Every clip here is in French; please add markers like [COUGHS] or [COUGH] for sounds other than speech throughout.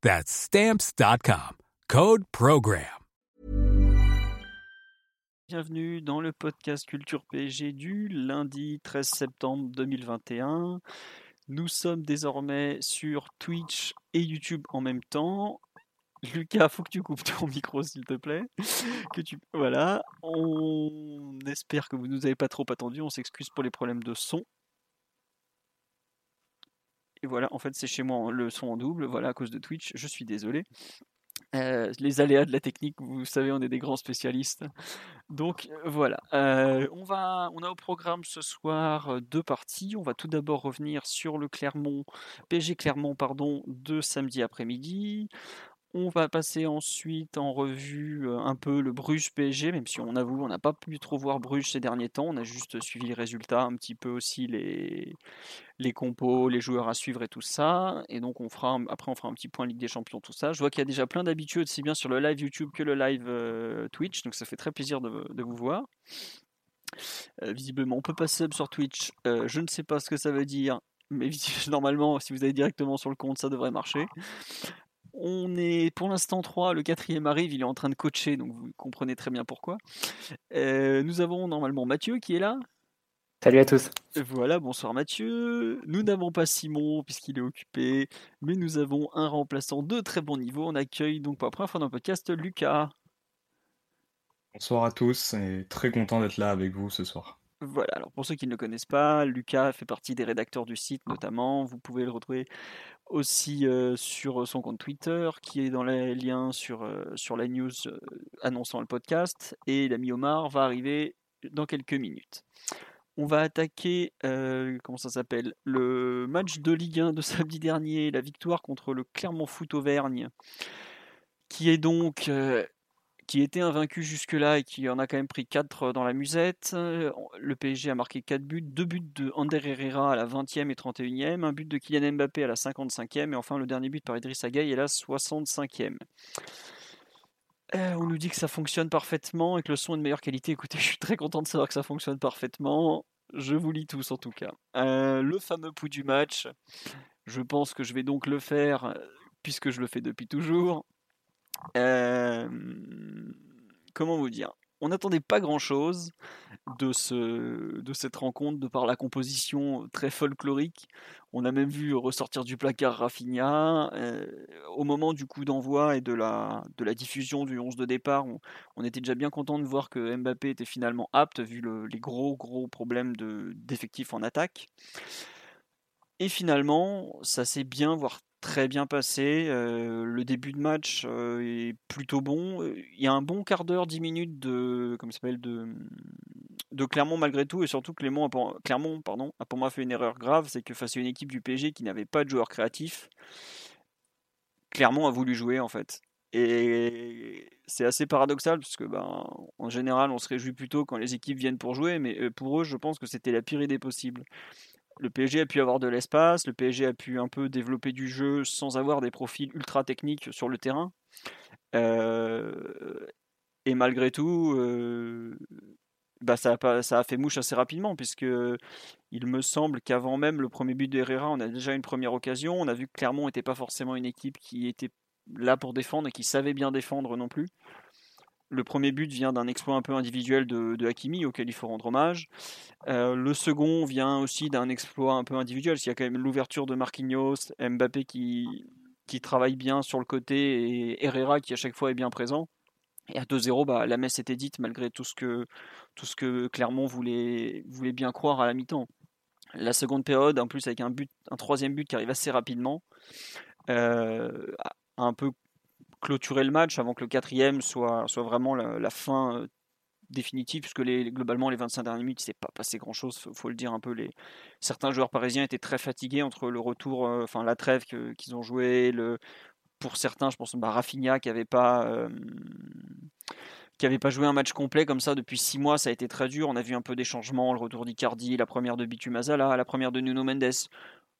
That's Stamps.com. Code PROGRAM. Bienvenue dans le podcast Culture PSG du lundi 13 septembre 2021. Nous sommes désormais sur Twitch et YouTube en même temps. Lucas, faut que tu coupes ton [LAUGHS] micro s'il te plaît. Que tu voilà, on espère que vous nous avez pas trop attendu. On s'excuse pour les problèmes de son. Et voilà, en fait, c'est chez moi le son en double. Voilà, à cause de Twitch. Je suis désolé. Euh, les aléas de la technique, vous savez, on est des grands spécialistes. Donc voilà, euh, on, va, on a au programme ce soir euh, deux parties. On va tout d'abord revenir sur le Clermont, PSG Clermont, pardon, de samedi après-midi. On va passer ensuite en revue un peu le Bruges PSG, même si on avoue, on n'a pas pu trop voir Bruges ces derniers temps. On a juste suivi les résultats, un petit peu aussi les, les compos, les joueurs à suivre et tout ça. Et donc on fera après on fera un petit point Ligue des Champions, tout ça. Je vois qu'il y a déjà plein d'habitudes, aussi bien sur le live YouTube que le live Twitch, donc ça fait très plaisir de, vous voir. visiblement, on peut pas sub sur Twitch. je ne sais pas ce que ça veut dire, mais [LAUGHS] normalement, si vous allez directement sur le compte, ça devrait marcher. On est pour l'instant 3, le quatrième arrive, il est en train de coacher, donc vous comprenez très bien pourquoi. Euh, nous avons normalement Mathieu qui est là. Salut à tous. Voilà, bonsoir Mathieu. Nous n'avons pas Simon puisqu'il est occupé, mais nous avons un remplaçant de très bon niveau. On accueille donc pour la première fois dans le podcast Lucas. Bonsoir à tous et très content d'être là avec vous ce soir. Voilà, alors pour ceux qui ne le connaissent pas, Lucas fait partie des rédacteurs du site notamment. Vous pouvez le retrouver aussi sur son compte Twitter, qui est dans les liens sur, sur la news annonçant le podcast. Et l'ami Omar va arriver dans quelques minutes. On va attaquer, comment ça s'appelle, le match de Ligue 1 de [LAUGHS] samedi dernier, la victoire contre le Clermont Foot Auvergne, qui est donc qui était invaincu jusque-là et qui en a quand même pris 4 dans la musette. Le PSG a marqué 4 buts, 2 buts de Ander Herrera à la 20e et 31e, un but de Kylian Mbappé à la 55e et enfin le dernier but par Idriss Gueye à la 65e. Euh, on nous dit que ça fonctionne parfaitement et que le son est de meilleure qualité. Écoutez, [LAUGHS] je suis très content de savoir que ça fonctionne parfaitement. Je vous lis tous en tout cas. Euh, le fameux pouls du match. Je pense que je vais donc le faire puisque je le fais depuis toujours. Euh, comment vous dire? On n'attendait pas grand-chose de, ce, de cette rencontre, de par la composition très folklorique. On a même vu ressortir du placard Rafinha. Euh, au moment du coup d'envoi et de la, de la diffusion du 11 de départ, on, était déjà bien content de voir que Mbappé était finalement apte, vu les gros gros problèmes d'effectifs en attaque. Et finalement, ça s'est bien, voire très bien passé. le début de match est plutôt bon. Il y a un bon quart d'heure, 10 minutes de, s'appelle, de, Clermont malgré tout. Et surtout, Clermont a pour, Clermont pardon, a pour moi fait une erreur grave c'est que face à une équipe du PSG qui n'avait pas de joueurs créatifs, Clermont a voulu jouer en fait. Et c'est assez paradoxal parce que ben, en général on se réjouit plutôt quand les équipes viennent pour jouer, mais pour eux je pense que c'était la pire idée possible le PSG a pu avoir de l'espace, le PSG a pu un peu développer du jeu sans avoir des profils ultra techniques sur le terrain. Euh, et malgré tout, euh, bah ça, a, fait mouche assez rapidement, puisque il me semble qu'avant même le premier but d'Herrera, on a déjà une première occasion. On a vu que Clermont n'était pas forcément une équipe qui était là pour défendre et qui savait bien défendre non plus. Le premier but vient d'un exploit un peu individuel de, Hakimi, auquel il faut rendre hommage. Euh, le second vient aussi d'un exploit un peu individuel. Il y a quand même l'ouverture de Marquinhos, Mbappé qui, travaille bien sur le côté et Herrera qui à chaque fois est bien présent. Et à 2-0, bah, la messe était dite malgré tout ce que, tout ce que Clermont voulait, bien croire à la mi-temps. La seconde période, en plus avec un, but, un troisième but qui arrive assez rapidement, euh, un peu clôturé le match avant que le quatrième soit, soit vraiment la, fin euh, définitive, puisque les, globalement les 25 dernières minutes, il s'est pas passé grand-chose, faut, faut le dire un peu. Les, certains joueurs parisiens étaient très fatigués entre le retour, euh, enfin la trêve qu'ils ont joué, le, pour certains, je pense bah, Rafinha qui n'avait pas, euh, pas joué un match complet comme ça depuis six mois, ça a été très dur. On a vu un peu des changements, le retour d'Icardi, la première de Bitumazala, la première de Nuno Mendes.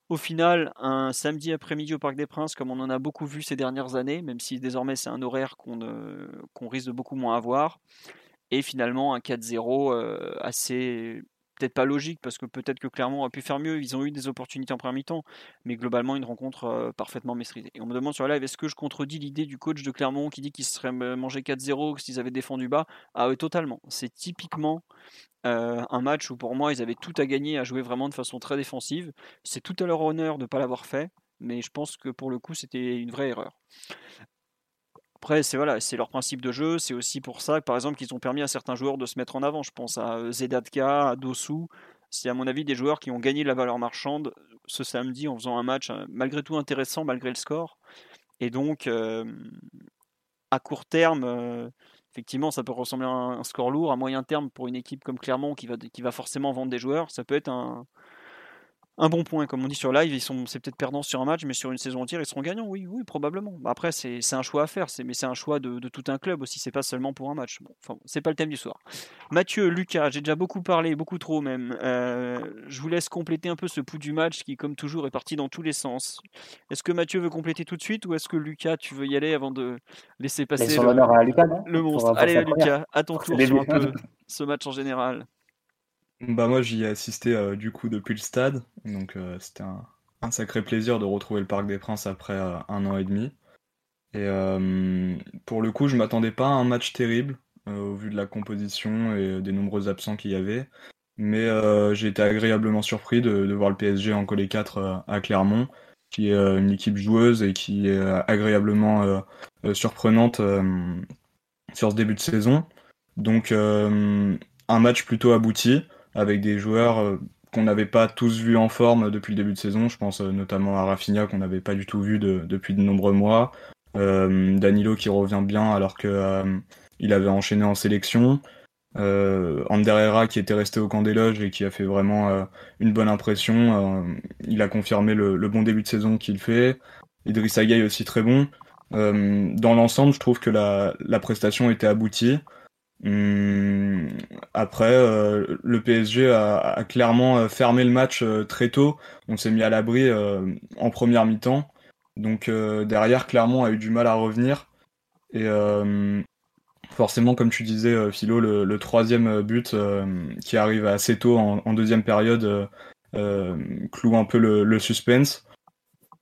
Au final, un samedi après-midi au Parc des Princes, comme on en a beaucoup vu ces dernières années, même si désormais c'est un horaire qu'on risque de beaucoup moins avoir, et finalement un 4-0 euh, assez peut-être pas logique parce que peut-être que Clermont a pu faire mieux. Ils ont eu des opportunités en première mi-temps, mais globalement une rencontre euh, parfaitement maîtrisée. Et on me demande sur la live est-ce que je contredis l'idée du coach de Clermont qui dit qu'ils se seraient mangé 4-0 s'ils avaient défendu bas? Ah oui, totalement. C'est typiquement euh, un match où pour moi ils avaient tout à gagner, à jouer vraiment de façon très défensive. C'est tout à leur honneur de ne pas l'avoir fait, mais je pense que pour le coup c'était une vraie erreur. Après, c'est voilà, c'est leur principe de jeu. C'est aussi pour ça, par exemple, qu'ils ont permis à certains joueurs de se mettre en avant. Je pense à euh, Zedatka, à Dosu. C'est à mon avis des joueurs qui ont gagné la valeur marchande ce samedi en faisant un match euh, malgré tout intéressant malgré le score. Et donc, euh, à court terme, effectivement, ça peut ressembler à un, score lourd. À moyen terme, pour une équipe comme Clermont qui va, qui va forcément vendre des joueurs, ça peut être un, un bon point. Comme on dit sur live, ils sont, c'est peut-être perdants sur un match, mais sur une saison entière, ils seront gagnants. Oui, oui, probablement. Après, c'est, un choix à faire, c'est, mais c'est un choix de, tout un club aussi. C'est pas seulement pour un match. Bon, enfin, c'est pas le thème du soir. Mathieu, Lucas, j'ai déjà beaucoup parlé, beaucoup trop même. Euh, je vous laisse compléter un peu ce pouls du match qui, comme toujours, est parti dans tous les sens. Est-ce que Mathieu veut compléter tout de suite ou est-ce que Lucas, tu veux y aller avant de laisser passer le, monstre? Allez, Lucas, à ton tour sur un peu ce match en général. Bah moi j'y ai assisté euh, du coup depuis le stade, donc euh, c'était un, sacré plaisir de retrouver le Parc des Princes après euh, un an et demi. Et pour le coup je m'attendais pas à un match terrible au vu de la composition et des nombreux absents qu'il y avait, mais j'ai été agréablement surpris de, voir le PSG en coller 4 à Clermont, qui est une équipe joueuse et qui est agréablement surprenante sur ce début de saison. Donc un match plutôt abouti avec des joueurs euh, qu'on n'avait pas tous vus en forme depuis le début de saison. Je pense euh, notamment à Rafinha qu'on n'avait pas du tout vu depuis de nombreux mois. Euh, Danilo qui revient bien alors que il avait enchaîné en sélection. Euh, qui était resté au camp des loges et qui a fait vraiment une bonne impression. il a confirmé le, bon début de saison qu'il fait. Idriss Gueye aussi très bon. dans l'ensemble, je trouve que la prestation était aboutie. Hum, après, euh, le PSG a, clairement euh, fermé le match euh, très tôt. On s'est mis à l'abri en première mi-temps. Donc derrière, Clermont a eu du mal à revenir. Et forcément, comme tu disais, Philo, le, troisième but qui arrive assez tôt en, deuxième période cloue un peu le suspense.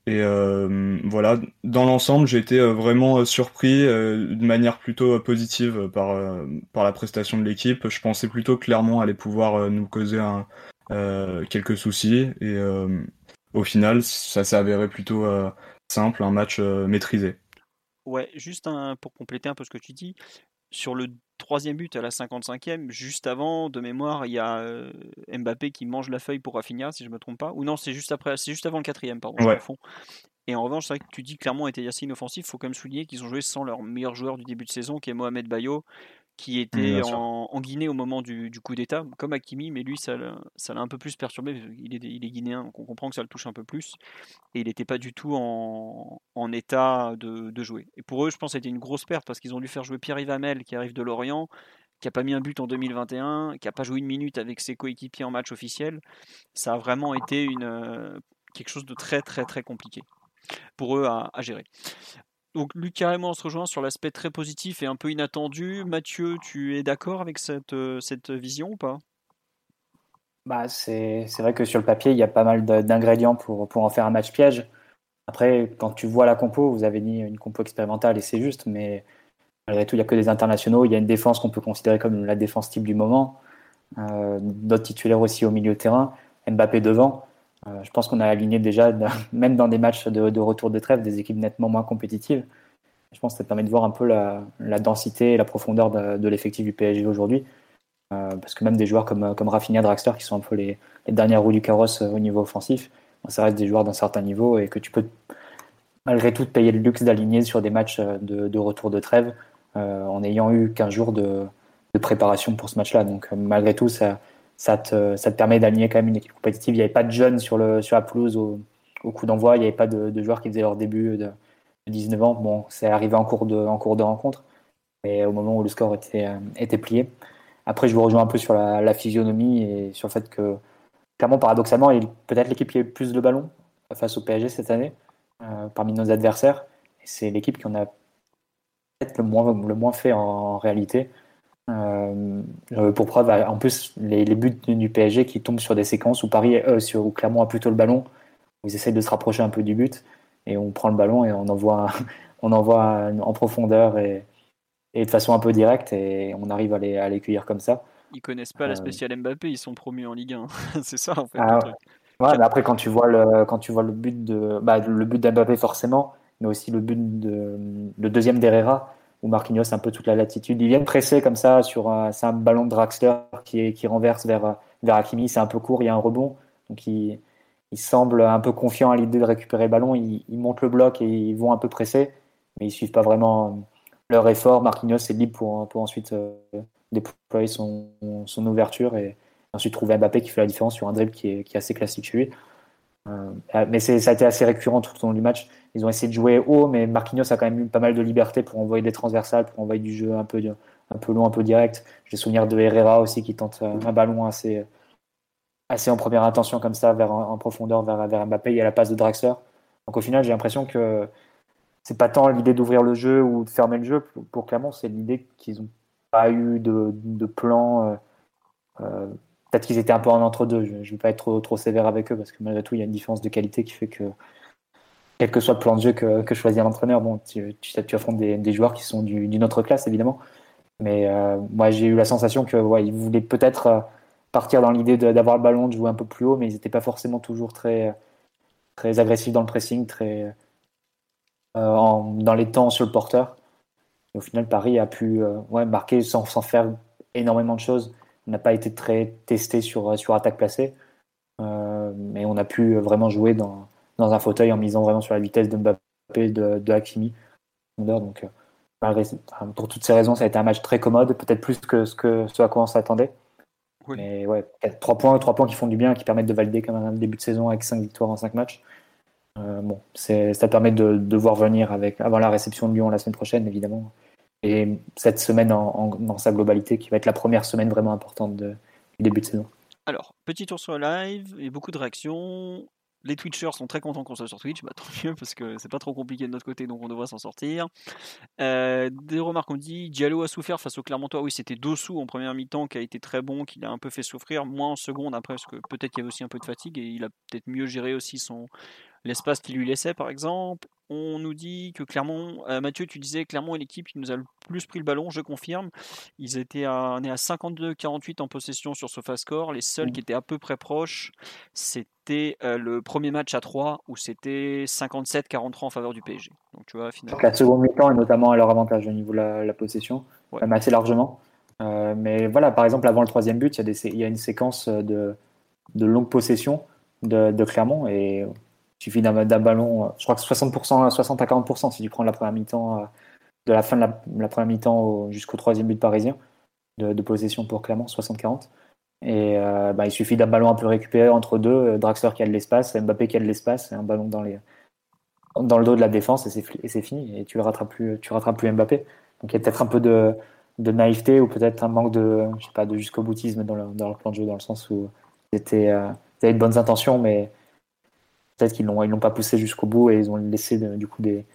Et euh, voilà, dans l'ensemble, j'ai été euh, vraiment euh, surpris de manière plutôt positive par, par la prestation de l'équipe. Je pensais plutôt clairement aller pouvoir nous causer quelques soucis. Et au final, ça s'est avéré plutôt simple, un match maîtrisé. Ouais, juste pour compléter un peu ce que tu dis, sur le troisième but à la 55e, juste avant, de mémoire, il y a euh, Mbappé qui mange la feuille pour Rafinha, si je me trompe pas. Ou non, c'est juste après, c'est juste avant le quatrième, pardon, ouais. fond. Et en revanche, c'est vrai que tu dis clairement était assez inoffensif. Il faut quand même souligner qu'ils ont joué sans leur meilleur joueur du début de saison, qui est Mohamed Bayo, qui était en, Guinée au moment du, coup d'État, comme Hakimi, mais lui, ça l'a un peu plus perturbé. Il est, il est guinéen, donc on comprend que ça le touche un peu plus. Et il n'était pas du tout en, état de, jouer. Et pour eux, je pense que c'était une grosse perte parce qu'ils ont dû faire jouer Pierre Ivamel, qui arrive de Lorient, qui n'a pas mis un but en 2021, qui n'a pas joué une minute avec ses coéquipiers en match officiel. Ça a vraiment été une, quelque chose de très, très, très compliqué pour eux à gérer. Donc et moi on se rejoint sur l'aspect très positif et un peu inattendu. Mathieu, tu es d'accord avec cette, euh, vision ou pas? Bah, c'est, vrai que sur le papier, il y a pas mal d'ingrédients pour, pour en faire un match piège. Après, quand tu vois la compo, vous avez mis une compo expérimentale et c'est juste, mais malgré tout, il n'y a que des internationaux. Il y a une défense qu'on peut considérer comme la défense type du moment. Euh, d'autres titulaires aussi au milieu de terrain. Mbappé devant. Euh, je pense qu'on a aligné déjà, [LAUGHS] même dans des matchs de, retour de trêve, des équipes nettement moins compétitives. Je pense que ça permet de voir un peu la, densité et la profondeur de, l'effectif du PSG aujourd'hui. parce que même des joueurs comme, comme Rafinha, Draxler, qui sont un peu les, dernières roues du carrosse au niveau offensif, ça reste des joueurs d'un certain niveau et que tu peux malgré tout te payer le luxe d'aligner sur des matchs de, retour de trêve en ayant eu 15 jours de, de préparation pour ce match-là. Donc malgré tout, ça, ça te, ça te permet d'aligner quand même une équipe compétitive. Il n'y avait pas de jeunes sur, le, sur la pelouse au, coup d'envoi, il n'y avait pas de, joueurs qui faisaient leur début de, 19 ans. Bon, c'est arrivé en cours, de, en cours de rencontre, mais au moment où le score était, euh, était plié. Après, je vous rejoins un peu sur la, physionomie et sur le fait que, clairement, paradoxalement, il peut-être l'équipe qui a eu plus de ballons face au PSG cette année, euh, parmi nos adversaires. C'est l'équipe qui en a peut-être le moins, le moins fait en réalité. Euh, pour preuve, en plus, les, buts du PSG qui tombent sur des séquences où Paris, euh, sur, Clermont a plutôt le ballon, où ils essayent de se rapprocher un peu du but, et on prend le ballon et on envoie, [LAUGHS] on envoie en profondeur et, et, de façon un peu directe, et on arrive à les, à les cueillir comme ça. Ils connaissent pas la euh, spéciale Mbappé, ils sont promus en Ligue 1. [LAUGHS] c'est ça en fait. Ah ouais, mais après, quand tu vois le, quand tu vois le but de, bah, le but d'Mbappé forcément, mais aussi le but de, le deuxième d'Herrera, où Marquinhos a un peu toute la latitude. Ils viennent presser comme ça sur un, un ballon de Draxler qui, renverse vers, vers Hakimi. C'est un peu court, il y a un rebond. Donc il, il semble un peu confiant à l'idée de récupérer le ballon. Ils, montent le bloc et ils vont un peu presser, mais ils suivent pas vraiment leur effort. Marquinhos est libre pour, pour ensuite euh, déployer son, son ouverture et ensuite trouver Mbappé qui fait la différence sur un dribble qui est, qui est assez classique chez lui. Euh, mais ça a été assez récurrent tout au long du match. Ils ont essayé de jouer haut, mais Marquinhos a quand même eu pas mal de liberté pour envoyer des transversales, pour envoyer du jeu un peu, un peu long, un peu direct. J'ai souvenir de Herrera aussi qui tente un ballon assez, assez en première intention comme ça, vers, en profondeur vers, Mbappé. Il y a la passe de Draxler. Donc au final, j'ai l'impression que c'est pas tant l'idée d'ouvrir le jeu ou de fermer le jeu pour, Clermont, c'est l'idée qu'ils n'ont pas eu de, de plan. Euh, euh, peut-être qu'ils étaient un peu en entre-deux. Je ne vais pas être trop, trop sévère avec eux parce que malgré tout, il y a une différence de qualité qui fait que, quel que soit le plan de jeu que, choisit l'entraîneur, bon, tu, affrontes des, joueurs qui sont d'une autre classe, évidemment. Mais euh, moi, j'ai eu la sensation que ouais, ils voulaient peut-être euh, partir dans l'idée d'avoir le ballon, de jouer un peu plus haut, mais ils n'étaient pas forcément toujours très, très agressifs dans le pressing, très, euh, dans les temps sur le porteur. Et au final, Paris a pu marquer sans, sans faire énormément de choses on n'a pas été très testé sur, sur attaque placée, mais on a pu vraiment jouer dans, dans, un fauteuil en misant vraiment sur la vitesse de Mbappé, de, de Hakimi. Donc, euh, pour toutes ces raisons, ça a été un match très commode, peut-être plus que ce, que ce à quoi on s'attendait. Mais ouais, 3 points, 3 points qui font du bien, qui permettent de valider quand même un début de saison avec 5 victoires en 5 matchs. Euh, bon, ça permet de, de, voir venir avec, avant la réception de Lyon la semaine prochaine, évidemment, et cette semaine en, dans sa globalité qui va être la première semaine vraiment importante de, du début de saison. Alors, petit tour sur le live et beaucoup de réactions. Les Twitchers sont très contents qu'on soit sur Twitch, bah, tant mieux parce que c'est pas trop compliqué de notre côté donc on devrait s'en sortir. Euh, des remarques on dit Diallo a souffert face au Clermontois, oui c'était Dossou en première mi-temps qui a été très bon, qui l'a un peu fait souffrir, moins en seconde après parce que peut-être qu'il y avait aussi un peu de fatigue et il a peut-être mieux géré aussi son, l'espace qu'il lui laissait par exemple. On nous dit que Clermont, euh, Mathieu, tu disais Clermont est l'équipe qui nous a le plus pris le ballon, je confirme. Ils étaient à, on est à 52-48 en possession sur SofaScore. Les seuls qui mmh. étaient à peu près proches, c'était euh, le premier match à 3 où c'était 57-43 en faveur du PSG. Donc tu vois, finalement. La seconde mi-temps est notamment à leur avantage au niveau de la, possession, même assez largement. Euh, mais voilà, par exemple, avant le troisième but, il y a, des, il y a une séquence de, de longue possession de, de Clermont et il suffit d'un ballon, je crois que 60%, 60 à 40% si tu prends la première mi-temps, euh, de la fin de la, première mi-temps jusqu'au troisième but parisien de, possession pour Clermont, 60-40. Et euh, bah, il suffit d'un ballon un peu récupéré entre deux, euh, Draxler qui a de l'espace, Mbappé qui a de l'espace, et un ballon dans, les, dans le dos de la défense et c'est fini. Et tu ne rattrapes, plus, rattrapes plus Mbappé. Donc il y a peut-être un peu de, naïveté ou peut-être un manque de, je sais pas, de jusqu'au boutisme dans, leur plan de jeu, dans le sens où c'était, avaient de bonnes intentions, mais peut-être qu'ils l'ont ils l'ont pas poussé jusqu'au bout et ils ont laissé du coup des,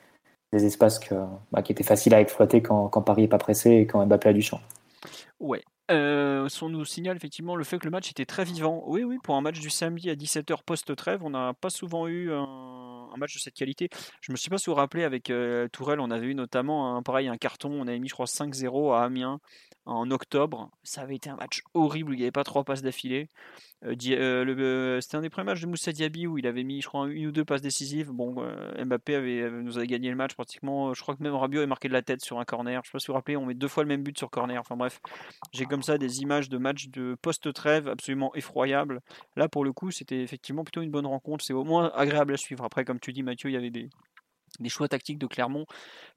des espaces que, bah, qui étaient faciles à exploiter quand, quand Paris n'est pas pressé et quand Mbappé a du champ. Ouais. Euh, on nous signale effectivement le fait que le match était très vivant. Oui, oui, pour un match du samedi à 17h post-trêve, on n'a pas souvent eu un, match de cette qualité. Je me suis pas si vous rappelez, avec euh, Tourelle, on avait eu notamment un, pareil, un carton, on avait mis, je crois, 5-0 à Amiens en octobre. Ça avait été un match horrible, il n'y avait pas trois passes d'affilée. Euh, euh, c'était un des premiers matchs de Moussa Diaby où il avait mis, je crois, une ou deux passes décisives. Bon, euh, Mbappé avait, nous avait gagné le match pratiquement. Je crois que même Rabiot avait marqué de la tête sur un corner. Je ne sais pas si vous vous rappelez, on met deux fois le même but sur corner. Enfin bref, j'ai comme ça des images de matchs de post-trêve absolument effroyables. Là, pour le coup, c'était effectivement plutôt une bonne rencontre. C'est au moins agréable à suivre. Après, comme tu dis, Mathieu, il y avait des, des choix tactiques de Clermont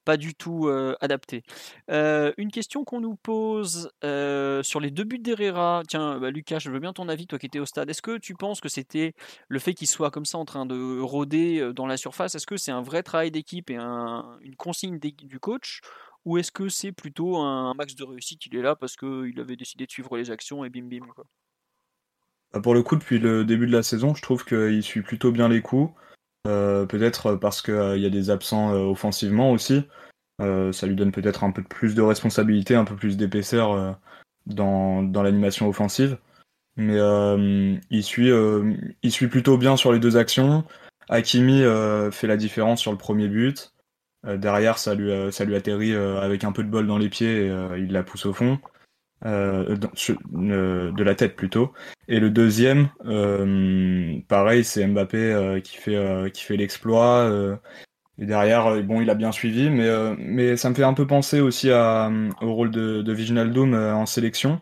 pas du tout adaptés. une question qu'on nous pose sur les deux buts d'Herrera. Tiens, bah, Lucas, je veux bien ton avis, toi qui étais au stade. Est-ce que tu penses que c'était le fait qu'il soit comme ça en train de rôder dans la surface Est-ce que c'est un vrai travail d'équipe et une consigne du coach ou est-ce que c'est plutôt un max de réussite Il est là parce qu'il avait décidé de suivre les actions et bim bim. Bah, pour le coup, depuis le début de la saison, je trouve qu'il suit plutôt bien les coups. Euh, peut-être parce qu'il euh, y a des absents euh, offensivement aussi. ça lui donne peut-être un peu plus de responsabilité, un peu plus d'épaisseur dans, dans l'animation offensive. Mais il, suit, il suit plutôt bien sur les deux actions. Hakimi fait la différence sur le premier but. derrière, ça lui, ça lui atterrit avec un peu de bol dans les pieds et il la pousse au fond. Euh, de la tête plutôt. Et le deuxième, euh, pareil, c'est Mbappé euh, qui fait qui fait l'exploit. et derrière, bon, il a bien suivi, mais mais ça me fait un peu penser aussi au rôle de, de Viginaldum en sélection.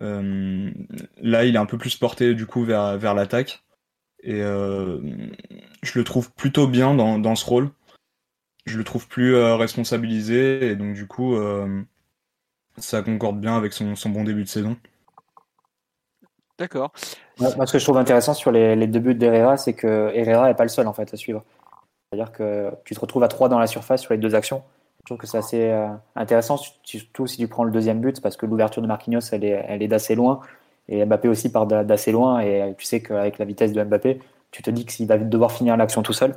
là, il est un peu plus porté du coup vers vers l'attaque. Et je le trouve plutôt bien dans, dans ce rôle. Je le trouve plus responsabilisé et donc du coup ça concorde bien avec son, bon début de saison. D'accord. Moi, ce que je trouve intéressant sur les, deux buts d'Herrera, c'est que Herrera n'est pas le seul en fait à suivre. C'est-à-dire que tu te retrouves à 3 dans la surface sur les deux actions. Je trouve que c'est assez euh, intéressant, surtout si tu prends le deuxième but, parce que l'ouverture de Marquinhos, elle est, elle est d'assez loin. Et Mbappé aussi part d'assez loin. Et tu sais qu'avec la vitesse de Mbappé, tu te dis qu'il va devoir finir l'action tout seul.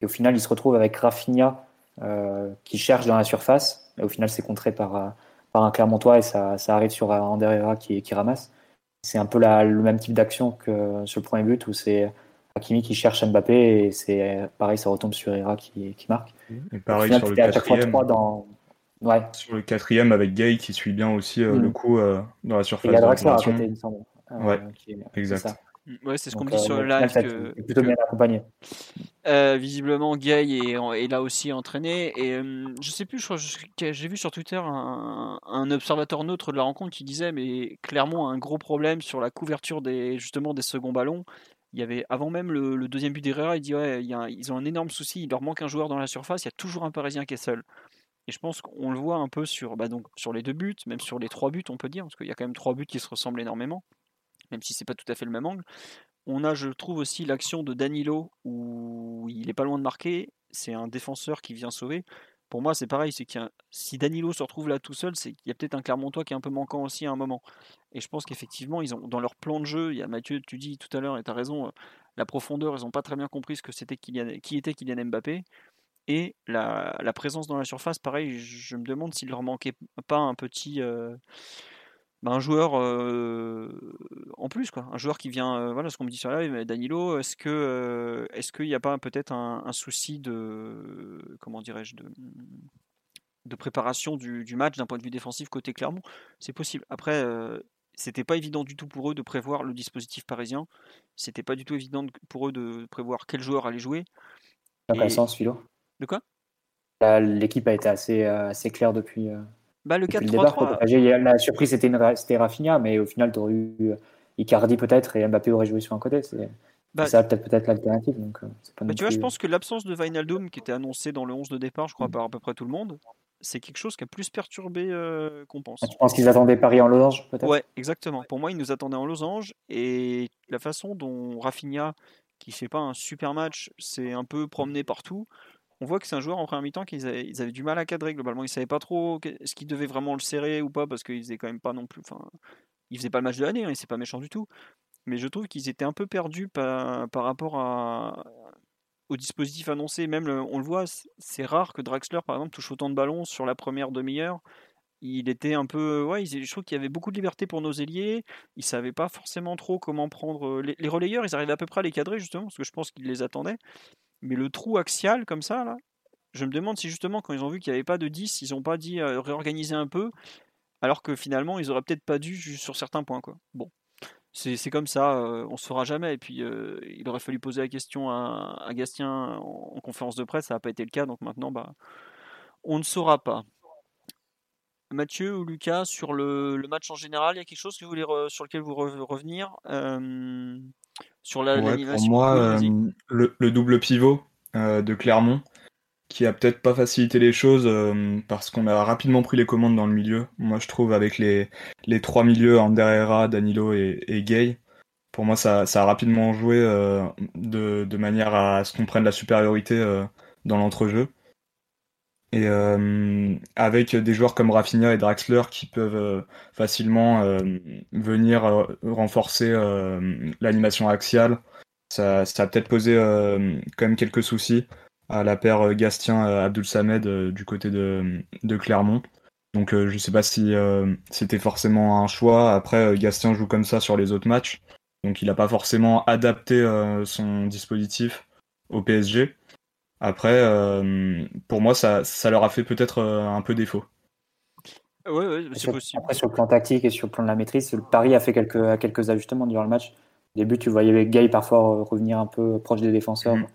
Et au final, il se retrouve avec Rafinha euh, qui cherche dans la surface. Et au final, c'est contré par, euh, un Clermontois et ça, ça arrive sur Ander Herrera qui, qui ramasse. C'est un peu la, le même type d'action que sur le premier but où c'est Hakimi qui cherche Mbappé et c'est pareil, ça retombe sur Herrera qui, qui marque. Et pareil sur le quatrième. Dans... Ouais. Sur le quatrième avec Gay qui suit bien aussi euh, le mm. coup euh, dans la surface. Et il y a Draxler à côté, il me semble. Ouais, euh, exact. Mm, ouais, c'est ce qu'on me dit sur le live. Que, plutôt bien accompagné. Euh, visiblement, Gay est, là aussi entraîné. Et euh, je sais plus, j'ai vu sur Twitter un, observateur neutre de la rencontre qui disait Mais Clermont a un gros problème sur la couverture des, justement des seconds ballons. Il y avait, avant même le, deuxième but d'Herrera, il dit Ouais, il y a ils ont un énorme souci, il leur manque un joueur dans la surface, il y a toujours un Parisien qui est seul. Et je pense qu'on le voit un peu sur, bah donc, sur les deux buts, même sur les trois buts, on peut dire, parce qu'il y a quand même trois buts qui se ressemblent énormément même si c'est pas tout à fait le même angle. On a, je trouve aussi, l'action de Danilo où il est pas loin de marquer. C'est un défenseur qui vient sauver. Pour moi, c'est pareil. C'est si Danilo se retrouve là tout seul, c'est qu'il y a peut-être un Clermontois qui est un peu manquant aussi à un moment. Et je pense qu'effectivement, ils ont dans leur plan de jeu. Il y a Mathieu, tu dis tout à l'heure, et tu as raison, euh, la profondeur. Ils n'ont pas très bien compris ce que c'était qui était Kylian Mbappé. Et la, présence dans la surface, pareil, je me demande s'il leur manquait pas un petit. Euh, bah, un joueur en plus, quoi. Un joueur qui vient, voilà ce qu'on me dit sur la live, Danilo, est-ce que est-ce qu'il n'y a pas peut-être un, souci de comment dirais-je de, de préparation du, match d'un point de vue défensif côté Clermont? C'est possible. Après, c'était pas évident du tout pour eux de prévoir le dispositif parisien. C'était pas du tout évident pour eux de prévoir quel joueur allait jouer. Dans sens, Philo? De quoi? L'équipe a été assez, assez claire depuis, bah, le 4-3-3. La surprise, c'était, c'était Rafinha, mais au final, tu aurais eu euh, Icardi peut-être et Mbappé aurait joué sur un côté. C'est, bah, ça peut-être peut-être l'alternative. Donc, euh, bah, tu vois, je pense que l'absence de Vinaldoom, qui était annoncé dans le 11 de départ, je crois, par à peu près tout le monde, c'est quelque chose qui a plus perturbé euh, qu'on pense. Je pense qu'ils attendaient Paris en losange, peut-être? Ouais, exactement. Pour moi, ils nous attendaient en losange. Et la façon dont Rafinha, qui fait pas un super match, s'est un peu promené partout, on voit que c'est un joueur en première mi-temps qu'ils avaient, du mal à cadrer globalement. Ils savaient pas trop ce qu'ils devaient vraiment le serrer ou pas parce qu'ils faisaient quand même pas non plus. Enfin, ils faisaient pas le match de l'année, hein, et c'est pas méchant du tout. Mais je trouve qu'ils étaient un peu perdus par, rapport au dispositif annoncé. Même on le voit, c'est rare que Draxler par exemple touche autant de ballons sur la première demi-heure. Il était un peu, ouais, je trouve qu'il y avait beaucoup de liberté pour nos ailiers. Ils savaient pas forcément trop comment prendre les, les relayeurs. Ils arrivaient à peu près à les cadrer justement parce que je pense qu'ils les attendaient. Mais le trou axial, comme ça, là, je me demande si justement, quand ils ont vu qu'il n'y avait pas de 10, ils n'ont pas dit euh, réorganiser un peu. alors que finalement, ils auraient peut-être pas dû sur certains points. Bon, c'est comme ça, on on se fera jamais. Et puis, il aurait fallu poser la question à, Gastien en, conférence de presse, ça n'a pas été le cas, donc maintenant, bah, on ne saura pas. Mathieu ou Lucas, sur le, match en général, il y a quelque chose sur lequel vous revenir? Sur l'animation Pour moi, le, double pivot de Clermont, qui a peut-être pas facilité les choses parce qu'on a rapidement pris les commandes dans le milieu. Moi, je trouve avec les, les trois milieux, Anderera, Danilo et, Gay, pour moi, ça, a rapidement joué de, de, manière à ce qu'on prenne la supériorité dans l'entrejeu. Et euh, avec des joueurs comme Rafinha et Draxler qui peuvent euh, facilement euh, venir renforcer l'animation axiale, ça, a peut-être posé quand même quelques soucis à la paire Gastien-Abdul Samed du côté de, de, Clermont. Donc je ne sais pas si c'était forcément un choix. Après, Gastien joue comme ça sur les autres matchs. Donc il n'a pas forcément adapté son dispositif au PSG. Après, euh, pour moi, ça, ça, leur a fait peut-être euh, un peu défaut. Oui, c'est possible. Après, sur le plan tactique et sur le plan de la maîtrise, le Paris a fait quelques, quelques ajustements durant le match. Au début, tu voyais Gay parfois revenir un peu proche des défenseurs, mhm.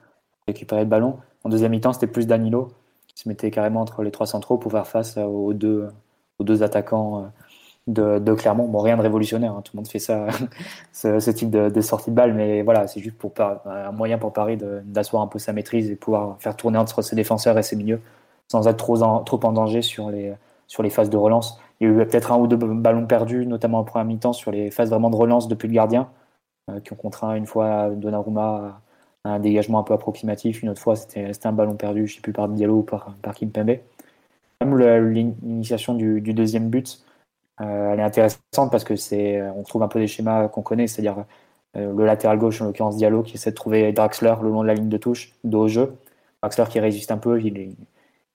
récupérer le ballon. En deuxième mi-temps, c'était plus Danilo qui se mettait carrément entre les trois centraux pour faire face aux deux, aux deux attaquants euh, de, Clermont. Bon, rien de révolutionnaire, hein. tout le monde fait ça, [LAUGHS] ce, type de, sortie de balle, mais voilà, c'est juste pour un moyen pour Paris d'asseoir un peu sa maîtrise et pouvoir faire tourner entre ses défenseurs et ses milieux sans être trop en, danger sur les, sur les phases de relance. Il y a eu peut-être un ou deux ballons perdus, notamment en première mi-temps, sur les phases vraiment de relance depuis le gardien, euh, qui ont contraint une fois Donnarumma à un dégagement un peu approximatif, une autre fois c'était un ballon perdu, je ne sais plus par Diallo ou par, par Kimpembe. Même l'initiation du, deuxième but, elle est intéressante parce que c'est, euh, on trouve un peu des schémas qu'on connaît, c'est-à-dire euh, le latéral gauche, en l'occurrence Diallo, qui essaie de trouver Draxler le long de la ligne de touche, dos au jeu. Draxler qui résiste un peu, il,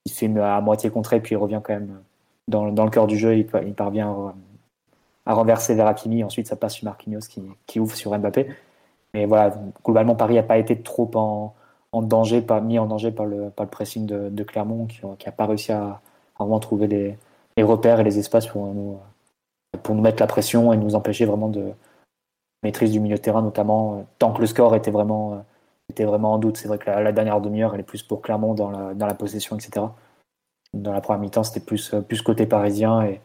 se fait à moitié contré, puis il revient quand même dans, le cœur du jeu, il, parvient à, renverser vers Hakimi, ensuite ça passe sur Marquinhos qui, ouvre sur Mbappé. Mais voilà, globalement, Paris n'a pas été trop en, danger, pas mis en danger par le, pressing de, Clermont, qui n'a pas réussi à, vraiment trouver les, les repères et les espaces pour nous, pour nous mettre la pression et nous empêcher vraiment de maîtrise du milieu de terrain, notamment euh, tant que le score était vraiment, euh, était vraiment en doute. C'est vrai que la, dernière demi-heure, elle est plus pour Clermont dans la, dans la possession, etc. Dans la première mi-temps, c'était plus, euh, plus côté parisien et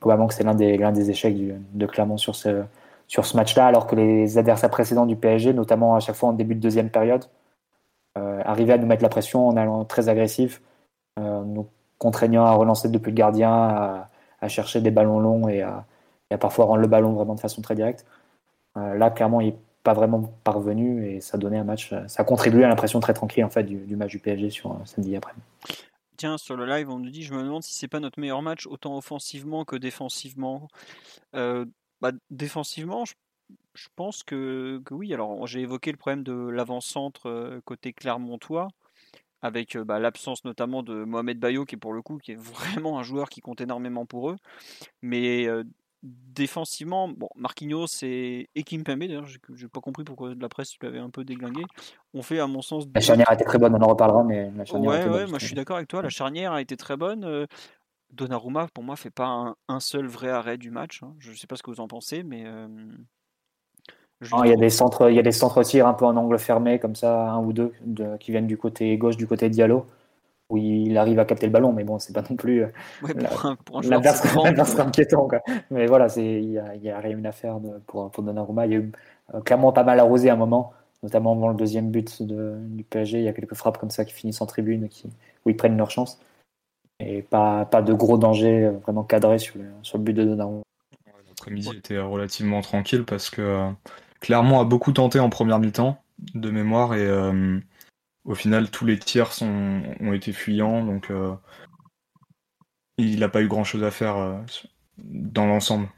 probablement que c'est l'un des, des échecs de Clermont sur ce, sur ce match-là, alors que les adversaires précédents du PSG, notamment à chaque fois en début de deuxième période, arrivaient à nous mettre la pression en allant très agressif, nous contraignant à relancer depuis le gardien, à, chercher des ballons longs et à, parfois rendre le ballon vraiment de façon très directe. Euh, là, clairement, il n'est pas vraiment parvenu et ça donnait un match. Ça a contribué à l'impression très tranquille en fait du, match du PSG sur euh, samedi après. Tiens, sur le live, on nous dit, je me demande si c'est pas notre meilleur match, autant offensivement que défensivement. Euh, bah, défensivement, je, pense que, que, oui. Alors, j'ai évoqué le problème de l'avant-centre côté Clermontois avec bah, l'absence notamment de Mohamed Bayo qui est pour le coup qui est vraiment un joueur qui compte énormément pour eux. Mais défensivement, bon, Marquinhos et, et Kimpembe, d'ailleurs, j'ai pas compris pourquoi de la presse l'avait un peu déglingué, on fait à mon sens... La charnière a été très bonne, on en reparlera, mais la charnière ouais, ouais, moi je suis d'accord avec toi, la charnière a été très bonne. Donnarumma, pour moi, fait pas un, seul vrai arrêt du match. Hein. Je sais pas ce que vous en pensez, mais il y a des centres, il y a des centres tirs un peu en angle fermé comme ça, un ou deux, qui viennent du côté gauche, du côté Diallo, où il arrive à capter le ballon, mais bon, c'est pas non plus euh, ouais, pour un, inquiétant. Mais voilà, c'est il y a, y a, rien à faire pour pour Donnarumma. Il y a eu euh, clairement pas mal arrosé à un moment, notamment avant le deuxième but du PSG. Il y a quelques frappes comme ça qui finissent en tribune, qui, où ils prennent leur chance. Et pas, pas de gros danger euh, vraiment cadré sur le, sur le but de Donnarumma. L'après-midi était relativement tranquille parce que Clermont a beaucoup tenté en première mi-temps, de mémoire, et euh, au final, tous les tirs sont, ont été fuyants, donc euh, il n'a pas eu grand-chose à faire euh, dans l'ensemble.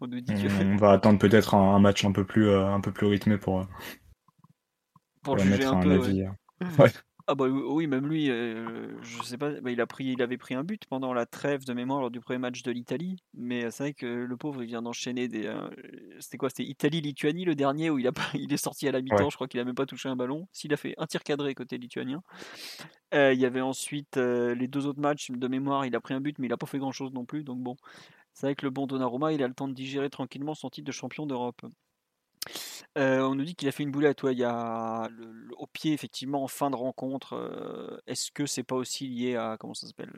On, va attendre peut-être un, match un peu plus, un peu plus rythmé pour, pour, mettre un, avis. Ah bah oui, même lui, euh, je sais pas, bah, il a pris, il avait pris un but pendant la trêve de mémoire lors du premier match de l'Italie, mais euh, c'est vrai que le pauvre il vient d'enchaîner des, euh, c'était quoi, c'était Italie-Lituanie le dernier où il a [LAUGHS] il est sorti à la mi-temps, je crois qu'il a même pas touché un ballon. S'il a fait un tir cadré côté lituanien. il y avait ensuite les deux autres matchs de mémoire, il a pris un but mais il a pas fait grand chose non plus, donc bon, C'est vrai que le bon Donnarumma, il a le temps de digérer tranquillement son titre de champion d'Europe. Euh, on nous dit qu'il a fait une boulette, ouais, il y a le, au pied effectivement en fin de rencontre. Euh, est-ce que c'est pas aussi lié à comment ça s'appelle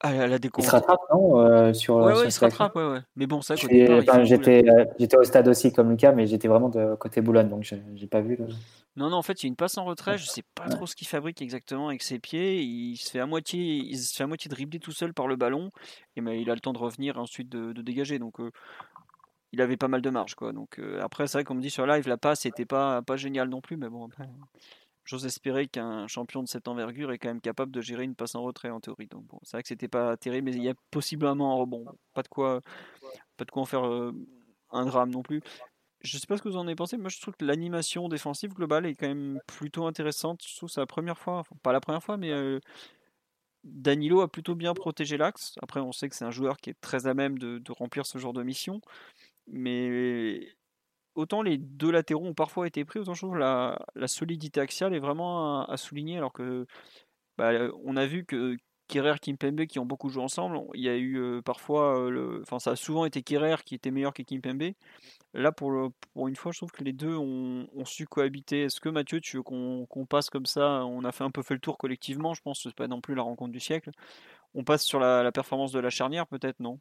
à la découverte. Il se rattrape, non euh, sur, Ouais, ouais, il se rattrape, ouais, ouais. Mais bon, ça, j'étais, j'étais au stade aussi comme Lucas, mais j'étais vraiment de côté Boulogne, donc j'ai pas vu. Non, non, en fait, il y a une passe en retrait. Je sais pas trop ce qu'il fabrique exactement avec ses pieds. Il se fait à moitié, il se fait à moitié dribbler tout seul par le ballon, et il a le temps de revenir et ensuite de, dégager. Donc, il avait pas mal de marge quoi. Donc euh, après c'est vrai qu'on me dit sur live la passe était pas pas géniale non plus mais bon j'ose espérer qu'un champion de cette envergure est quand même capable de gérer une passe en retrait en théorie. Donc bon, c'est vrai que c'était pas terrible mais il y a possiblement un rebond. Pas de quoi pas de quoi en faire euh, un drame non plus. Je sais pas ce que vous en avez pensé, moi je trouve que l'animation défensive globale est quand même plutôt intéressante. Je trouve que c'est la première fois, pas la première fois, mais euh, Danilo a plutôt bien protégé l'axe. Après, on sait que c'est un joueur qui est très à même de, remplir ce genre de mission. Mais autant les deux latéraux ont parfois été pris, autant je trouve la, la solidité axiale est vraiment à, souligner. Alors que bah, on a vu que Kerrer Kimpembe qui ont beaucoup joué ensemble, il y a eu euh, parfois, euh, enfin ça a souvent été Kerrer qui était meilleur que Kimpembe. Là pour, le, pour une fois, je trouve que les deux ont, su cohabiter. Est-ce que Mathieu, tu veux qu'on passe comme ça? On a fait un peu fait le tour collectivement, je pense que c'est pas non plus la rencontre du siècle. On passe sur la performance de la charnière, peut-être, non?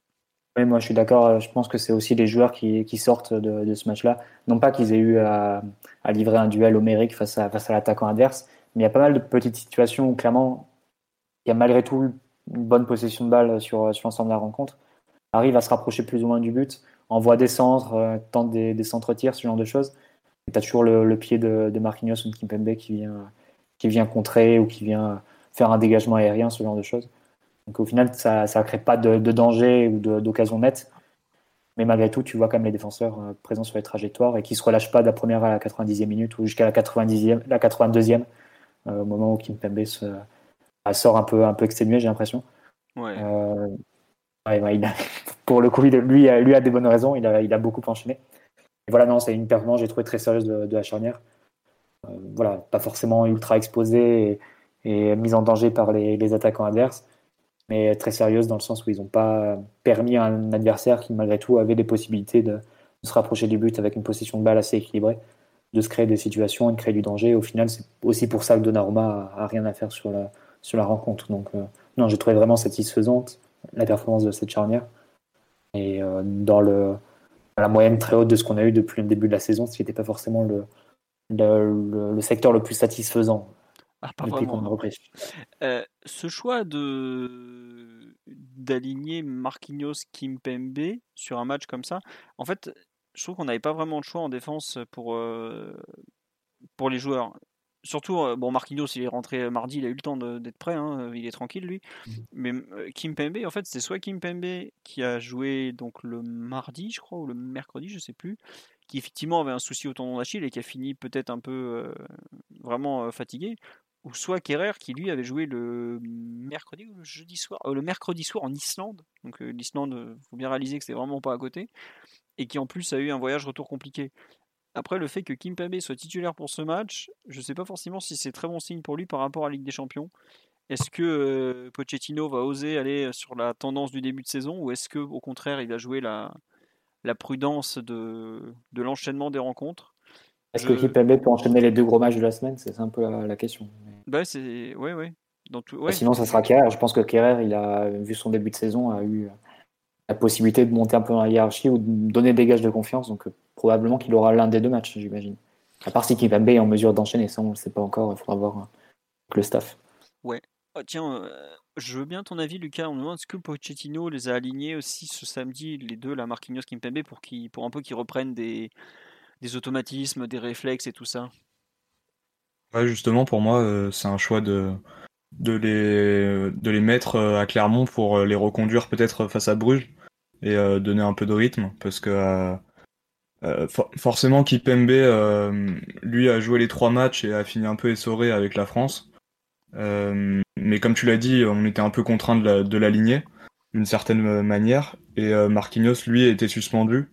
Moi je suis d'accord. Euh, je pense que c'est aussi les joueurs qui, sortent de, ce match-là. Non pas qu'ils aient eu à, livrer un duel homérique face à, l'attaquant adverse, mais il y a pas mal de petites situations où clairement il y a malgré tout une bonne possession de balle sur, l'ensemble de la rencontre. Arrive à se rapprocher plus ou moins du but, envoie des centres, euh, tente des, des centres-tirs, ce genre de choses. Et tu as toujours le, le, pied de, de Marquinhos ou de Kimpembe qui vient, qui vient contrer ou qui vient faire un dégagement aérien, ce genre de choses. Donc au final, ça ne crée pas de, danger ou d'occasion nette. Mais malgré tout, tu vois quand même les défenseurs euh, présents sur les trajectoires et qui ne se relâchent pas de la première à la 90e minute ou jusqu'à la, 90e, la 82e, euh, au moment où Kim Pembe se, euh, sort un peu, un peu exténué, j'ai l'impression. Ouais. [LAUGHS] pour le coup, lui, lui a des bonnes raisons, il a, il a beaucoup enchaîné. Et voilà, non, c'est une performance, j'ai trouvé très sérieuse de, la charnière. voilà, pas forcément ultra exposée et, mise en danger par les, les attaquants adverses mais très sérieuse dans le sens où ils n'ont pas permis à un adversaire qui, malgré tout, avait des possibilités de, se rapprocher du but avec une possession de balle assez équilibrée, de se créer des situations et de créer du danger. Au final, c'est aussi pour ça que Donnarumma a, rien à faire sur la, sur la rencontre. Donc, euh, non, j'ai trouvé vraiment satisfaisante la performance de cette charnière. Et euh, dans le, la moyenne très haute de ce qu'on a eu depuis le début de la saison, ce qui n'était pas forcément le, le, secteur le plus satisfaisant. Ah, pas. Euh, ce choix de d'aligner Marquinhos Kimpembe sur un match comme ça, en fait, je trouve qu'on n'avait pas vraiment de choix en défense pour, euh, pour les joueurs. Surtout, euh, bon, Marquinhos, il est rentré mardi, il a eu le temps d'être prêt, hein, il est tranquille lui. Mmh. Mais Kimpembe, en fait, c'est soit Kimpembe qui a joué donc le mardi, je crois, ou le mercredi, je sais plus, qui effectivement avait un souci au tendon d'Achille et qui a fini peut-être un peu vraiment fatigué, ou soit Kerrer qui lui avait joué le mercredi ou le jeudi soir, euh, le mercredi soir en Islande. Donc euh, l'Islande, il euh, faut bien réaliser que c'est vraiment pas à côté, et qui en plus a eu un voyage retour compliqué. Après, le fait que Kim Kimpembe soit titulaire pour ce match, je ne sais pas forcément si c'est très bon signe pour lui par rapport à la Ligue des Champions. Est-ce que Pochettino va oser aller sur la tendance du début de saison ou est-ce que au contraire il va jouer la, la prudence de, de l'enchaînement des rencontres? Est-ce que Kimpembe peut enchaîner les deux gros matchs de la semaine? C'est un peu la question. Bah, c'est. Ouais, ouais. Dans tout... ouais. Sinon, ça sera Kerrer. Je pense que Kerrer, il a vu son début de saison, a eu la possibilité de monter un peu dans la hiérarchie ou de donner des gages de confiance. Donc, euh, probablement qu'il aura l'un des deux matchs, j'imagine. À part si Kipembe est en mesure d'enchaîner, ça, on ne le sait pas encore. Il faudra voir euh, le staff. Ouais. Oh, tiens, euh, je veux bien ton avis, Lucas. On me demande est-ce que Pochettino les a alignés aussi ce samedi, les deux, la Marquinhos Kimpembe, pour, pour un peu qu'ils reprennent des, des automatismes, des réflexes et tout ça? Ouais, justement, pour moi, euh, c'est un choix de, de, les, de les mettre euh, à Clermont pour euh, les reconduire peut-être face à Bruges et donner un peu de rythme parce que forcément Kipembe lui a joué les trois matchs et a fini un peu essoré avec la France. mais comme tu l'as dit, on était un peu contraint de l'aligner d'une certaine manière et Marquinhos lui été suspendu.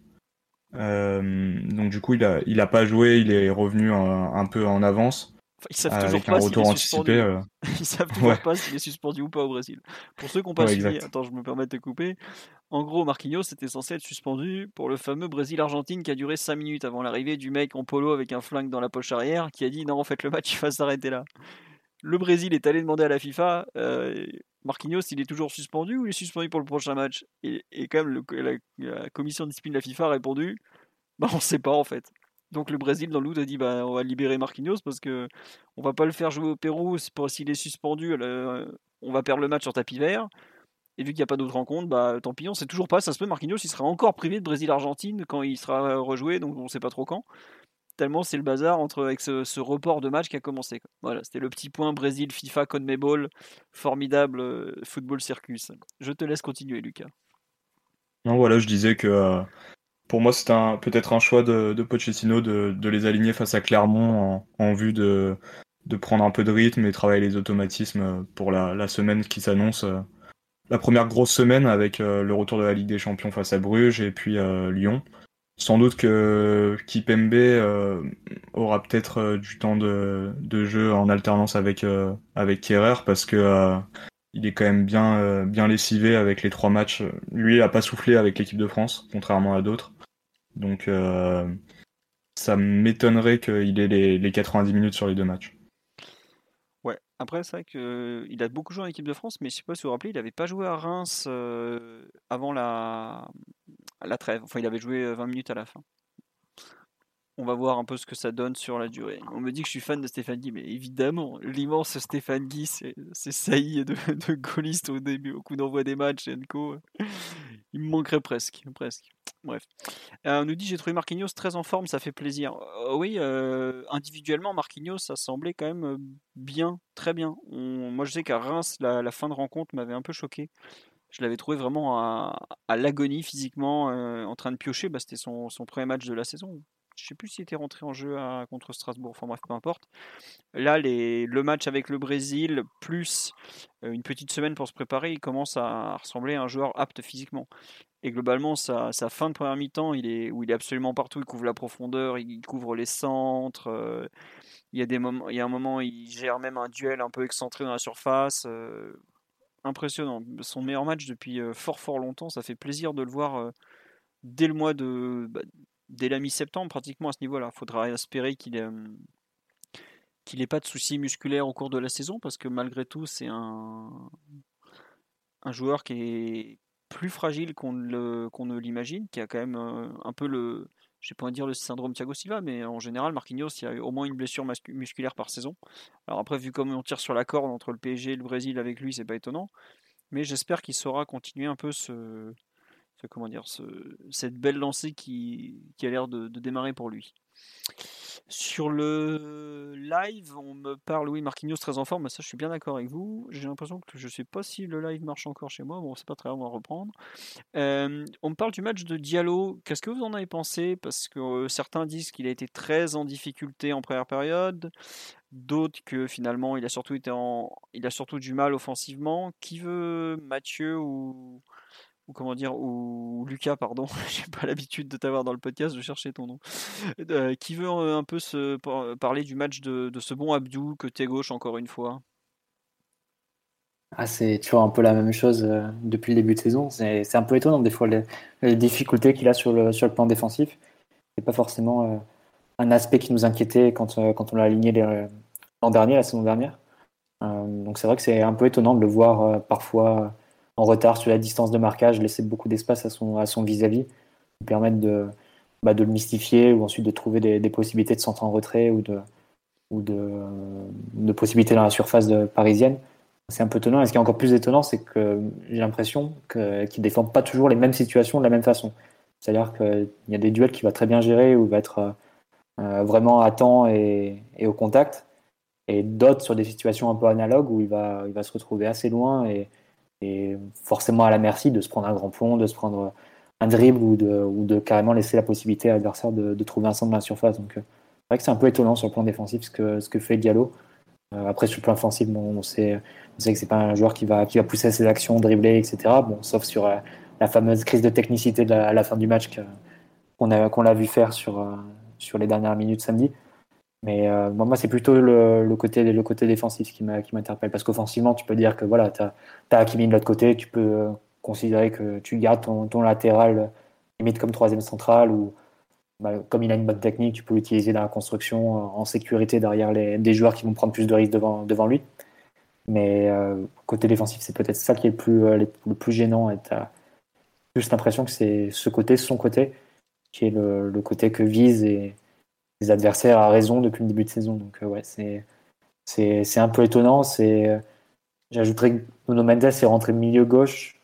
donc du coup il a, il a pas joué, il est revenu un peu en avance. [LAUGHS] ils savent toujours pas s'il est suspendu. Euh. ils savent toujours pas s'il est suspendu ou pas au Brésil. Pour ceux qui n'ont pas suivi, attends, je me permets de te couper. En gros, Marquinhos était censé être suspendu pour le fameux Brésil-Argentine qui a duré 5 minutes avant l'arrivée du mec en polo avec un flingue dans la poche arrière qui a dit non, en fait, le match il va s'arrêter là. Le Brésil est allé demander à la FIFA euh, Marquinhos, il est toujours suspendu ou il est suspendu pour le prochain match? Et, quand même, la, commission de discipline de la FIFA a répondu bah, on sait pas en fait. Donc le Brésil dans le a dit bah, on va libérer Marquinhos parce que on va pas le faire jouer au Pérou s'il est suspendu euh, on va perdre le match sur tapis vert. Et vu qu'il n'y a pas d'autres rencontres bah tant pis on sait toujours pas ça se peut Marquinhos il sera encore privé de Brésil Argentine quand il sera rejoué donc on sait pas trop quand. Tellement c'est le bazar entre avec ce, report de match qui a commencé voilà c'était le petit point Brésil FIFA CONMEBOL formidable euh, football circus. Je te laisse continuer Lucas. Non voilà je disais que euh, pour moi, c'est peut-être un choix de, de Pochettino de, les aligner face à Clermont en, vue de, prendre un peu de rythme et travailler les automatismes pour la, semaine qui s'annonce. Euh, la première grosse semaine avec euh, le retour de la Ligue des Champions face à Bruges et puis euh, Lyon. Sans doute que Kipembe aura peut-être du temps de, jeu en alternance avec, avec Kerrer parce que il est quand même bien, bien lessivé avec les trois matchs. Lui, il n'a pas soufflé avec l'équipe de France, contrairement à d'autres. Donc euh, ça m'étonnerait qu'il ait les, 90 minutes sur les deux matchs. Ouais, après c'est vrai qu'il a beaucoup joué en équipe de France, mais je sais pas si vous vous rappelez, il n'avait pas joué à Reims euh, avant la, la trêve. Enfin, il avait joué 20 minutes à la fin on va voir un peu ce que ça donne sur la durée. On me dit que je suis fan de Stéphane Guy, mais évidemment, l'immense Stéphane Guy, c'est saillie de, de gaulliste au début, au coup d'envoi des matchs, Enco. Il me manquerait presque, presque. Bref. Euh, on nous dit j'ai trouvé Marquinhos très en forme, ça fait plaisir. Euh, oui, euh, individuellement, Marquinhos, ça semblait quand même bien, très bien. moi, je sais qu'à Reims, la, fin de rencontre m'avait un peu choqué. Je l'avais trouvé vraiment à, l'agonie physiquement, en train de piocher. Bah, C'était son, premier match de la saison je sais plus s'il était rentré en jeu contre Strasbourg, enfin bref, peu importe. Là, le match avec le Brésil, plus euh, une petite semaine pour se préparer, il commence à ressembler à un joueur apte physiquement. Et globalement, sa, fin de première mi-temps, il est, où il est absolument partout, il couvre la profondeur, il couvre les centres. Euh, il, y a des moments, il y a un moment, il gère même un duel un peu excentré dans la surface. Euh, impressionnant. Son meilleur match depuis fort fort longtemps. Ça fait plaisir de le voir dès le mois de, bah, dès la mi-septembre pratiquement à ce niveau-là. Il faudra espérer qu'il n'ait qu'il pas de soucis musculaires au cours de la saison parce que malgré tout c'est un, joueur qui est plus fragile qu'on ne l'imagine, qui a quand même euh, un peu le, je pas dire le syndrome Thiago Silva, mais en général, Marquinhos, il y a au moins une blessure musculaire par saison. Alors après, vu comme on tire sur la corde entre le PSG et le Brésil avec lui, c'est pas étonnant. Mais j'espère qu'il saura continuer un peu ce, comment dire, cette belle lancée qui, a l'air de, démarrer pour lui. Sur le live, on me parle, oui, Marquinhos très en forme, ça je suis bien d'accord avec vous. J'ai l'impression que je ne sais pas si le live marche encore chez moi, bon c'est pas très grave, on va reprendre. Euh, on me parle du match de Diallo, qu'est-ce que vous en avez pensé? Parce que euh, certains disent qu'il a été très en difficulté en première période, d'autres que finalement il a surtout été en... il a surtout du mal offensivement. Qui veut Mathieu ou ou comment dire, ou Lucas, pardon, [LAUGHS] j'ai pas l'habitude de t'avoir dans le podcast, je cherchais ton nom, euh, qui veut euh, un peu se parler du match de, ce bon Abdou, côté gauche encore une fois? Ah, C'est toujours un peu la même chose euh, depuis le début de saison, c'est un peu étonnant des fois les, difficultés qu'il a sur le, sur le plan défensif. C'est pas forcément un aspect qui nous inquiétait quand, quand on l'a aligné l'an dernier, la saison dernière. donc c'est vrai que c'est un peu étonnant de le voir parfois en retard sur la distance de marquage, laisser beaucoup d'espace à son à son vis-à-vis, permettre de, bah, de le mystifier ou ensuite de trouver des, possibilités de centre en retrait ou de, ou de, de possibilités dans la surface de, parisienne. C'est un peu étonnant. Et ce qui est encore plus étonnant, c'est que j'ai l'impression qu'il ne défend pas toujours les mêmes situations de la même façon. C'est-à-dire qu'il y a des duels qu'il va très bien gérer, il va être euh, vraiment à temps et, et, au contact, et d'autres sur des situations un peu analogues où il va, il va se retrouver assez loin forcément à la merci de se prendre un grand pont, de se prendre un dribble ou de, de carrément laisser la possibilité à l'adversaire de, trouver un centre dans la surface. Donc, euh, c'est vrai que c'est un peu étonnant sur le plan défensif ce que, fait Diallo. Euh, après, sur le plan offensif, on, sait, on sait que c'est pas un joueur qui va, pousser ses actions, dribbler, etc. Bon, sauf sur euh, la fameuse crise de technicité à la fin du match qu'on l'a vu faire sur les dernières minutes samedi. Mais euh, moi, c'est plutôt le, côté, le côté défensif qui m'interpelle. Parce qu'offensivement, tu peux dire que voilà, tu as, as, de l'autre côté, tu peux considérer que tu gardes ton, ton latéral limite comme troisième central ou bah, comme il a une bonne technique, tu peux l'utiliser dans la construction en sécurité derrière les, des joueurs qui vont prendre plus de risques devant, devant lui. Mais euh, côté défensif, c'est peut-être ça qui est le plus, euh, le plus gênant. Et tu as juste l'impression que c'est ce côté, son côté, qui est le, le, côté que visent et les adversaires à raison depuis le début de saison. Donc euh, ouais, c'est, c'est, un peu étonnant. C'est, j'ajouterais que Nuno Mendes est rentré milieu gauche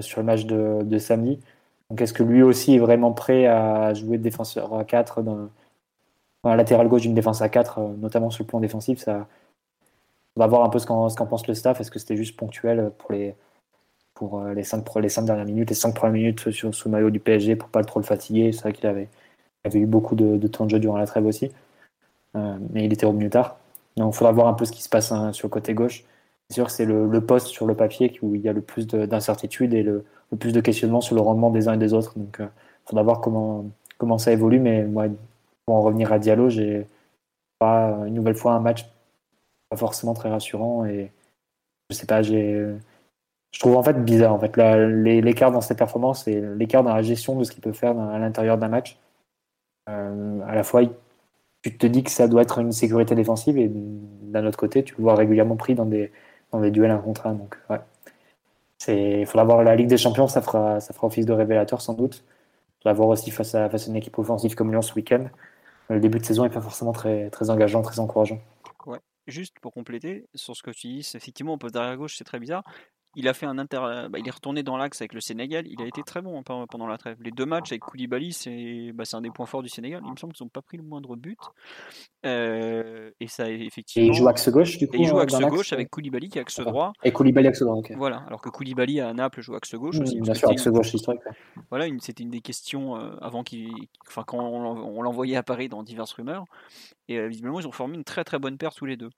sur le match de, de samedi. Donc est-ce que lui aussi est vraiment prêt à jouer de défenseur à 4 dans, latéral gauche d'une défense à 4, notamment sur le plan défensif ça, on va voir un peu ce qu'en pense le staff. Est-ce que c'était juste ponctuel pour les, pour euh, les, cinq, les cinq dernières minutes, les cinq premières minutes sur, sous maillot du PSG pour pas trop le fatiguer C'est vrai qu'il avait, avait eu beaucoup de, temps de jeu durant la trêve aussi. Euh, mais il était revenu tard. Donc il faudra voir un peu ce qui se passe hein, sur le côté gauche. C'est sûr que c'est le, poste sur le papier où il y a le plus d'incertitudes et le, plus de questionnements sur le rendement des uns et des autres. Donc il euh, faudra voir comment, comment ça évolue. Mais moi, pour en revenir à Diallo, j'ai pas une nouvelle fois un match pas forcément très rassurant. Et je sais pas, j'ai. Je trouve en fait bizarre en fait l'écart dans ses performances et l'écart dans la gestion de ce qu'il peut faire à l'intérieur d'un match. Euh, à la fois, tu te dis que ça doit être une sécurité défensive et d'un autre côté, tu le vois régulièrement pris dans des, dans des duels un contre un. Donc, ouais. Il faudra voir la Ligue des Champions, ça fera, ça fera office de révélateur sans doute. Il voir aussi face à, face à une équipe offensive comme Lyon ce week-end. Le début de saison n'est pas forcément très, très engageant, très encourageant juste pour compléter sur ce que tu dis, effectivement, on peut derrière gauche, c'est très bizarre. Il a fait un inter... Bah, il est retourné dans l'axe avec le Sénégal. Il a été très bon pendant la trêve. Les deux matchs avec Koulibaly, c'est bah, un des points forts du Sénégal. Il me semble qu'ils n'ont pas pris le moindre but. Euh, et ça, effectivement. Et il joue axe gauche, du coup. Et il joue axe gauche avec Koulibaly qui est axe droit. Et Koulibaly axe droit, ok. Voilà. Alors que Koulibaly à Naples joue axe gauche aussi. Bien sûr, axe gauche historique. Voilà, c'était une des questions euh, avant qu'il. Enfin, quand on, l'envoyait à Paris dans diverses rumeurs. Et visiblement, ils ont formé une très très bonne paire tous les deux.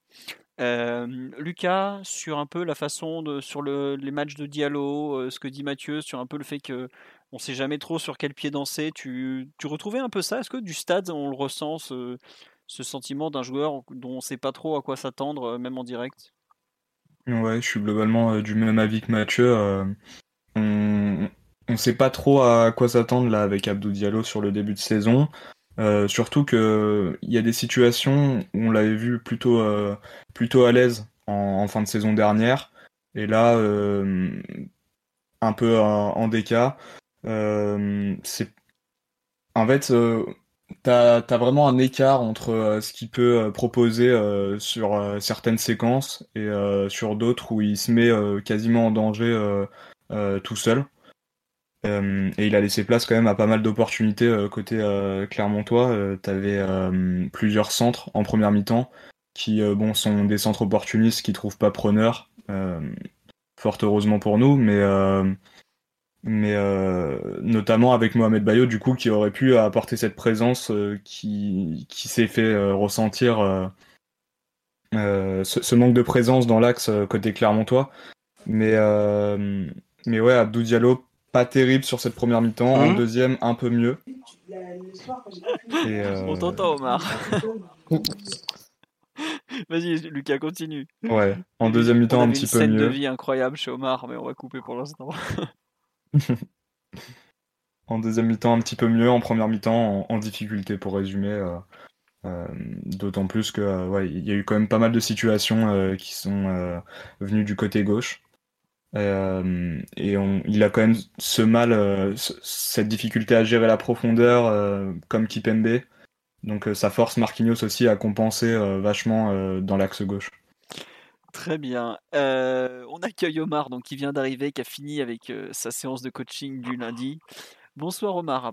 Lucas, sur un peu la façon de, sur le, les matchs de Diallo, ce que dit Mathieu, sur un peu le fait que on sait jamais trop sur quel pied danser. Tu, retrouvais un peu ça? Est-ce que du stade, on le ressent, ce, sentiment d'un joueur dont on sait pas trop à quoi s'attendre, même en direct? Ouais, je suis globalement du même avis que Mathieu. on ne sait pas trop à quoi s'attendre là avec Abdou Diallo sur le début de saison. Euh, surtout que il y a des situations où on l'avait vu plutôt euh, plutôt à l'aise en, fin de saison dernière. Et là euh, un peu en, en déca c'est en fait t'as as vraiment un écart entre ce qu'il peut proposer sur certaines séquences et sur d'autres où il se met quasiment en danger tout seul euh, et il a laissé place quand même à pas mal d'opportunités euh, côté euh, Clermontois. tu avais plusieurs centres en première mi-temps qui bon, sont des centres opportunistes qui trouvent pas preneur, fort heureusement pour nous, mais, mais notamment avec Mohamed Bayo du coup qui aurait pu apporter cette présence qui, qui s'est fait ressentir ce, ce, manque de présence dans l'axe côté Clermontois. Mais, mais ouais, Abdou Diallo pas terrible sur cette première mi-temps. en hein deuxième, un peu mieux. [LAUGHS] Euh, On t'entend, Omar. [LAUGHS] Vas-y, Lucas, continue. Ouais, en deuxième mi-temps, un petit peu mieux. une scène de vie incroyable chez Omar, mais on va couper pour l'instant. [LAUGHS] en deuxième mi-temps, un petit peu mieux. En première mi-temps, en, difficulté, pour résumer. Euh, euh, d'autant plus que ouais, il y a eu quand même pas mal de situations qui sont venues du côté gauche. Euh, et on, il a quand même ce mal, euh, cette difficulté à gérer la profondeur euh, comme Kipembe. Donc ça force Marquinhos aussi à compenser vachement dans l'axe gauche. Très bien. on accueille Omar, donc qui vient d'arriver, qui a fini avec sa séance de coaching du lundi. Bonsoir Omar. À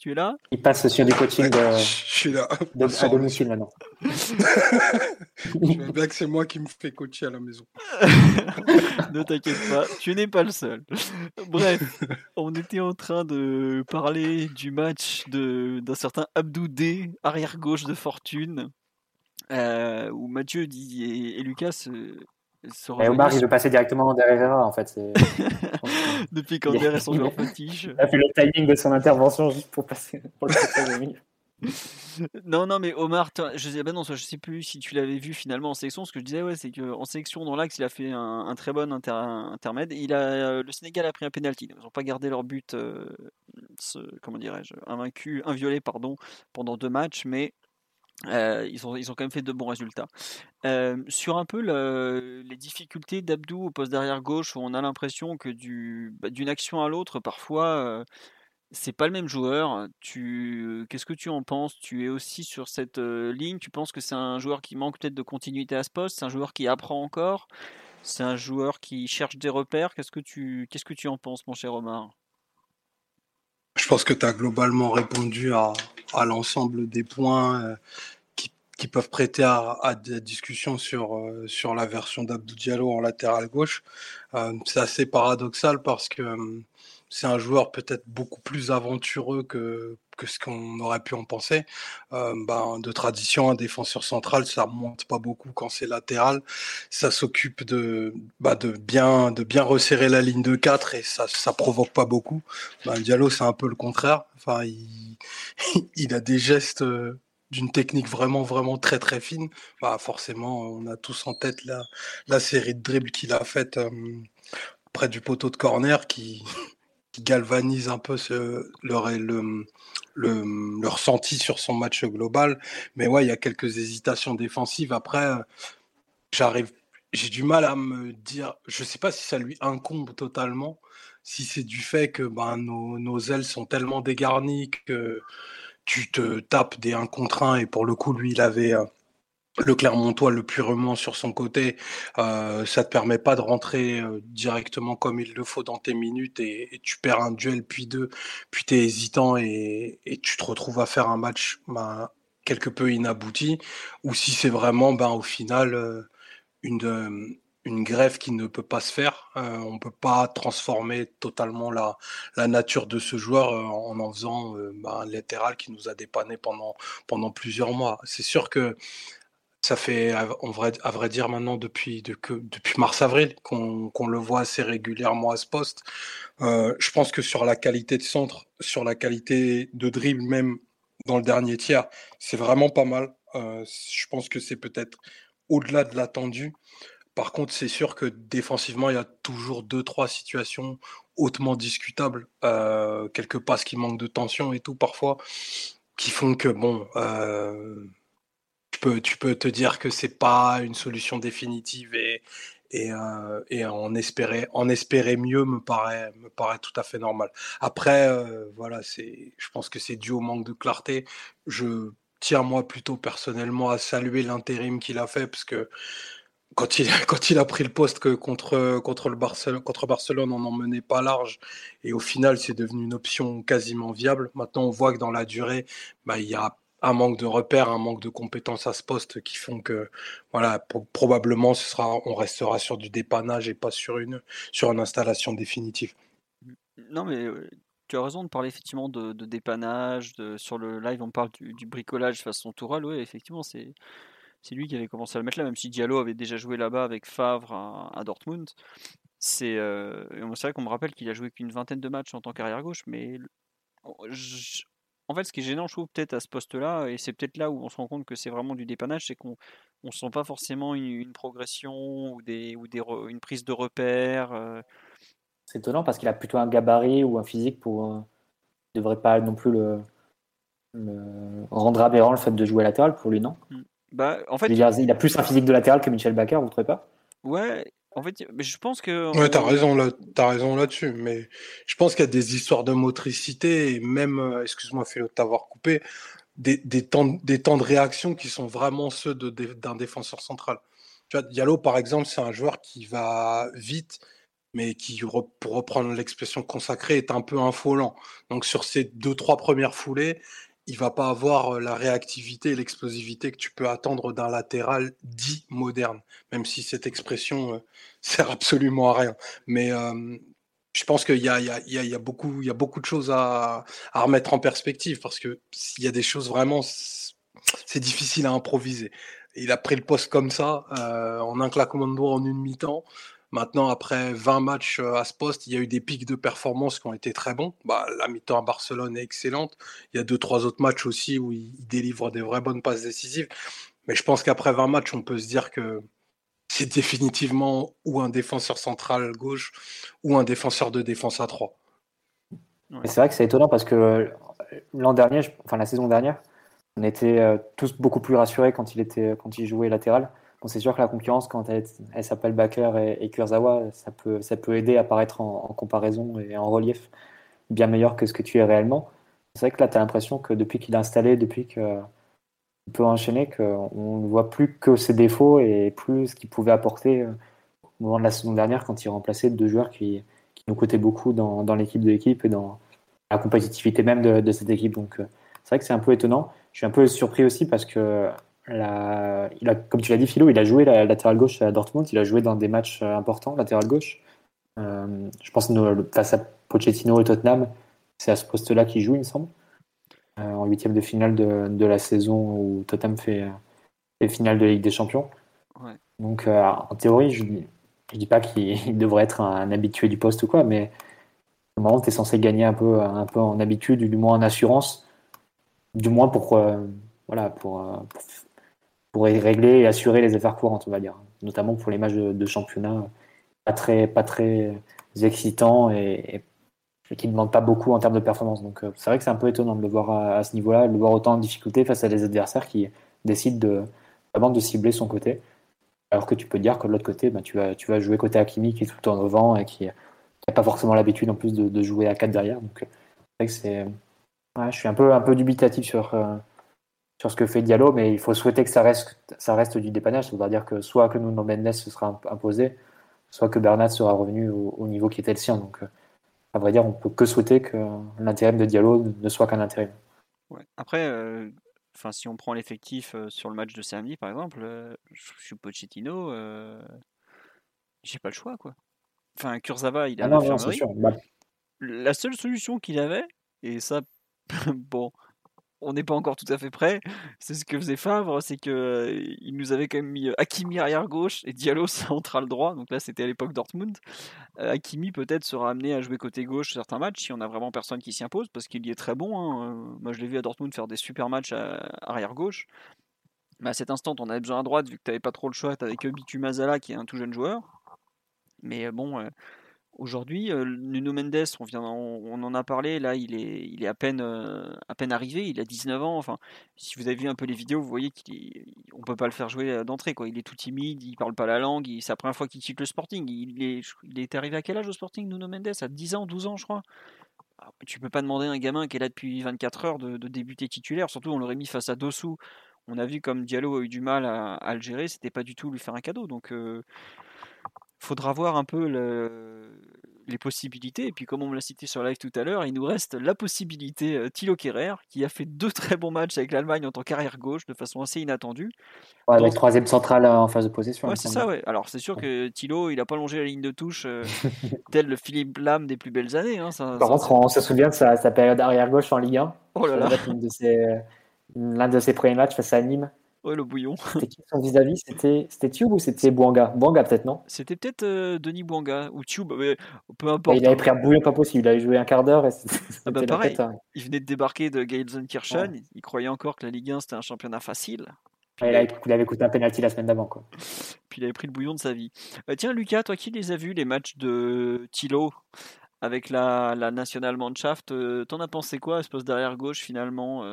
tu es là? Il passe sur du coaching de, je suis là. à domicile maintenant. je que c'est moi qui me fais coacher à la maison. [LAUGHS] ne t'inquiète pas, tu n'es pas le seul. Bref, on était en train de parler du match d'un certain Abdou D, arrière-gauche de fortune, euh, où Mathieu dit, et, Lucas euh, et Omar, il veut passer directement derrière en fait. [LAUGHS] Depuis quand est son joueur fétiche. Il a fait le timing de son intervention juste pour passer pour le [LAUGHS] non, non, mais Omar, je sais, bah non, je sais plus si tu l'avais vu finalement en sélection. Ce que je disais, ouais, c'est qu'en sélection, dans l'axe, il a fait un, très bon intermède. Il a, le Sénégal a pris un penalty. Ils n'ont pas gardé leur but, euh, comment dirais-je, invaincu, inviolé, pardon, pendant deux matchs, mais euh, ils, ont, ils ont quand même fait de bons résultats. Euh, sur un peu les difficultés d'Abdou au poste derrière gauche, on a l'impression que du, bah, d'une action à l'autre, parfois, c'est pas le même joueur. Tu, qu'est-ce que tu en penses? Tu es aussi sur cette ligne? Tu penses que c'est un joueur qui manque peut-être de continuité à ce poste? C'est un joueur qui apprend encore? C'est un joueur qui cherche des repères? Qu'est-ce que tu, qu'est-ce que tu en penses, mon cher Omar? Pense que tu as globalement répondu à, à l'ensemble des points qui, qui, peuvent prêter à, à des discussions sur, sur la version d'Abdou Diallo en latéral gauche. c'est assez paradoxal parce que c'est un joueur peut-être beaucoup plus aventureux que, que ce qu'on aurait pu en penser. Euh, ben, de tradition, un défenseur central, ça monte pas beaucoup quand c'est latéral. Ça s'occupe de, bah, de, bien, de bien resserrer la ligne de 4 et ça ça provoque pas beaucoup. Ben, Diallo, c'est un peu le contraire. Enfin, il, [LAUGHS] il a des gestes euh, d'une technique vraiment vraiment très très fine. Bah, forcément, on a tous en tête la, la série de dribbles qu'il a faite euh, près du poteau de corner qui qui galvanise un peu ce, le, ressenti sur son match global. Mais ouais, il y a quelques hésitations défensives. Après, j'arrive, j'ai du mal à me dire, je sais pas si ça lui incombe totalement, si c'est du fait que ben, nos, nos ailes sont tellement dégarnies que tu te tapes des 1 contre 1 et pour le coup, lui, il avait euh, le Clermontois le purement sur son côté, euh, ça te permet pas de rentrer euh, directement comme il le faut dans tes minutes et, tu perds un duel puis deux, puis tu es hésitant et, tu te retrouves à faire un match ben, quelque peu inabouti, ou si c'est vraiment ben, au final euh, une, grève qui ne peut pas se faire. on peut pas transformer totalement la, la nature de ce joueur en en faisant ben, un latéral qui nous a dépanné pendant, pendant plusieurs mois. C'est sûr que ça fait, à vrai, dire, maintenant depuis, depuis mars-avril qu'on le voit assez régulièrement à ce poste. Euh, je pense que sur la qualité de centre, sur la qualité de dribble, même dans le dernier tiers, c'est vraiment pas mal. Euh, je pense que c'est peut-être au-delà de l'attendu. Par contre, c'est sûr que défensivement, il y a toujours deux, trois situations hautement discutables, euh, quelques passes qui manquent de tension et tout parfois, qui font que bon, tu peux te dire que c'est pas une solution définitive et, et, euh, et, en espérer en espérer mieux me paraît me paraît tout à fait normal. Après euh, voilà, je pense que c'est dû au manque de clarté. Je tiens moi plutôt personnellement à saluer l'intérim qu'il a fait parce que quand il, [LAUGHS] quand il a pris le poste que contre, contre, le Barcelone, contre Barcelone, on n'en menait pas large. Et au final, c'est devenu une option quasiment viable. Maintenant, on voit que dans la durée, bah, il y a un manque de repères, un manque de compétences à ce poste qui font que voilà, probablement ce sera, on restera sur du dépannage et pas sur une, sur une installation définitive. Non mais tu as raison de parler effectivement de, dépannage. sur le live, on parle du, bricolage façon Toural. Oui, effectivement, c'est c'est lui qui avait commencé à le mettre là, même si Diallo avait déjà joué là-bas avec Favre à, Dortmund. C'est euh, vrai qu'on me rappelle qu'il a joué qu'une vingtaine de matchs en tant qu'arrière gauche, mais en fait, ce qui est gênant, je trouve, peut-être à ce poste-là, et c'est peut-être là où on se rend compte que c'est vraiment du dépannage, c'est qu'on ne sent pas forcément une, progression ou, des, ou des une prise de repère. Euh. C'est étonnant parce qu'il a plutôt un gabarit ou un physique pour. ne euh, devrait pas non plus le, rendre aberrant le fait de jouer latéral pour lui, non? Mmh. bah, en fait, il a plus un physique de latéral que Michel Baker, vous ne trouvez pas? Ouais, en fait, je pense que. Ouais, t'as raison là, t'as raison là-dessus. Mais je pense qu'il y a des histoires de motricité et même, euh, excuse-moi, Philo, de t'avoir coupé, des, des, temps, des temps de réaction qui sont vraiment ceux d'un défenseur central. Tu vois, Diallo, par exemple, c'est un joueur qui va vite, mais qui, pour reprendre l'expression consacrée, est un peu infolant. Donc sur ces deux, trois premières foulées, il va pas avoir la réactivité et l'explosivité que tu peux attendre d'un latéral dit moderne, même si cette expression euh, [LAUGHS] sert absolument à rien. Mais je pense qu'il y, y, il y a beaucoup de choses à, remettre en perspective parce que s'il y a des choses vraiment, c'est difficile à improviser. Il a pris le poste comme ça, en un claquement de doigts en une mi-temps. Maintenant, après 20 matchs à ce poste, il y a eu des pics de performance qui ont été très bons. Bah, la mi-temps à Barcelone est excellente. Il y a deux, trois autres matchs aussi où il délivre des vraies bonnes passes décisives. Mais je pense qu'après 20 matchs, on peut se dire que c'est définitivement ou un défenseur central gauche ou un défenseur de défense à 3. C'est vrai que c'est étonnant parce que l'an dernier, enfin la saison dernière, on était euh, tous beaucoup plus rassurés quand il, était, quand il jouait latéral. Bon, c'est sûr que la concurrence, quand elle, s'appelle Baker et, Kurzawa, ça peut, ça peut aider à paraître en, comparaison et en relief bien meilleur que ce que tu es réellement. C'est vrai que là, tu as l'impression que depuis qu'il est installé, depuis qu'il peut enchaîner, qu'on ne voit plus que ses défauts et plus ce qu'il pouvait apporter euh, au moment de la saison dernière quand il remplaçait deux joueurs qui, qui nous coûtaient beaucoup dans, dans l'équipe de l'équipe et dans la compétitivité même de, de cette équipe. Donc, euh, c'est vrai que c'est un peu étonnant. Je suis un peu surpris aussi parce que la, il a, comme tu l'as dit, Philo, il a joué la latéral gauche à Dortmund, il a joué dans des matchs euh, importants, latéral gauche. Euh, je pense que face à Pochettino et Tottenham, c'est à ce poste-là qu'il joue, il me semble, euh, en huitième de finale de, de, la saison où Tottenham fait, les finale de Ligue des Champions. Ouais. Donc, en théorie, je ne dis pas qu'il [LAUGHS] devrait être un, habitué du poste ou quoi, mais au moment, tu es censé gagner un peu, un peu en habitude, du moins en assurance, du moins pour, voilà, pour, pour pour régler et assurer les affaires courantes, on va dire. Notamment pour les matchs de, championnat pas très, pas très excitants et, qui ne demandent pas beaucoup en termes de performance. Donc euh, c'est vrai que c'est un peu étonnant de le voir à, ce niveau-là, de le voir autant en difficulté face à des adversaires qui décident de, vraiment de cibler son côté. Alors que tu peux dire que de l'autre côté, bah, tu, vas, tu vas jouer côté Hakimi qui est tout le temps devant et qui n'a pas forcément l'habitude en plus de, jouer à 4 derrière. Donc c'est vrai que c'est. je suis un peu, un peu dubitatif sur, euh, sur ce que fait Diallo, mais il faut souhaiter que ça reste, ça reste du dépannage. Ça veut dire que soit que Nuno Mendes se sera imposé, soit que Bernat sera revenu au, niveau qui était le sien. Donc, euh, à vrai dire, on peut que souhaiter que l'intérim de Diallo ne soit qu'un intérim. Après, euh, si on prend l'effectif euh, sur le match de samedi, par exemple, je suis Pochettino, j'ai pas le choix, quoi. Enfin, Kurzawa, il a ah bah. La seule solution qu'il avait, et ça, [LAUGHS] bon, on n'est pas encore tout à fait prêt. C'est ce que faisait Favre, c'est que euh, il nous avait quand même mis Hakimi arrière gauche et Diallo [LAUGHS] central droit. Donc là, c'était à l'époque Dortmund. Euh, Hakimi peut-être sera amené à jouer côté gauche certains matchs si on a vraiment personne qui s'y impose parce qu'il y est très bon. Hein. Moi, je l'ai vu à Dortmund faire des super matchs arrière gauche. Mais à cet instant, on avait besoin à droite vu que tu n'avais pas trop le choix. Avec Bitu Mazala qui est un tout jeune joueur. Mais bon, Aujourd'hui, euh, Nuno Mendes, on, en a parlé, là il est, à, euh, à peine arrivé, il a 19 ans. Enfin, si vous avez vu un peu les vidéos, vous voyez qu'on ne peut pas le faire jouer euh, d'entrée. Quoi. Il est tout timide, il parle pas la langue, c'est la première fois qu'il quitte le Sporting. Il est, arrivé à quel âge au Sporting, Nuno Mendes? À 10 ans, 12 ans, je crois? Ah, tu peux pas demander à un gamin qui est là depuis 24 heures de, débuter titulaire, surtout on l'aurait mis face à Dossou. On a vu comme Diallo a eu du mal à, le gérer, c'était pas du tout lui faire un cadeau. Donc faudra voir un peu les possibilités. Et puis, comme on me l'a cité sur live tout à l'heure, il nous reste la possibilité euh, Thilo Kerrer, qui a fait deux très bons matchs avec l'Allemagne en tant qu'arrière gauche de façon assez inattendue. Ouais, avec troisième centrale euh, en phase de possession. Ouais, c'est ça, ouais. Alors, c'est sûr que Thilo, il n'a pas longé la ligne de touche euh, [LAUGHS] tel le Philippe Lam des plus belles années. Hein, Par contre, on se souvient de sa, période arrière gauche en Ligue 1. Oh là là. L'un de ses premiers matchs face à Nîmes. Ouais, le bouillon. C'était qui son vis-à-vis? C'était c'était Tube ou c'était Bouanga? Bouanga peut-être, non? C'était peut-être euh, Denis Bouanga ou Tube, mais peu importe. il avait pris un bouillon pas possible, il avait joué un quart d'heure et ah bah pareil, il venait de débarquer de Gelsenkirchen, il croyait encore que la Ligue 1 c'était un championnat facile. il, avait, il, avait, coûté un penalty la semaine d'avant. Quoi. Puis il avait pris le bouillon de sa vie. Euh, tiens, Lucas, toi qui les as vus, les matchs de Thilo avec la, la National Mannschaft, euh, t'en as pensé quoi à ce poste derrière gauche finalement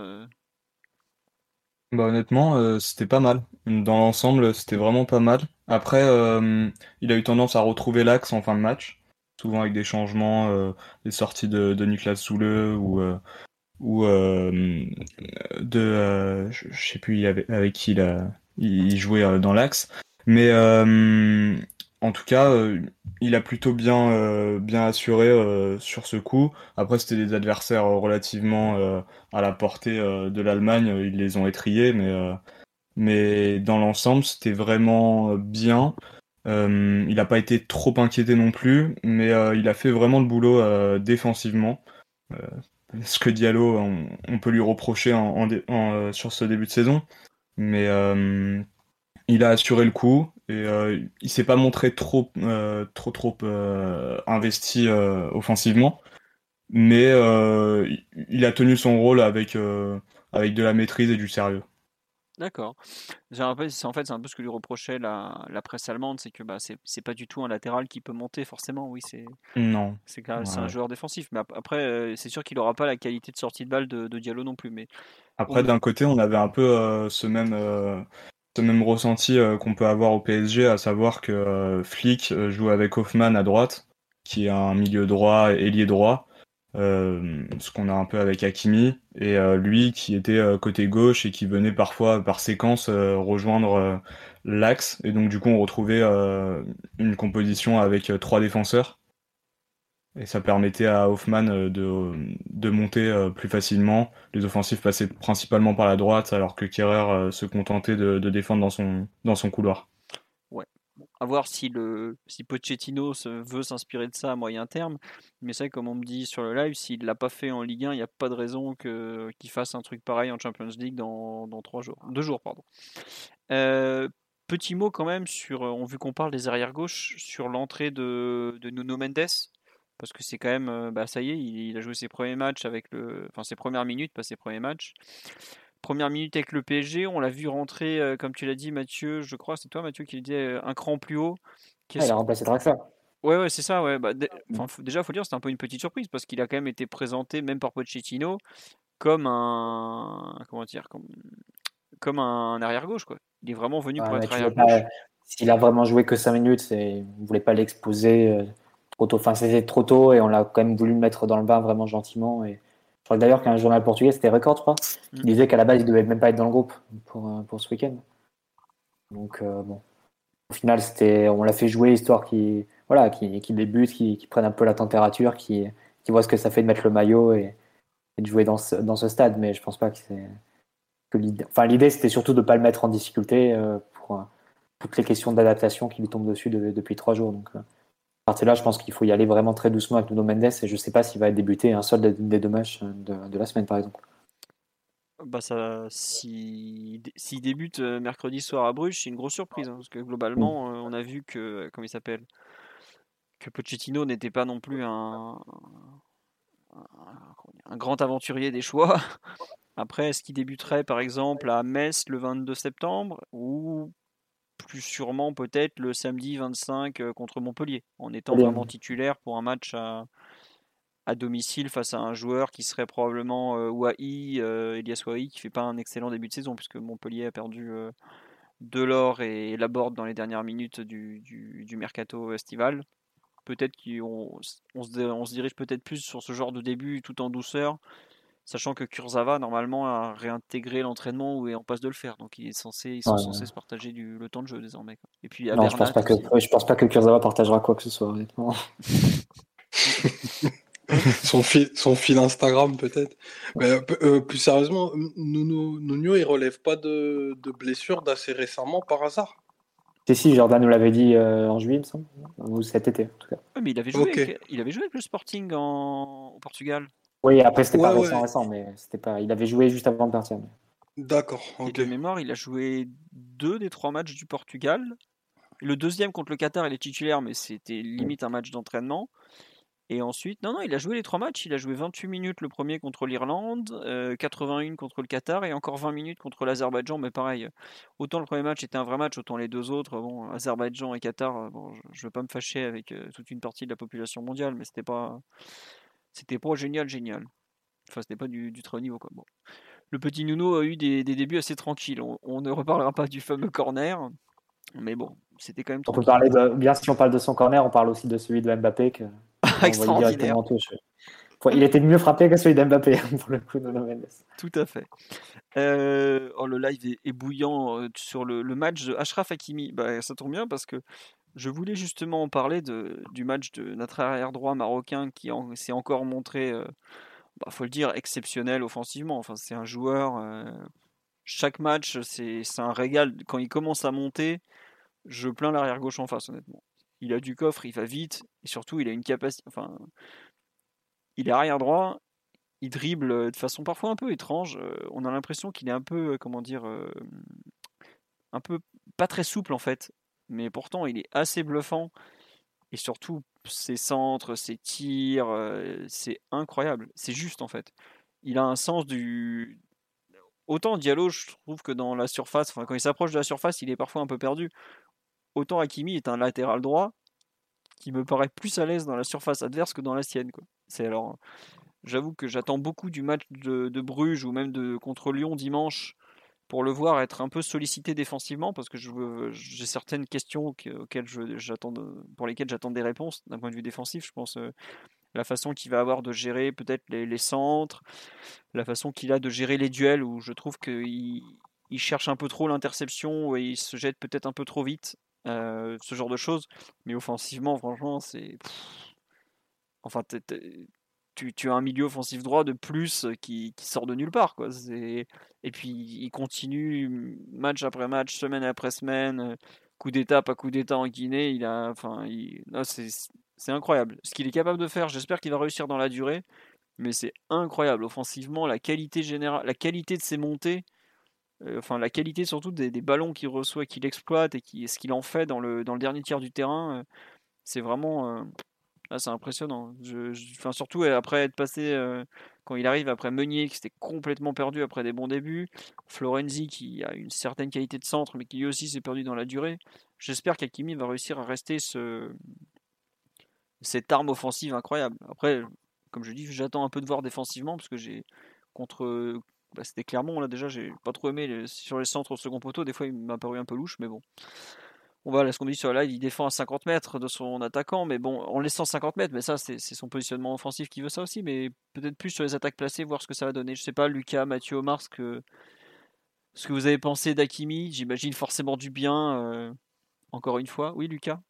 bah honnêtement, euh, c'était pas mal. Dans l'ensemble, c'était vraiment pas mal. Après, euh, il a eu tendance à retrouver l'axe en fin de match, souvent avec des changements, euh, des sorties de, de Niklas ou ou de, je, sais plus avec, qui il, a, il jouait dans l'axe. Mais en tout cas, euh, il a plutôt bien, euh, bien assuré euh, sur ce coup. Après, c'était des adversaires relativement à la portée de l'Allemagne. Ils les ont étriés, mais, mais dans l'ensemble, c'était vraiment bien. il n'a pas été trop inquiété non plus, mais il a fait vraiment le boulot défensivement. ce que Diallo, on, peut lui reprocher sur ce début de saison. Mais il a assuré le coup Et il s'est pas montré trop, trop, trop investi offensivement, mais il a tenu son rôle avec, avec de la maîtrise et du sérieux. D'accord. En fait, c'est un peu ce que lui reprochait la, la presse allemande, c'est que bah, c'est pas du tout un latéral qui peut monter forcément. Oui, c'est non. C'est un joueur défensif, mais après, euh, c'est sûr qu'il n'aura pas la qualité de sortie de balle de, de Diallo non plus. Mais après, d'un côté, on avait un peu euh, ce même euh, ce même ressenti qu'on peut avoir au PSG, à savoir que Flick joue avec Hoffman à droite, qui est un milieu droit, ailier droit. Euh, ce qu'on a un peu avec Hakimi, et euh, lui qui était euh, côté gauche et qui venait parfois par séquence rejoindre l'axe, et donc du coup on retrouvait une composition avec trois défenseurs, et ça permettait à Hoffman de, de monter plus facilement. Les offensifs passaient principalement par la droite, alors que Kerrer se contentait de, de défendre dans son, dans son couloir à voir si, le, si Pochettino veut s'inspirer de ça à moyen terme. Mais c'est comme on me dit sur le live, s'il ne l'a pas fait en Ligue 1, il n'y a pas de raison qu'il fasse un truc pareil en Champions League dans, dans trois jours. Deux jours, pardon. Euh, petit mot quand même sur, on vu qu'on parle des arrières gauches, sur l'entrée de, de, Nuno Mendes. Parce que c'est quand même, bah ça y est, il, il, a joué ses premiers matchs avec le, enfin ses premières minutes, pas ses premiers matchs. Première minute avec le PSG, on l'a vu rentrer, euh, comme tu l'as dit, Mathieu, je crois, c'est toi, Mathieu, qui le dit euh, un cran plus haut. il a remplacé Draxler. Ouais, ouais, c'est ça. Ouais. Bah, déjà, il faut dire, c'était un peu une petite surprise parce qu'il a quand même été présenté, même par Pochettino, comme un. Comment dire Comme, comme un arrière-gauche. quoi. Il est vraiment venu pour être arrière-gauche. S'il a vraiment joué que 5 minutes, et on ne voulait pas l'exposer euh, trop tôt. Enfin, c'était trop tôt et on l'a quand même voulu le mettre dans le bain vraiment gentiment. Et je crois d'ailleurs qu'un journal portugais, c'était Record, je crois, il mm. disait qu'à la base, il devait même pas être dans le groupe pour, euh, pour ce week-end. Donc, euh, bon. Au final, c'était, on l'a fait jouer histoire qu'il voilà, qui, qui débute, qui, qui prenne un peu la température, qui, qui voit ce que ça fait de mettre le maillot et, de jouer dans ce, dans ce stade. Mais je pense pas que c'est. Que l'idée, enfin, l'idée, c'était surtout de ne pas le mettre en difficulté euh, pour toutes les questions d'adaptation qui lui tombent dessus depuis trois jours. Donc, là, je pense qu'il faut y aller vraiment très doucement avec Nuno Mendes et je ne sais pas s'il va débuter un seul des deux matchs de, la semaine, par exemple. Bah ça, s'il si, débute euh, mercredi soir à Bruges, c'est une grosse surprise hein, parce que globalement, mm. euh, on a vu que comment il s'appelle, que Pochettino n'était pas non plus un, un, grand aventurier des choix. [LAUGHS] Après, est-ce qu'il débuterait par exemple à Metz le 22 septembre ou plus sûrement peut-être le samedi 25 euh, contre Montpellier, en étant vraiment titulaire pour un match à, domicile face à un joueur qui serait probablement euh, Wai, euh, Elias Wai, qui fait pas un excellent début de saison, puisque Montpellier a perdu Delors et Laborde dans les dernières minutes du, du, mercato estival. Peut-être qu'on on se, dirige peut-être plus sur ce genre de début tout en douceur, sachant que Kurzawa normalement a réintégré l'entraînement ou est en passe de le faire, donc il est censé, ils sont censés se partager du, le temps de jeu désormais. Et puis non, je pense pas que je pense pas que Kurzawa partagera quoi que ce soit honnêtement. [LAUGHS] son, fil, son fil Instagram peut-être. Mais euh, euh, plus sérieusement, Nuno, il relève pas de, de blessure d'assez récemment par hasard? Si, si, Jordan nous l'avait dit euh, en juillet, il me semble, ou cet été en tout cas. mais il avait joué, avec, il avait joué avec le Sporting en, au Portugal. Oui, après, c'était pas récent, récent, mais c'était pas. Il avait joué juste avant de partir. D'accord. Et de mémoire, il a joué deux des trois matchs du Portugal. Le deuxième contre le Qatar, il est titulaire, mais c'était limite un match d'entraînement. Et ensuite, non, non, il a joué les trois matchs. Il a joué 28 minutes le premier contre l'Irlande, 81 euh, contre le Qatar et encore 20 minutes contre l'Azerbaïdjan. Mais pareil, autant le premier match était un vrai match, autant les deux autres, bon, Azerbaïdjan et Qatar, bon, je ne veux pas me fâcher avec euh, toute une partie de la population mondiale, mais c'était pas, c'était pas génial, génial. Enfin, c'était pas du, très haut niveau. Quoi. Bon. Le petit Nuno a eu des, débuts assez tranquilles. On, ne reparlera pas du fameux corner, mais bon, c'était quand même. On peut parler de, bien si on parle de son corner, on parle aussi de celui de Mbappé que [LAUGHS] extraordinaire. Il était mieux frappé que celui d'Mbappé pour le coup de Mendes. Tout à fait. Euh, oh, le live est, bouillant euh, sur le, match de Ashraf Hakimi. Bah, ça tombe bien parce que je voulais justement en parler du match de notre arrière droit marocain qui s'est encore montré, il euh, bah, faut le dire, exceptionnel offensivement. Enfin, c'est un joueur. Euh, chaque match, c'est un régal. Quand il commence à monter, je plains l'arrière gauche en face, honnêtement. Il a du coffre, il va vite, et surtout, il a une capacité. Enfin, il est arrière droit, il dribble de façon parfois un peu étrange. Euh, on a l'impression qu'il est un peu, comment dire, un peu pas très souple en fait mais pourtant il est assez bluffant. Et surtout, ses centres, ses tirs, euh, c'est incroyable. C'est juste en fait. Il a un sens du. Autant Diallo, je trouve que dans la surface, quand il s'approche de la surface, il est parfois un peu perdu. Autant Hakimi est un latéral droit qui me paraît plus à l'aise dans la surface adverse que dans la sienne. C'est alors. J'avoue que j'attends beaucoup du match de, de, Bruges ou même de contre Lyon dimanche pour le voir être un peu sollicité défensivement parce que j'ai certaines questions auxquelles j'attends pour lesquelles j'attends des réponses d'un point de vue défensif. Je pense euh, la façon qu'il va avoir de gérer peut-être les, centres, la façon qu'il a de gérer les duels où je trouve qu'il il cherche un peu trop l'interception et il se jette peut-être un peu trop vite, euh, ce genre de choses. Mais offensivement, franchement, c'est enfin tu, as un milieu offensif droit de plus qui, sort de nulle part. Et puis il continue match après match, semaine après semaine, coup d'état, pas coup d'état en Guinée. C'est incroyable. Ce qu'il est capable de faire, j'espère qu'il va réussir dans la durée, mais c'est incroyable. Offensivement, la qualité générale, la qualité de ses montées, enfin la qualité surtout des, ballons qu'il reçoit, qu'il exploite et qui, ce qu'il en fait dans le dernier tiers du terrain, c'est vraiment ah, c'est impressionnant. Enfin, surtout après être passé, euh, quand il arrive après Meunier, qui s'était complètement perdu après des bons débuts, Florenzi, qui a une certaine qualité de centre, mais qui lui aussi s'est perdu dans la durée. J'espère qu'Akimi va réussir à rester ce, cette arme offensive incroyable. Après, comme je dis, j'attends un peu de voir défensivement, parce que j'ai contre. Bah, c'était Clermont, là déjà, j'ai pas trop aimé sur les centres au second poteau. Des fois, il m'a paru un peu louche, mais bon va, ce qu'on dit sur la il défend à 50 mètres de son attaquant, mais bon, en laissant 50 mètres, mais ça, c'est son positionnement offensif qui veut ça aussi, mais peut-être plus sur les attaques placées, voir ce que ça va donner. Je sais pas, Lucas, Mathieu, Omar, ce que, ce que vous avez pensé d'Akimi, j'imagine forcément du bien, euh, encore une fois. Oui, Lucas?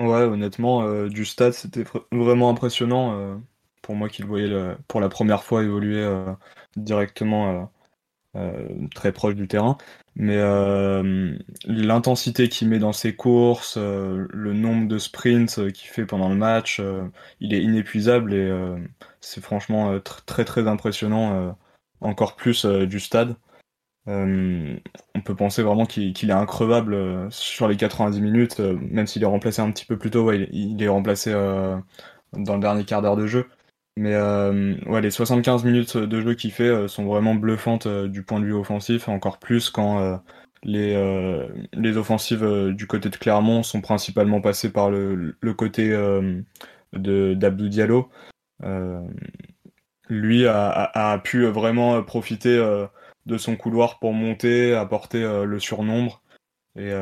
Ouais, honnêtement, euh, du stade, c'était vraiment impressionnant. Euh, pour moi qui le voyais pour la première fois évoluer directement très proche du terrain. Mais euh, l'intensité qu'il met dans ses courses, euh, le nombre de sprints euh, qu'il fait pendant le match, il est inépuisable et c'est franchement très très impressionnant, encore plus du stade. on peut penser vraiment qu'il est increvable sur les 90 minutes, même s'il est remplacé un petit peu plus tôt, il, il, est remplacé dans le dernier quart d'heure de jeu. Mais euh, ouais, les 75 minutes de jeu qu'il fait euh, sont vraiment bluffantes euh, du point de vue offensif, encore plus quand les, les offensives du côté de Clermont sont principalement passées par le, le côté de d'Abdou Diallo. lui a, a, pu vraiment profiter de son couloir pour monter, apporter le surnombre. Et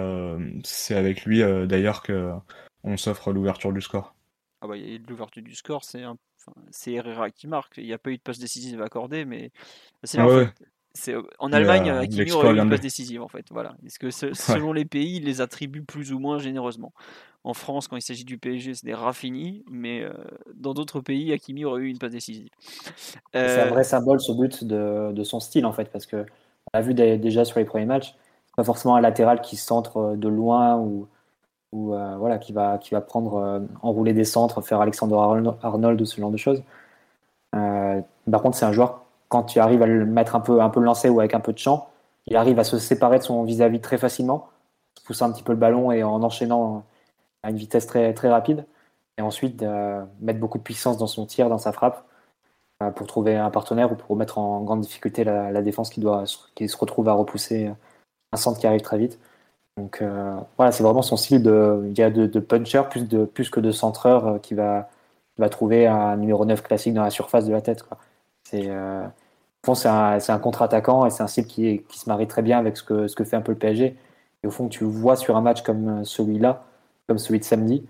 c'est avec lui d'ailleurs que on s'offre l'ouverture du score. Ah bah, l'ouverture du score, c'est un c'est Herrera qui marque. Il n'y a pas eu de passe décisive accordée, mais c'est ah en Allemagne, euh, Hakimi aurait eu une passe décisive en fait. Voilà. Est-ce que [LAUGHS] selon les pays, ils les attribuent plus ou moins généreusement? En France, quand il s'agit du PSG, c'est des Raffini, mais euh, dans d'autres pays, Hakimi aurait eu une passe décisive. C'est un euh, vrai symbole ce but de, de, son style en fait, parce que on l'a vu déjà sur les premiers matchs, pas forcément un latéral qui centre de loin ou euh, voilà, qui va, prendre, euh, enrouler des centres, faire Alexander Arnold ou ce genre de choses. Euh, par contre, c'est un joueur, quand tu arrives à le mettre un peu, un peu lancé ou avec un peu de champ, il arrive à se séparer de son vis-à-vis très facilement, pousser un petit peu le ballon et en enchaînant à une vitesse très, très rapide. Et ensuite, mettre beaucoup de puissance dans son tir, dans sa frappe, pour trouver un partenaire ou pour mettre en grande difficulté la, défense qui, doit, qui se retrouve à repousser un centre qui arrive très vite. Donc euh, voilà, c'est vraiment son style de, de, puncher plus, de, plus que de centreur euh, qui va, va trouver un numéro 9 classique dans la surface de la tête. C'est euh, c'est un, un contre-attaquant et c'est un style qui, qui, se marie très bien avec ce que, ce que fait un peu le PSG. Et au fond, tu vois sur un match comme celui-là, comme celui de samedi,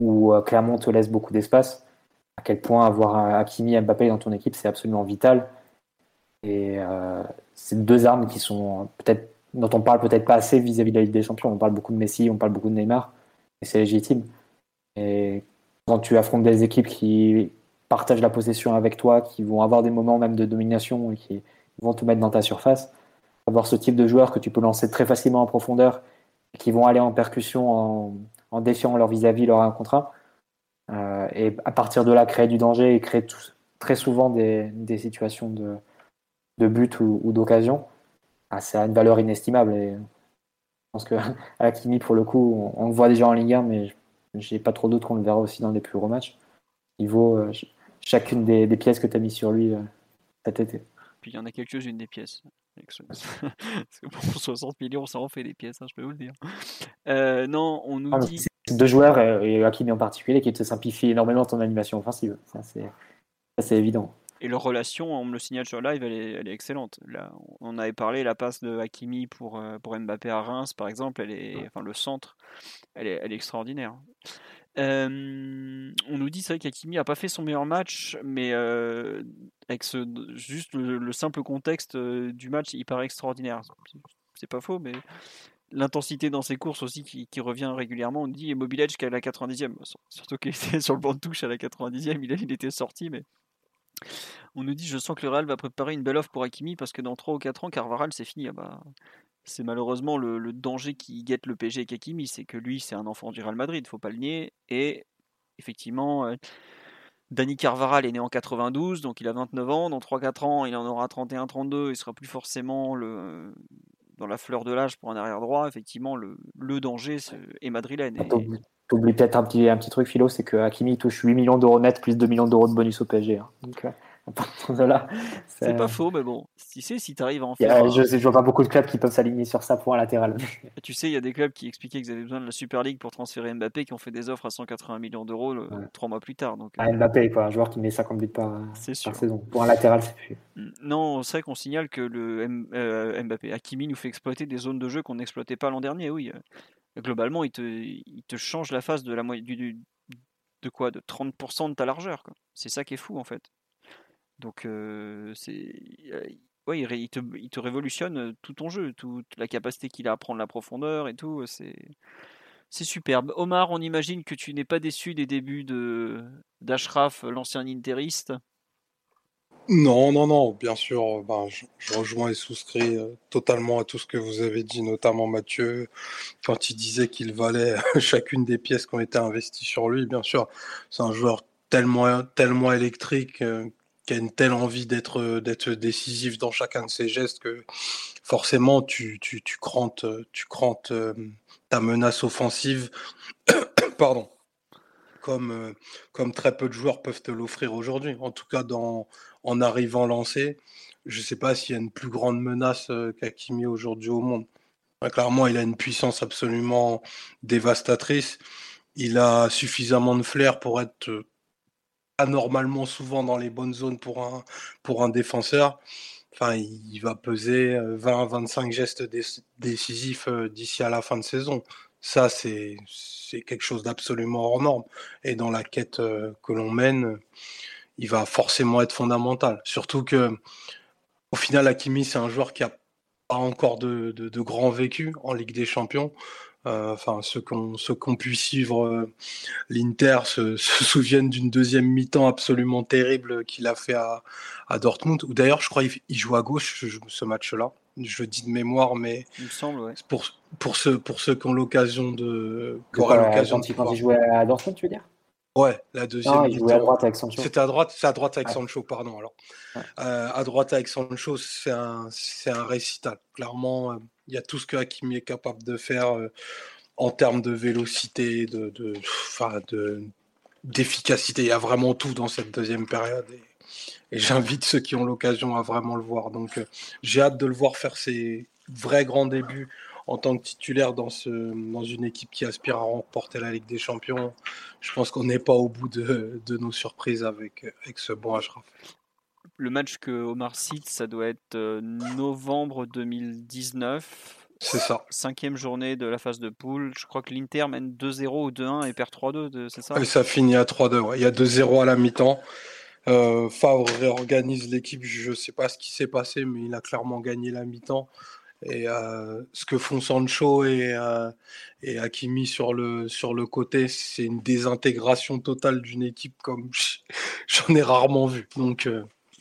où Clermont te laisse beaucoup d'espace, à quel point avoir Hakimi et Mbappé dans ton équipe, c'est absolument vital. Et c'est deux armes qui sont peut-être dont on parle peut-être pas assez vis-à-vis de la Ligue des Champions. On parle beaucoup de Messi, on parle beaucoup de Neymar, et c'est légitime. Et quand tu affrontes des équipes qui partagent la possession avec toi, qui vont avoir des moments même de domination et qui vont te mettre dans ta surface, avoir ce type de joueurs que tu peux lancer très facilement en profondeur, qui vont aller en percussion en, défiant leur vis-à-vis, leur un contre euh, et à partir de là créer du danger et créer très souvent des, situations de but ou d'occasion. Ah, c'est une valeur inestimable. Et pense que [LAUGHS] Hakimi, pour le coup, on, le voit déjà en Ligue 1, mais j'ai pas trop doute qu'on le verra aussi dans des plus gros matchs. Il vaut euh, chacune des, pièces que tu as mis sur lui euh, cet été. Puis il y en a quelques-unes des pièces. Parce que [LAUGHS] pour 60 millions, ça en fait des pièces, hein, je peux vous le dire. Euh, non, on nous ah, dit. Deux joueurs, et Hakimi en particulier, qui te simplifient énormément ton animation offensive. Ça, c'est évident. Et leur relation, on me le signale sur live, elle est, elle est excellente. Là, on avait parlé, la passe de Hakimi pour, pour Mbappé à Reims, par exemple, elle est, enfin, le centre, elle est, elle est extraordinaire on nous dit c'est vrai qu'Akimi a pas fait son meilleur match, mais avec ce, juste le, simple contexte du match, il paraît extraordinaire. C'est pas faux, mais l'intensité dans ses courses aussi qui, revient régulièrement. On dit Edge qu'à la 90e, surtout qu'il était sur le banc de touche à la 90e, il, il était sorti, mais on nous dit je sens que le Real va préparer une belle offre pour Hakimi parce que dans 3 ou 4 ans, Carvaral c'est fini. Ah bah, c'est malheureusement le, danger qui guette le PG et Kakimi, c'est que lui, c'est un enfant du Real Madrid, faut pas le nier. Et effectivement, euh, Dani Carvaral est né en 92, donc il a 29 ans. Dans 3-4 ans, il en aura 31-32. Il sera plus forcément le, dans la fleur de l'âge pour un arrière droit. Effectivement, le, danger est madrilène. Oublies peut-être un petit, un petit truc, Philo, c'est que Hakimi touche 8 millions d'euros net plus 2 millions d'euros de bonus au PSG. Hein. Donc, euh, c'est pas faux, mais bon, tu sais, si tu arrives à en faire. je, je vois pas beaucoup de clubs qui peuvent s'aligner sur ça pour un latéral. [LAUGHS] tu sais, il y a des clubs qui expliquaient qu'ils avaient besoin de la Super League pour transférer Mbappé, qui ont fait des offres à 180 millions d'euros trois mois plus tard. Donc, ah, Mbappé, quoi, un joueur qui met 50 buts par, par saison. Pour un latéral, c'est plus. Non, c'est vrai qu'on signale que le euh, Mbappé, Hakimi nous fait exploiter des zones de jeu qu'on n'exploitait pas l'an dernier, oui. Globalement, il te, change la face de la de quoi? De 30% de ta largeur. C'est ça qui est fou en fait. Donc, c'est. Ouais, il, te, il, révolutionne tout ton jeu, toute la capacité qu'il a à prendre la profondeur et tout. C'est, c'est superbe. Omar, on imagine que tu n'es pas déçu des débuts de d'Ashraf, l'ancien interiste. Non, non, non, bien sûr, ben, je, rejoins et souscris totalement à tout ce que vous avez dit, notamment Mathieu, quand il disait qu'il valait [LAUGHS] chacune des pièces qui ont été investies sur lui. Bien sûr, c'est un joueur tellement, tellement électrique qui a une telle envie d'être d'être décisif dans chacun de ses gestes que forcément tu, tu, tu crantes, tu crantes ta menace offensive [COUGHS] pardon comme, comme très peu de joueurs peuvent te l'offrir aujourd'hui. En tout cas, en arrivant lancé, je ne sais pas s'il y a une plus grande menace qu'Akimi aujourd'hui au monde. clairement, il a une puissance absolument dévastatrice. Il a suffisamment de flair pour être anormalement souvent dans les bonnes zones pour un, pour un défenseur. Enfin, il va peser 20-25 euh, gestes décisifs euh, d'ici à la fin de saison. Ça, c'est quelque chose d'absolument hors norme. Et dans la quête euh, que l'on mène, il va forcément être fondamental. Surtout que, au final, Hakimi, c'est un joueur qui a pas encore de, de, de grand vécu en Ligue des Champions. Euh, enfin, ceux qui ont, pu suivre euh, l'Inter se, [LAUGHS] souviennent d'une deuxième mi-temps absolument terrible qu'il a fait à, Dortmund. Ou d'ailleurs, je crois qu'il joue à gauche ce match-là. Je dis de mémoire, mais il me semble, pour, pour, ceux, pour ceux qui ont l'occasion de. l'occasion quand il jouait à Dortmund, tu veux dire? Ouais, la deuxième. Non, il jouait à droite avec Sancho. C'était à droite, c'est à droite avec Sancho, pardon. Alors, euh, à droite avec Sancho, c'est un, c'est un récital. Clairement, il y a tout ce que Hakimi est capable de faire euh, en termes de vélocité, de, de, de, d'efficacité. Il y a vraiment tout dans cette deuxième période. Et, j'invite ceux qui ont l'occasion à vraiment le voir. Donc, euh, j'ai hâte de le voir faire ses vrais grands débuts en tant que titulaire dans, ce, dans une équipe qui aspire à remporter la Ligue des Champions. Je pense qu'on n'est pas au bout de, de, nos surprises avec, avec ce bon Ashraf le match que Omar cite, ça doit être euh, novembre 2019. C'est ça. Cinquième journée de la phase de poule. Je crois que l'Inter mène 2-0 ou 2-1 et perd 3-2, c'est ça? Et ça finit à 3-2. Il y a 2-0 à la mi-temps. Euh, Favre réorganise l'équipe. Je ne sais pas ce qui s'est passé, mais il a clairement gagné la mi-temps. Et euh, ce que font Sancho et, et Hakimi sur le, sur le côté, c'est une désintégration totale d'une équipe comme [LAUGHS] j'en ai rarement vu. Donc,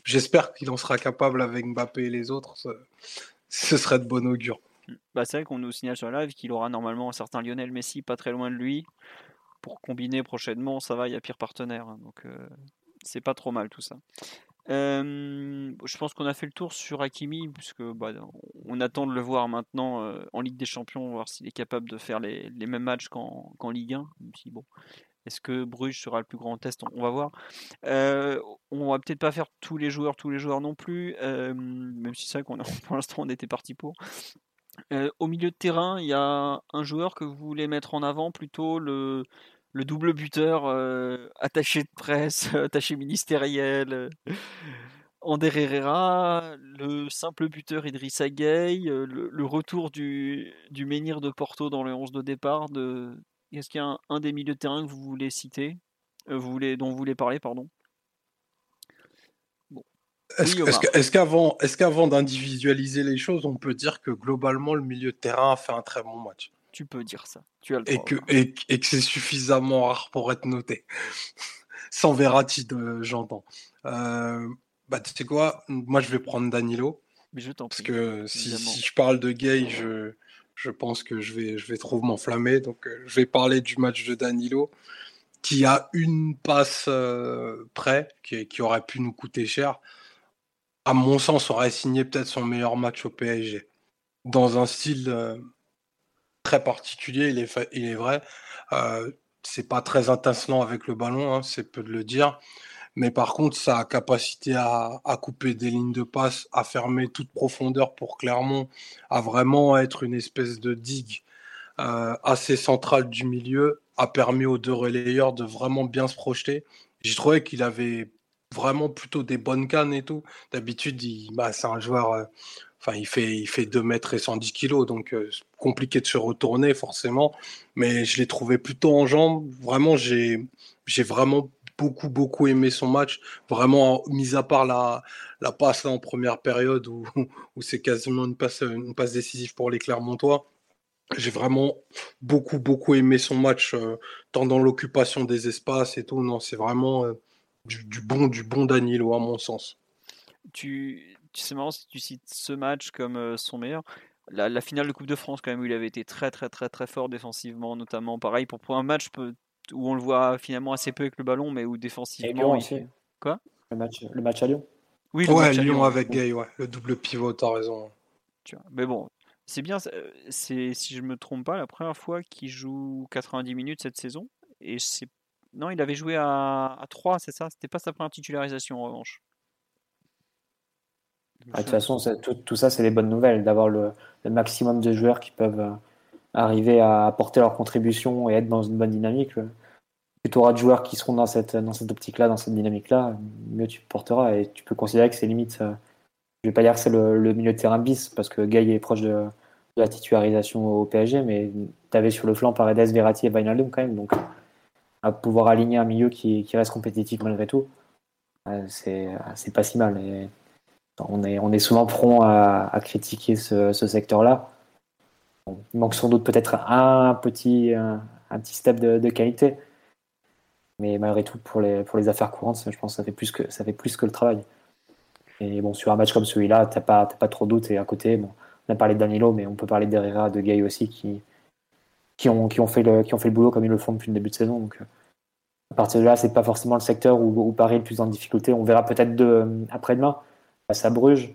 j'espère qu'il en sera capable avec Mbappé et les autres. Ce, serait de bon augure. Bah, c'est vrai qu'on nous signale sur live qu'il aura normalement un certain Lionel Messi pas très loin de lui. Pour combiner prochainement, ça va, il y a pire partenaire. Hein, donc euh, c'est pas trop mal tout ça. Je pense qu'on a fait le tour sur Hakimi, puisque bah, on attend de le voir maintenant en Ligue des Champions, voir s'il est capable de faire les, mêmes matchs qu'en Ligue 1. bon, est-ce que Bruges sera le plus grand test On va voir. Euh, on va peut-être pas faire tous les joueurs, tous les joueurs non plus, même si c'est vrai qu'on [LAUGHS] pour l'instant on était parti pour. au milieu de terrain, il y a un joueur que vous voulez mettre en avant, plutôt le, le double buteur attaché de presse, [LAUGHS] attaché ministériel. Ander Herrera, le simple buteur Idrissa Gueye, le, retour du, du menhir de Porto dans le 11 de départ de, est-ce qu'il y a un, des milieux de terrain que vous voulez citer, euh, vous voulez, dont vous voulez parler, pardon? Est-ce qu'avant est qu'avant d'individualiser les choses, on peut dire que globalement, le milieu de terrain a fait un très bon match? Tu peux dire ça. Tu as le et, que, et, que c'est suffisamment rare pour être noté. [LAUGHS] Sans Verratti, j'entends. Euh, bah, tu sais quoi? Moi, je vais prendre Danilo. Mais je Parce que si, si, je parle de Gay, je, je pense que je vais, je vais trop m'enflammer. Donc, euh, je vais parler du match de Danilo, qui a une passe euh, près, qui, qui, aurait pu nous coûter cher. À mon sens, aurait signé peut-être son meilleur match au PSG. Dans un style euh, très particulier, il est, vrai. c'est pas très intincelant avec le ballon, hein, c'est peu de le dire. Mais par contre, sa capacité à, couper des lignes de passe, à fermer toute profondeur pour Clermont, à vraiment être une espèce de digue euh, assez centrale du milieu, a permis aux deux relayeurs de vraiment bien se projeter. J'ai trouvé qu'il avait vraiment plutôt des bonnes cannes et tout. D'habitude, bah, c'est un joueur, euh, enfin, il fait, il fait 2 mètres et 110 kilos, donc euh, compliqué de se retourner forcément. Mais je l'ai trouvé plutôt en jambes. Vraiment, j'ai, j'ai vraiment beaucoup, beaucoup aimé son match. Vraiment, mis à part la, la passe en première période où, [LAUGHS] où c'est quasiment une passe, une passe décisive pour les Clermontois. J'ai vraiment beaucoup, beaucoup aimé son match, euh, tant dans l'occupation des espaces et tout. Non, c'est vraiment euh, du, bon, du bon Danilo, à mon sens. Tu, c'est marrant si tu cites ce match comme euh, son meilleur. La, la, finale de Coupe de France, quand même, où il avait été très, très, très, très fort défensivement, notamment. Pareil, pour, pour un match peut où on le voit finalement assez peu avec le ballon, mais où défensivement. Il... Quoi? Le match, le match à Lyon Oui, le match à Lyon, avec Gay, ouais. le double pivot, t'as raison. Tu vois. Mais bon, c'est bien, c'est si je me trompe pas, la première fois qu'il joue 90 minutes cette saison. Et c'est non, il avait joué à, à 3, c'est ça? C'était pas sa première titularisation en revanche. Ah, de toute façon, tout, tout, ça, c'est les bonnes nouvelles, d'avoir le, le, maximum de joueurs qui peuvent euh, arriver à apporter leur contribution et être dans une bonne dynamique, plus tu auras de joueurs qui seront dans cette, dans cette optique-là, dans cette dynamique-là, mieux tu porteras. Et tu peux considérer que c'est limite, euh, je vais pas dire que c'est le, milieu de terrain bis, parce que Gay est proche de, la titularisation au PSG, mais tu avais sur le flanc Paredes, Verratti et Wijnaldum quand même. Donc, à pouvoir aligner un milieu qui, qui reste compétitif malgré tout, euh, c'est pas si mal. Et on, est, souvent prompt à, critiquer ce, secteur-là il manque sans doute peut-être un petit, step de, qualité. Mais malgré tout, pour les, affaires courantes, je pense que ça fait plus que, le travail. Et bon, sur un match comme celui-là, tu n'as pas, pas trop de doute. Et à côté, bon, on a parlé de Danilo, mais on peut parler d'Herrera, de Gay aussi, qui, qui, ont, qui, ont fait le, qui ont fait le boulot comme ils le font depuis le début de saison. Donc, à partir de là, c'est pas forcément le secteur où, Paris est le plus en difficulté. On verra peut-être après-demain, face à Bruges,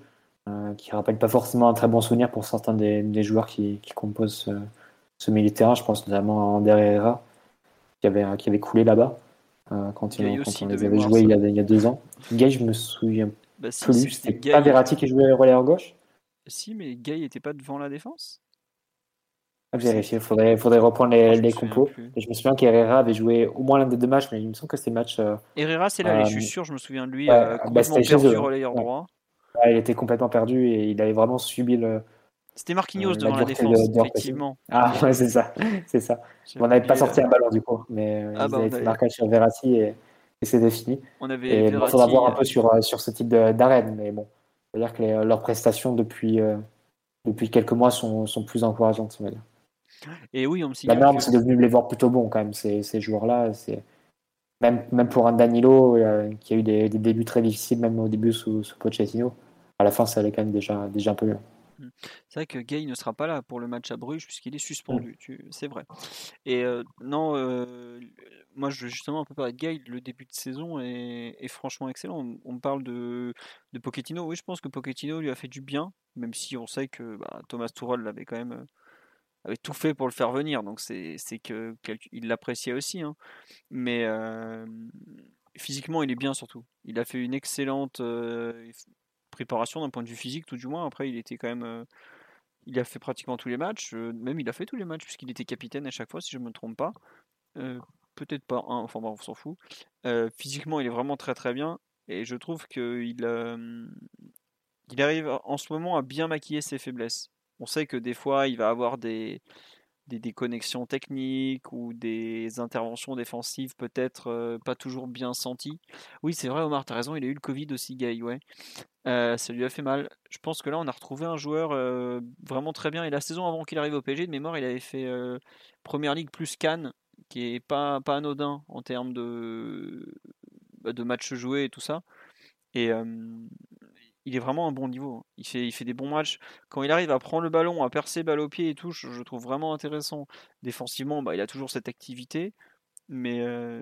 euh, qui rappelle pas forcément un très bon souvenir pour certains des, joueurs qui, composent ce, milieu de terrain. Je pense notamment à Ander Herrera, qui avait, qui avait coulé là-bas euh, quand, il, on les avait joués il y, a, deux ans. Gay, je me souviens bah, plus. C'était pas Verratti qui jouait relais en gauche Si, mais Gay n'était pas devant la défense? Ah, vérifier, il faudrait, faudrait reprendre les, les compos. Et je me souviens qu'Herrera avait joué au moins l'un des deux matchs, mais il me semble que c'était match. Euh, Herrera, c'est là, je suis sûr, je me souviens de lui, complètement bah, perdu relayeur droit il était complètement perdu et il avait vraiment subi le. C'était Marquinhos euh, devant la, défense, effectivement. Ah [LAUGHS] ouais, c'est ça, c'est ça. On n'avait pas sorti un ballon du coup, mais euh, ah, ils bah, avaient fait marquage sur Verratti et, et c'était fini. On avait et il faudra voir un peu sur, euh, sur ce type d'arène, mais bon, on dire que leurs prestations depuis, depuis quelques mois sont, sont plus encourageantes, on va dire. Et oui, on me La norme, c'est devenu les voir plutôt bons quand même, ces, ces joueurs-là. Même, même pour un Danilo qui a eu des, des, débuts très difficiles, même au début sous, sous Pochettino à la fin, ça allait quand même déjà, déjà un peu mieux. C'est vrai que Gay ne sera pas là pour le match à Bruges puisqu'il est suspendu, c'est vrai. Et non, moi je veux justement un peu parler de Gay, le début de saison est, franchement excellent. On, me parle de, de Pochettino, oui je pense que Pochettino lui a fait du bien, même si on sait que bah, Thomas Tuchel l'avait quand même avait tout fait pour le faire venir, donc c'est que il l'appréciait aussi. Hein. Mais physiquement il est bien surtout. Il a fait une excellente préparation d'un point de vue physique, tout du moins. Après, il était quand même. Euh, il a fait pratiquement tous les matchs. Euh, même il a fait tous les matchs, puisqu'il était capitaine à chaque fois, si je ne me trompe pas. Euh, peut-être pas un, enfin bon, on s'en fout. physiquement, il est vraiment très très bien. Et je trouve qu'il il arrive en ce moment à bien maquiller ses faiblesses. On sait que des fois, il va avoir des, des déconnexions techniques ou des interventions défensives peut-être euh, pas toujours bien senties. Oui, c'est vrai, Omar, tu as raison, il a eu le Covid aussi, Gay, ouais. Euh, ça lui a fait mal. Je pense que là, on a retrouvé un joueur euh, vraiment très bien. Et la saison avant qu'il arrive au PSG, de mémoire, il avait fait Première Ligue plus Cannes, qui est pas, pas anodin en termes de, bah, de matchs joués et tout ça. Et il est vraiment un bon niveau. Il fait, il fait des bons matchs. Quand il arrive à prendre le ballon, à percer balle au pied et tout, je, trouve vraiment intéressant. Défensivement, bah, il a toujours cette activité, mais euh,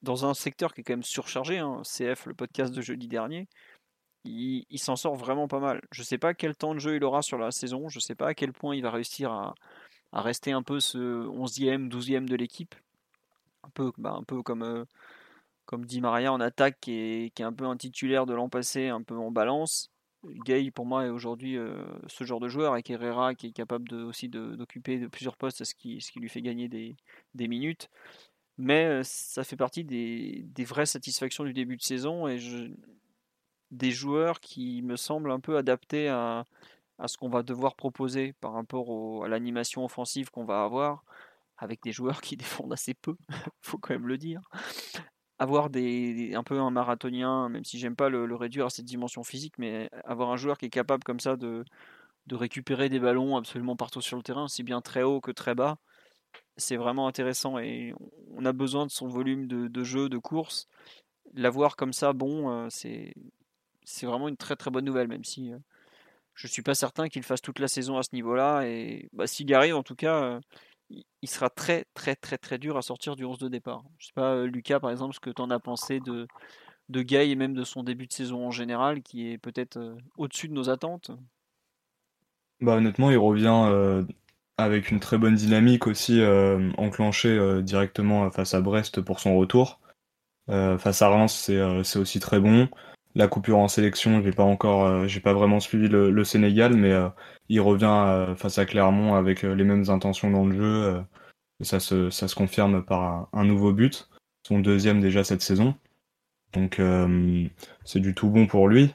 dans un secteur qui est quand même surchargé, hein, CF, le podcast de jeudi dernier, il, s'en sort vraiment pas mal. Je ne sais pas quel temps de jeu il aura sur la saison, je ne sais pas à quel point il va réussir à, rester un peu ce 11e, 12e de l'équipe. Un peu, bah, un peu comme... Euh, comme dit Maria en attaque, qui est, un peu un titulaire de l'an passé, un peu en balance. Gay, pour moi, est aujourd'hui euh, ce genre de joueur, avec Herrera, qui est capable aussi d'occuper de, plusieurs postes, ce qui, ce qui lui fait gagner des, minutes. Mais euh, ça fait partie des, vraies satisfactions du début de saison et des joueurs qui me semblent un peu adaptés à, ce qu'on va devoir proposer par rapport à l'animation offensive qu'on va avoir avec des joueurs qui [LAUGHS] défendent assez peu, [LAUGHS] faut quand même le dire avoir des, un peu un marathonien, même si j'aime pas le, réduire à cette dimension physique, mais avoir un joueur qui est capable comme ça de, de récupérer des ballons absolument partout sur le terrain, aussi bien très haut que très bas, c'est vraiment intéressant et on a besoin de son volume de, de jeu, de course. L'avoir comme ça, bon, euh, c'est c'est vraiment une très très bonne nouvelle, même si euh, je suis pas certain qu'il fasse toute la saison à ce niveau-là. Et bah, s'il arrive, en tout cas, euh, il sera très très très très dur à sortir du 11 de départ. Je sais pas, euh, Lucas, par exemple, ce que tu en as pensé de, de et même de son début de saison en général, qui est peut-être euh, au-dessus de nos attentes? Bah honnêtement, il revient euh, avec une très bonne dynamique aussi, enclenché directement face à Brest pour son retour. face à Reims, c'est aussi très bon. La coupure en sélection, j'ai pas encore, j'ai pas vraiment suivi le Sénégal, mais il revient euh, face à Clermont avec euh, les mêmes intentions dans le jeu. Euh, et ça se, ça se confirme par un, nouveau but, son deuxième déjà cette saison. Donc c'est du tout bon pour lui.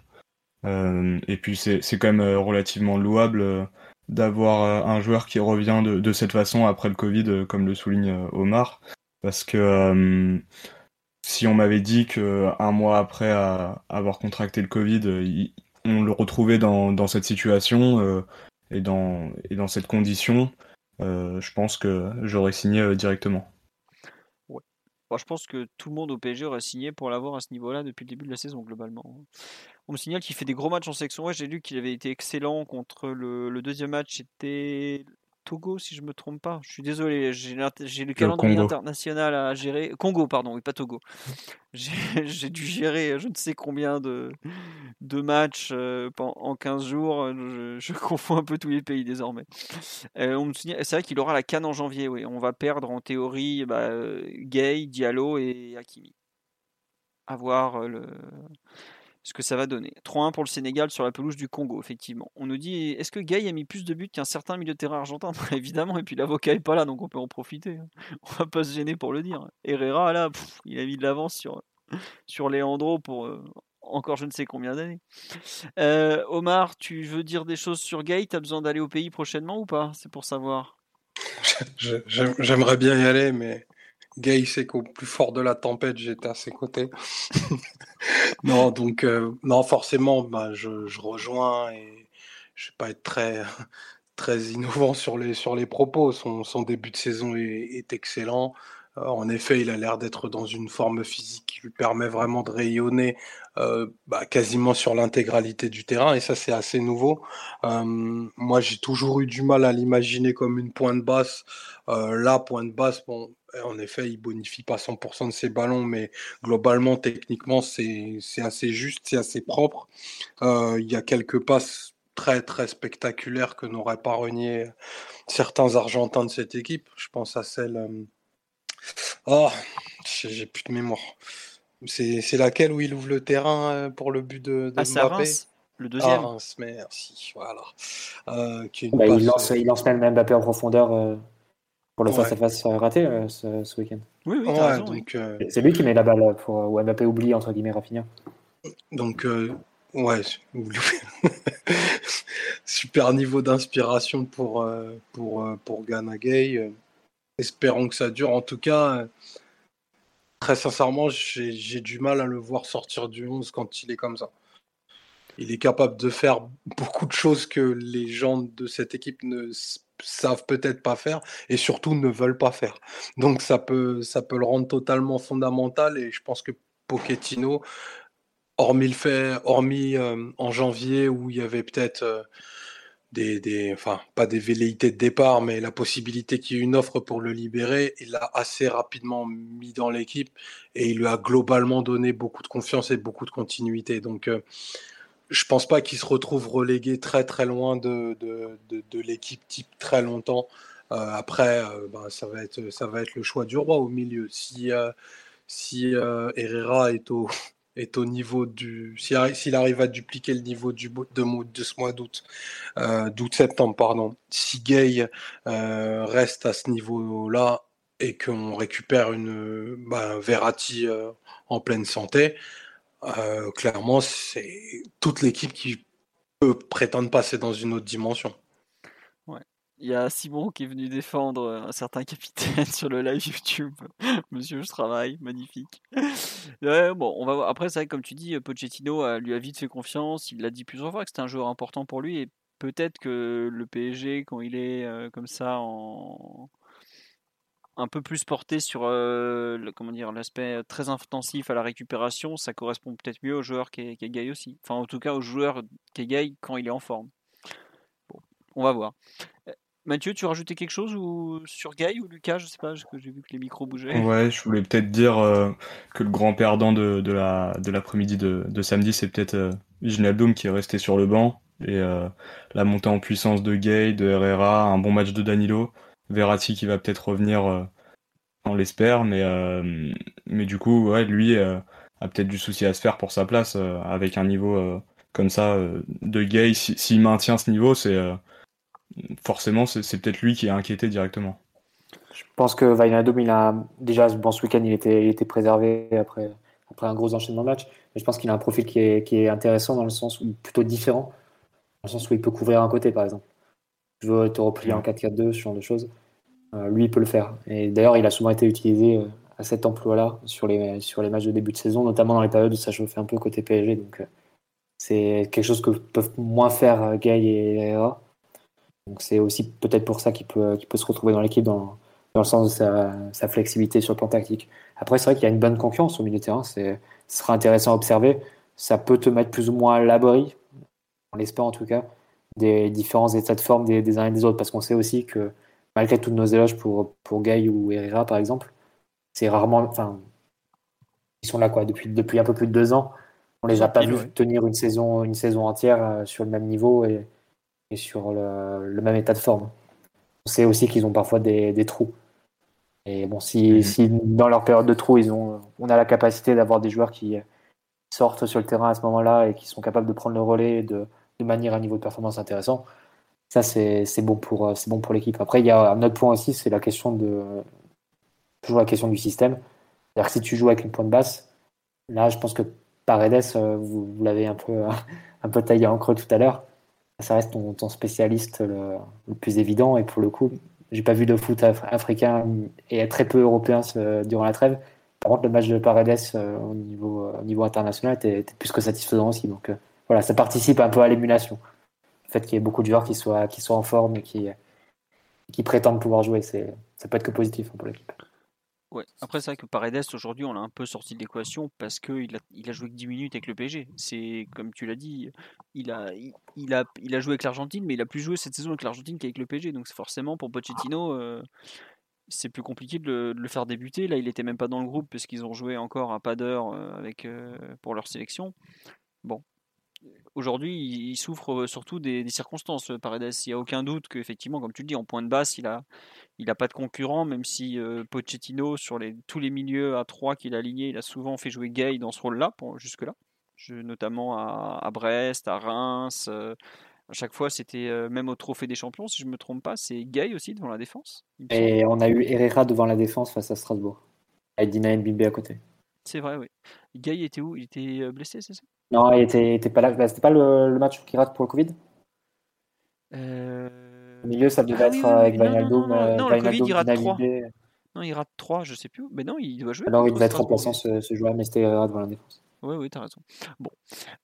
et puis c'est quand même relativement louable d'avoir un joueur qui revient de, de, cette façon après le Covid, comme le souligne Omar. Parce que si on m'avait dit qu'un mois après avoir contracté le Covid, on le retrouvait dans, cette situation euh, et, dans, et dans cette condition, euh, je pense que j'aurais signé euh, directement. Ouais. je pense que tout le monde au PSG aurait signé pour l'avoir à ce niveau-là depuis le début de la saison, globalement. On me signale qu'il fait des gros matchs en section. Ouais, j'ai lu qu'il avait été excellent contre le, le deuxième match, c'était Togo, si je me trompe pas. Je suis désolé, j'ai le calendrier international à gérer. Congo, pardon, oui, pas Togo. [LAUGHS] J'ai dû gérer je ne sais combien de, de matchs euh, en 15 jours. Je, [LAUGHS] confonds un peu tous les pays désormais. Euh, c'est vrai qu'il aura la canne en janvier, oui. On va perdre en théorie bah, euh, Gay, Diallo et Hakimi. À voir le ce que ça va donner. 3-1 pour le Sénégal sur la pelouse du Congo, effectivement. On nous dit est-ce que Gay a mis plus de buts qu'un certain milieu de terrain argentin? [LAUGHS] Évidemment, et puis l'avocat est pas là, donc on peut en profiter. Hein. [LAUGHS] On va pas se gêner pour le dire. Herrera, là, il a mis de l'avance sur, sur Leandro pour euh, encore je ne sais combien d'années. Euh, Omar, tu veux dire des choses sur Gay Tu as besoin d'aller au pays prochainement ou pas? C'est pour savoir. [LAUGHS] J'aimerais bien y aller, mais Gay c'est qu'au plus fort de la tempête, j'étais à ses côtés. [LAUGHS] non, donc, euh, non, forcément, bah, je, rejoins et je vais pas être très, [LAUGHS] très innovant sur les, sur les propos. Son, son début de saison est, est excellent. Euh, en effet, il a l'air d'être dans une forme physique qui lui permet vraiment de rayonner euh, bah, quasiment sur l'intégralité du terrain, et ça c'est assez nouveau. Euh, moi j'ai toujours eu du mal à l'imaginer comme une pointe basse. Euh, là, pointe basse, bon, en effet, il bonifie pas 100% de ses ballons, mais globalement, techniquement, c'est assez juste, c'est assez propre. Il y a quelques passes très très spectaculaires que n'auraient pas renié certains Argentins de cette équipe. Je pense à celle. Oh, j'ai plus de mémoire. C'est laquelle où il ouvre le terrain euh, pour le but de, de ah, Mbappé le deuxième. Ah, merci. Voilà. Euh, bah, il, lance, il lance même Mbappé en profondeur euh, pour le face-à-face raté ce, ce week-end. Oui, oui, raison, donc C'est lui qui met la balle pour où Mbappé oublie entre guillemets Rafinha. Donc ouais, [LAUGHS] super niveau d'inspiration pour pour pour Ghana Gay. Espérons que ça dure. En tout cas, Très sincèrement, j'ai du mal à le voir sortir du 11 quand il est comme ça. Il est capable de faire beaucoup de choses que les gens de cette équipe ne savent peut-être pas faire et surtout ne veulent pas faire. Donc ça peut, ça peut le rendre totalement fondamental et je pense que Pochettino, hormis le fait, hormis euh, en janvier où il y avait peut-être euh, des, enfin, pas des velléités de départ, mais la possibilité qu'il y ait une offre pour le libérer, il l'a assez rapidement mis dans l'équipe et il lui a globalement donné beaucoup de confiance et beaucoup de continuité. Donc, euh, je pense pas qu'il se retrouve relégué très très loin de, de, de, l'équipe type très longtemps. Euh, après, euh, ben, ça, va être, ça va être le choix du roi au milieu. Si, si Herrera est au, est au niveau du. S'il arrive à dupliquer le niveau du, de, de ce mois d'août, euh, d'août-septembre, pardon, si Gay euh, reste à ce niveau-là et qu'on récupère une bah, Verratti euh, en pleine santé, clairement, c'est toute l'équipe qui peut prétendre passer dans une autre dimension. Il y a Simon qui est venu défendre euh, un certain [LAUGHS] capitaine sur le live YouTube. [LAUGHS] Monsieur, je travaille, magnifique. [LAUGHS] bon, on va Après, c'est vrai, comme tu dis, Pochettino a, lui a vite fait confiance. Il l'a dit plusieurs fois que c'était un joueur important pour lui. Et peut-être que le PSG, quand il est euh, comme ça, un peu plus porté sur euh, l'aspect très intensif à la récupération, ça correspond peut-être mieux au joueur qui est, aussi. Enfin, en tout cas, au joueur qui est quand il est en forme. Bon, on va voir. Mathieu, tu rajoutais quelque chose ou sur Guy ou Lucas Je sais pas, j'ai vu que les micros bougeaient. Ouais, je voulais peut-être dire euh, que le grand perdant de, de la de l'après-midi de, de, samedi, c'est peut-être euh, qui est resté sur le banc et euh, la montée en puissance de Gay, de Herrera, un bon match de Danilo, Verratti qui va peut-être revenir, euh, on l'espère, mais mais du coup, ouais, lui a peut-être du souci à se faire pour sa place avec un niveau comme ça de Gay. S'il maintient ce niveau, c'est forcément, c'est peut-être lui qui est inquiété directement. Je pense que Vainadum, il a déjà bon, ce week-end, il était, préservé après, après un gros enchaînement de matchs. Je pense qu'il a un profil qui est, intéressant dans le sens plutôt différent, dans le sens où il peut couvrir un côté, par exemple. Je veux te replier en 4-4-2, ce genre de choses. Euh, lui, il peut le faire. Et d'ailleurs, il a souvent été utilisé euh, à cet emploi-là sur les, sur les matchs de début de saison, notamment dans les périodes où ça chauffait un peu côté PSG. Donc, euh, c'est quelque chose que peuvent moins faire Gay et Herrera. Donc c'est aussi peut-être pour ça qu'il peut, peut se retrouver dans l'équipe dans, dans, le sens de sa, sa, flexibilité sur le plan tactique. Après, c'est vrai qu'il y a une bonne concurrence au milieu de terrain. Ce sera intéressant à observer. Ça peut te mettre plus ou moins à l'abri, on l'espère en tout cas, des différents états de forme des, uns et des autres. Parce qu'on sait aussi que malgré toutes nos éloges pour, pour Gay ou Herrera, par exemple, c'est rarement. Enfin, ils sont là quoi depuis, depuis un peu plus de deux ans. On les a pas vus tenir une saison, une saison entière euh, sur le même niveau et et sur le, même état de forme. On sait aussi qu'ils ont parfois des, trous. Et bon, mhm. si, dans leur période de trous, ils ont, on a la capacité d'avoir des joueurs qui sortent sur le terrain à ce moment-là et qui sont capables de prendre le relais de, de manière à un niveau de performance intéressant, ça c'est bon pour, bon pour l'équipe. Après, il y a un autre point aussi, c'est la question de toujours la question du système. C'est-à-dire que si tu joues avec une pointe basse, là, je pense que Paredes, euh, vous, vous l'avez un peu, [LAUGHS] un peu taillé en creux tout à l'heure ça reste ton, spécialiste le, plus évident. Et pour le coup, j'ai pas vu de foot africain et très peu européen durant la trêve. Par contre, le match de Paredes euh, au, niveau, international était, plus que satisfaisant aussi. Donc euh, voilà, ça participe un peu à l'émulation. Le fait qu'il y ait beaucoup de joueurs qui soient, qui soient en forme et qui, qui prétendent pouvoir jouer, ça peut être que positif pour l'équipe. Ouais. Après, c'est vrai que Paredes, aujourd'hui, on l'a un peu sorti de l'équation parce qu'il a, il a joué que 10 minutes avec le PSG. C'est, comme tu l'as dit, il a, il, a, il a joué avec l'Argentine, mais il a plus joué cette saison avec l'Argentine qu'avec le PSG. Donc, forcément, pour Pochettino, euh, c'est plus compliqué de le, faire débuter. Là, il était même pas dans le groupe parce qu'ils ont joué encore à pas d'heure euh, euh, pour leur sélection. Bon, aujourd'hui, il souffre surtout des, circonstances, Paredes. Il n'y a aucun doute qu'effectivement, comme tu le dis, en point de basse, il n'a il a pas de concurrent, même si Pochettino, sur les, tous les milieux à 3 qu'il a alignés, il a souvent fait jouer Gay dans ce rôle-là, jusque-là. notamment à, Brest, à Reims. à chaque fois, c'était même au Trophée des Champions, si je ne me trompe pas, c'est Gay aussi devant la défense. Et on a eu Herrera devant la défense face à Strasbourg, avec Dina Mbimbe à côté. C'est vrai, oui. Gay était où? Il était blessé, c'est ça? Non, il était, était pas là. Bah, c'était pas le, match qui rate pour le Covid? Euh... Au milieu, ça devait ah être avec Vainaldo. Non, non, le Covid, il rate 3. Non, il rate 3, je sais plus. Mais non, il doit jouer. Ah non, il devait être remplaçant ce, ce joueur, mais c'était devant la défense. Oui, oui, t'as raison. Bon,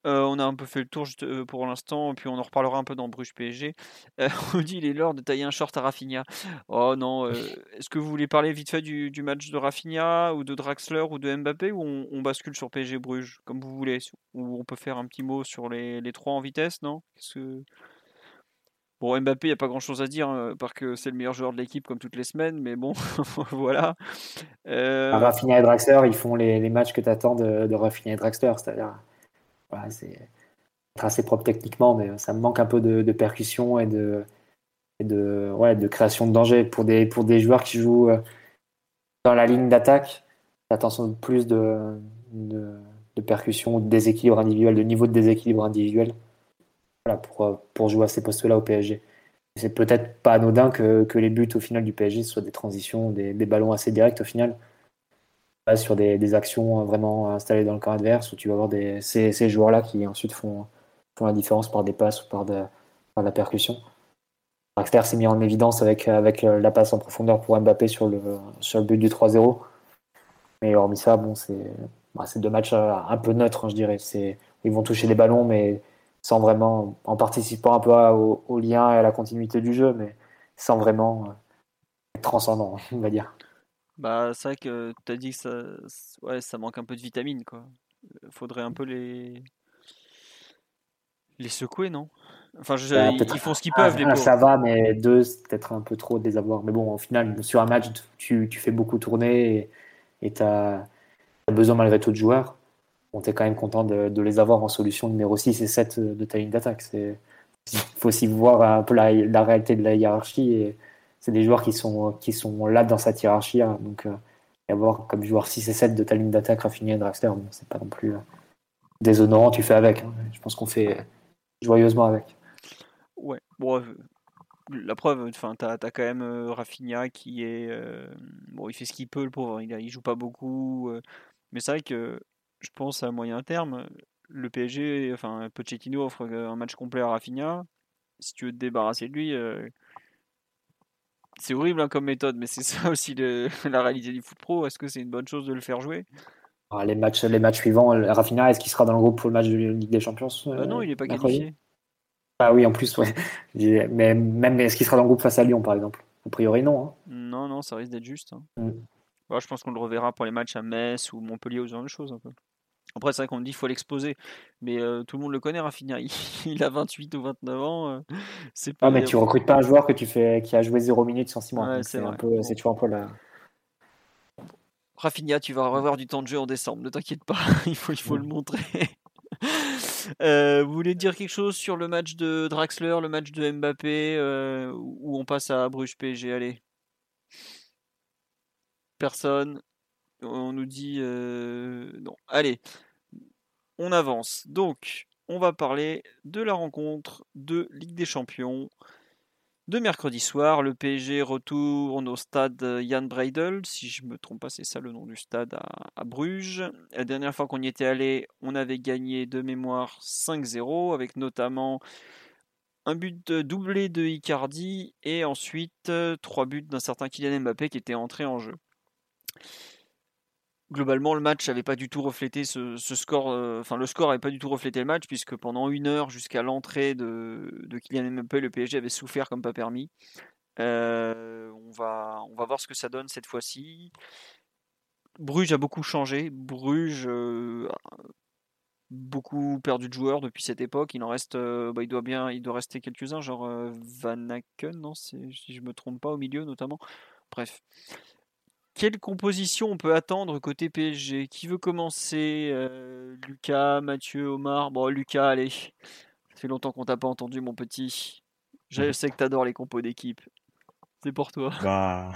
euh, on a un peu fait le tour juste, euh, pour l'instant, puis on en reparlera un peu dans Bruges PSG. Euh, [LAUGHS] on dit il est l'heure de tailler un short à Rafinha. Oh non, est-ce que vous voulez parler vite fait du, du, match de Rafinha ou de Draxler ou de Mbappé ou on, bascule sur PSG Bruges, comme vous voulez Ou on peut faire un petit mot sur les, les trois en vitesse, non? Que... Bon, Mbappé, il n'y a pas grand chose à dire, hein, parce que c'est le meilleur joueur de l'équipe comme toutes les semaines, mais bon, [LAUGHS] voilà. Euh... Rafinha et Draxler, ils font les, matchs que tu attends de, de Rafinha et Draxler, c'est-à-dire, voilà, c'est assez propre techniquement, mais ça me manque un peu de, percussion et de, de, ouais, de création de danger. Pour des, pour des joueurs qui jouent euh, dans la ligne d'attaque, attention plus de, de, de percussion, de déséquilibre individuel, de niveau de déséquilibre individuel pour, jouer à ces postes-là au PSG. C'est peut-être pas anodin que, les buts au final du PSG soient des transitions, des, ballons assez directs au final, pas sur des, actions vraiment installées dans le camp adverse où tu vas avoir ces, joueurs-là qui ensuite font, la différence par des passes ou par de, la percussion. Draxler s'est mis en évidence avec, avec la passe en profondeur pour Mbappé sur le, but du 3-0. Mais hormis ça, bon, c'est bah, deux matchs un peu neutres, hein, je dirais. Ils vont toucher des ballons, mais sans vraiment, en participant un peu au, lien et à la continuité du jeu, mais sans vraiment euh, être transcendant, [LAUGHS] on va dire. Bah, c'est vrai que tu as dit que ça, ouais, ça manque un peu de vitamine, quoi. Faudrait un peu les les secouer, non? Enfin, je, bah, ils font ce qu'ils peuvent. les ça va, mais deux, c'est peut-être un peu trop de les avoir. Mais bon, au final, sur un match, tu, tu fais beaucoup tourner et tu as, as, besoin malgré tout de joueurs on est quand même content de, les avoir en solution numéro 6 et 7 de ta ligne d'attaque. Il faut aussi voir un peu la, réalité de la hiérarchie. Et c'est des joueurs qui sont, qui sont là dans cette hiérarchie. Donc, euh, avoir comme joueur 6 et 7 de ta ligne d'attaque Rafinha et Draxler, bon, c'est pas non plus euh, déshonorant, tu fais avec. Hein. Je pense qu'on fait joyeusement avec. Ouais, bon, euh, la preuve, enfin, t'as as quand même Rafinha qui est. bon, il fait ce qu'il peut, le pauvre, il, il joue pas beaucoup. mais c'est vrai que je pense à moyen terme, le PSG, enfin Pochettino offre un match complet à Rafinha. Si tu veux te débarrasser de lui, euh, c'est horrible hein, comme méthode, mais c'est [LAUGHS] ça aussi [LAUGHS] la réalité du foot pro. Est-ce que c'est une bonne chose de le faire jouer? Ah, les, matchs, les matchs suivants, Rafinha, est-ce qu'il sera dans le groupe pour le match de Ligue des Champions euh, Non, il n'est pas qualifié. Ah oui, en plus, ouais. [LAUGHS] Mais même est-ce qu'il sera dans le groupe face à Lyon, par exemple? A priori, non. Hein. Non, non, ça risque d'être juste. Hein. Mm. je pense qu'on le reverra pour les matchs à Metz ou Montpellier ou ce genre de choses. Un peu. Après, c'est vrai qu'on me dit qu'il faut l'exposer. Mais euh, tout le monde le connaît, Rafinha. [LAUGHS] Il, a 28 ou 29 ans. Euh, c'est pas, ah, mais tu recrutes pas un joueur que tu fais, qui a joué 0 minutes sans 6 mois. c'est toujours un peu la. Rafinha, tu vas revoir du temps de jeu en décembre. Ne t'inquiète pas. [LAUGHS] il faut, il faut le montrer. [LAUGHS] Euh, vous voulez dire quelque chose sur le match de Draxler, le match de Mbappé, où on passe à Bruges PSG Allez. Personne. On nous dit non. Allez, on avance. Donc, on va parler de la rencontre de Ligue des Champions de mercredi soir. Le PSG retourne au stade Jan Breidel, si je ne me trompe pas, c'est ça le nom du stade à, Bruges. La dernière fois qu'on y était allé, on avait gagné de mémoire 5-0, avec notamment un but doublé de Icardi et ensuite trois buts d'un certain Kylian Mbappé qui était entré en jeu globalement, le match n'avait pas du tout reflété ce, score. Euh, enfin, le score n'avait pas du tout reflété le match, puisque pendant une heure jusqu'à l'entrée de, de, Kylian Mbappé, le PSG avait souffert comme pas permis. Euh, on, va, voir ce que ça donne cette fois-ci. Bruges a beaucoup changé. Bruges a beaucoup perdu de joueurs depuis cette époque. Il en reste, bah, il doit bien, il doit rester quelques-uns, genre Van Aken, non, si je me trompe pas, au milieu notamment. Bref. Quelle composition on peut attendre côté PSG Qui veut commencer? Lucas, Mathieu, Omar? Bon, Lucas, allez. Ça fait longtemps qu'on t'a pas entendu, mon petit. Je [LAUGHS] sais que tu adores les compos d'équipe. C'est pour toi. Bah,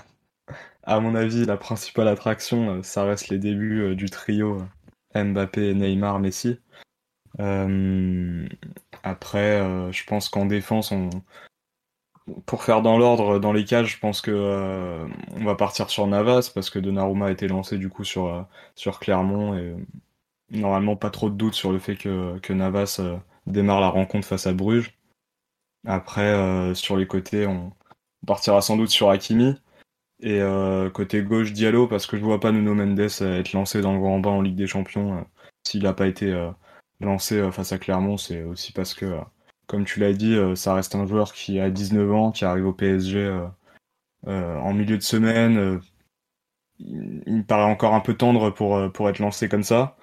à mon avis, la principale attraction, euh, ça reste les débuts euh, du trio euh, Mbappé, Neymar, Messi. après, je pense qu'en défense, on... pour faire dans l'ordre dans les cages, je pense que on va partir sur Navas parce que Donnarumma a été lancé du coup sur, sur Clermont et normalement pas trop de doute sur le fait que, que Navas démarre la rencontre face à Bruges. Après, sur les côtés, on partira sans doute sur Hakimi. Et euh, côté gauche, Diallo, parce que je vois pas Nuno Mendes euh, être lancé dans le grand bain en Ligue des Champions. Euh, s'il n'a pas été lancé face à Clermont, c'est aussi parce que, comme tu l'as dit, ça reste un joueur qui a 19 ans, qui arrive au PSG en milieu de semaine. il me paraît encore un peu tendre pour, pour être lancé comme ça.